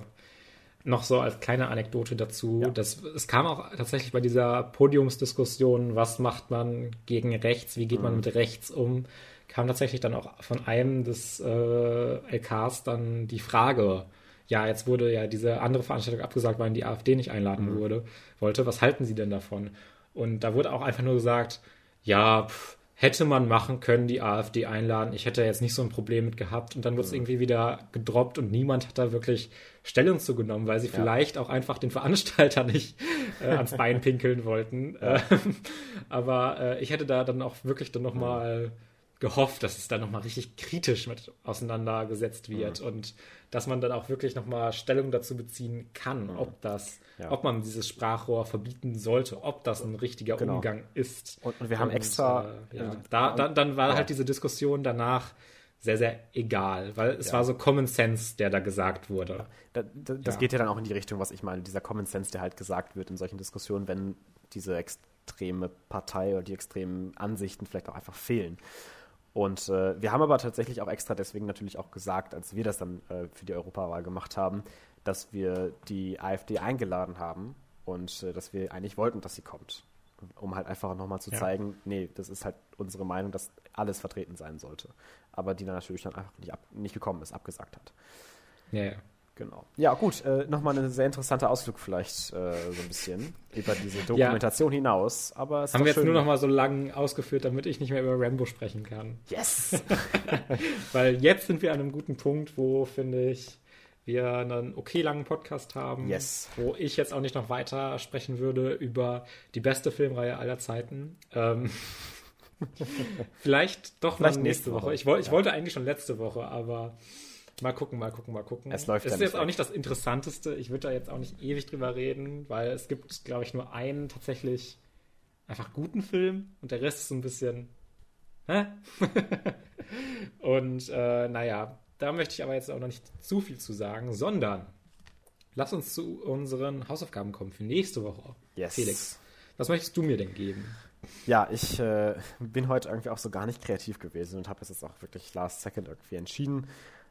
noch so als kleine Anekdote dazu. Ja. Das, es kam auch tatsächlich bei dieser Podiumsdiskussion, was macht man gegen rechts, wie geht mhm. man mit rechts um, kam tatsächlich dann auch von einem des äh, LKs dann die Frage, ja, jetzt wurde ja diese andere Veranstaltung abgesagt, weil die AfD nicht einladen mhm. wurde, wollte. Was halten Sie denn davon? Und da wurde auch einfach nur gesagt, ja, pff, hätte man machen können, die AfD einladen. Ich hätte jetzt nicht so ein Problem mit gehabt. Und dann wurde es mhm. irgendwie wieder gedroppt und niemand hat da wirklich Stellung zu genommen, weil sie ja. vielleicht auch einfach den Veranstalter nicht äh, ans Bein pinkeln wollten. Ja. Ähm, aber äh, ich hätte da dann auch wirklich dann nochmal gehofft, dass es da nochmal richtig kritisch mit auseinandergesetzt wird mhm. und dass man dann auch wirklich nochmal Stellung dazu beziehen kann, mhm. ob das, ja. ob man dieses Sprachrohr verbieten sollte, ob das ein richtiger genau. Umgang ist. Und, und wir haben und, extra. Äh, ja, da, da, dann war ja. halt diese Diskussion danach sehr, sehr egal, weil es war so Common Sense, der da gesagt wurde. Da, da, das geht ja dann auch in die Richtung, was ich meine, dieser Common Sense, der halt gesagt wird in solchen Diskussionen, wenn diese extreme Partei oder die extremen Ansichten vielleicht auch einfach fehlen. Und äh, wir haben aber tatsächlich auch extra deswegen natürlich auch gesagt, als wir das dann äh, für die Europawahl gemacht haben, dass wir die AfD eingeladen haben und äh, dass wir eigentlich wollten, dass sie kommt. Um halt einfach nochmal zu ja. zeigen, nee, das ist halt unsere Meinung, dass alles vertreten sein sollte. Aber die dann natürlich dann einfach nicht, ab, nicht gekommen ist, abgesagt hat. Ja, ja. Genau. Ja, gut, äh, nochmal ein sehr interessanter Ausflug vielleicht äh, so ein bisschen über diese Dokumentation ja. hinaus. Aber Haben wir jetzt nur noch mal so lang ausgeführt, damit ich nicht mehr über Rambo sprechen kann. Yes! Weil jetzt sind wir an einem guten Punkt, wo, finde ich, wir einen okay langen Podcast haben, yes. wo ich jetzt auch nicht noch weiter sprechen würde über die beste Filmreihe aller Zeiten. Ähm, vielleicht doch vielleicht nächste Woche. Woche. Ich, ich ja. wollte eigentlich schon letzte Woche, aber Mal gucken, mal gucken, mal gucken. Es läuft Es ist jetzt weg. auch nicht das Interessanteste. Ich würde da jetzt auch nicht ewig drüber reden, weil es gibt, glaube ich, nur einen tatsächlich einfach guten Film und der Rest ist so ein bisschen. Hä? und äh, naja, da möchte ich aber jetzt auch noch nicht zu viel zu sagen, sondern lass uns zu unseren Hausaufgaben kommen für nächste Woche. Yes. Felix, was möchtest du mir denn geben? Ja, ich äh, bin heute irgendwie auch so gar nicht kreativ gewesen und habe es jetzt auch wirklich last second irgendwie entschieden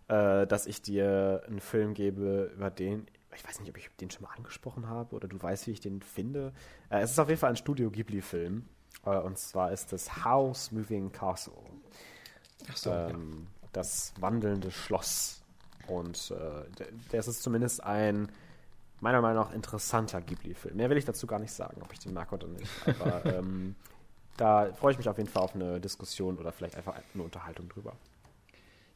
äh, dass ich dir einen Film gebe, über den, ich weiß nicht, ob ich den schon mal angesprochen habe oder du weißt, wie ich den finde. Äh, es ist auf jeden Fall ein Studio Ghibli-Film. Äh, und zwar ist es House Moving Castle. Ach so, ähm, ja. Das wandelnde Schloss. Und äh, das ist zumindest ein meiner Meinung nach interessanter Ghibli-Film. Mehr will ich dazu gar nicht sagen, ob ich den mag oder nicht. Aber ähm, da freue ich mich auf jeden Fall auf eine Diskussion oder vielleicht einfach eine Unterhaltung drüber.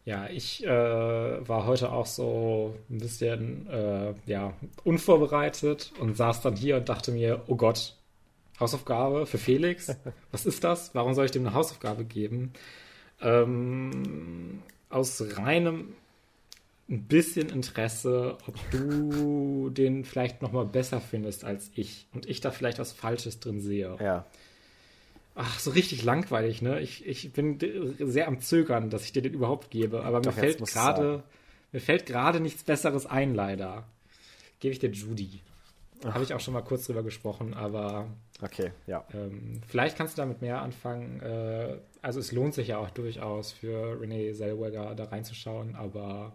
Ja, ich äh, war heute auch so ein bisschen äh, ja, unvorbereitet und saß dann hier und dachte mir, oh Gott, Hausaufgabe für Felix? Was ist das? Warum soll ich dem eine Hausaufgabe geben? Ähm, aus reinem ein bisschen Interesse, ob du den vielleicht noch mal besser findest als ich und ich da vielleicht was Falsches drin sehe. Ja. Ach, so richtig langweilig, ne? Ich, ich bin sehr am Zögern, dass ich dir den überhaupt gebe, aber Doch, mir fällt gerade mir fällt gerade nichts Besseres ein, leider. Gebe ich dir Judy. Habe ich auch schon mal kurz drüber gesprochen, aber Okay, ja. ähm, vielleicht kannst du damit mehr anfangen. Äh, also es lohnt sich ja auch durchaus für Renee Zellweger da reinzuschauen, aber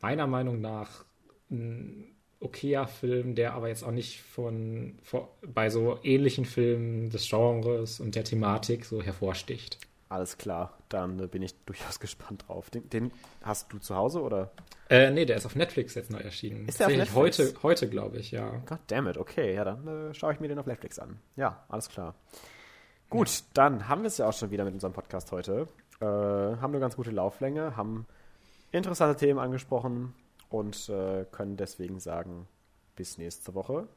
meiner Meinung nach ein okayer Film, der aber jetzt auch nicht von, von bei so ähnlichen Filmen des Genres und der Thematik so hervorsticht. Alles klar, dann äh, bin ich durchaus gespannt drauf. Den, den hast du zu Hause oder? Äh, nee, der ist auf Netflix jetzt neu erschienen. Ist der auf Netflix? Heute, heute glaube ich, ja. God damn it, okay, ja, dann äh, schaue ich mir den auf Netflix an. Ja, alles klar. Gut, dann haben wir es ja auch schon wieder mit unserem Podcast heute. Äh, haben eine ganz gute Lauflänge, haben interessante Themen angesprochen und äh, können deswegen sagen, bis nächste Woche.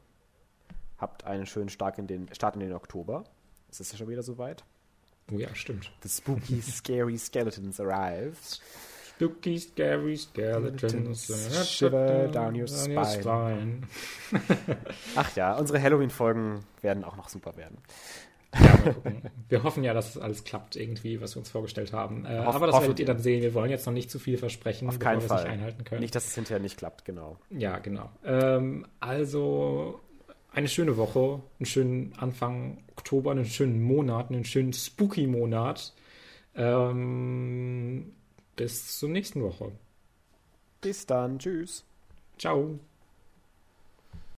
Habt einen schönen Start in den, Start in den Oktober. Es ist ja schon wieder soweit. Oh ja, stimmt. The spooky, scary skeletons arrive. Spooky, scary skeletons. Shiver down your spine. Ach ja, unsere Halloween-Folgen werden auch noch super werden. Ja, mal gucken. Wir hoffen ja, dass es alles klappt irgendwie, was wir uns vorgestellt haben. Äh, Hoff- aber das werdet ihr dann sehen. Wir wollen jetzt noch nicht zu viel versprechen, Auf keinen wir es Fall. nicht einhalten können. Nicht, dass es hinterher nicht klappt, genau. Ja, genau. Ähm, also eine schöne Woche, einen schönen Anfang Oktober, einen schönen Monat, einen schönen Spooky-Monat. Ähm, bis zur nächsten Woche. Bis dann, tschüss. Ciao.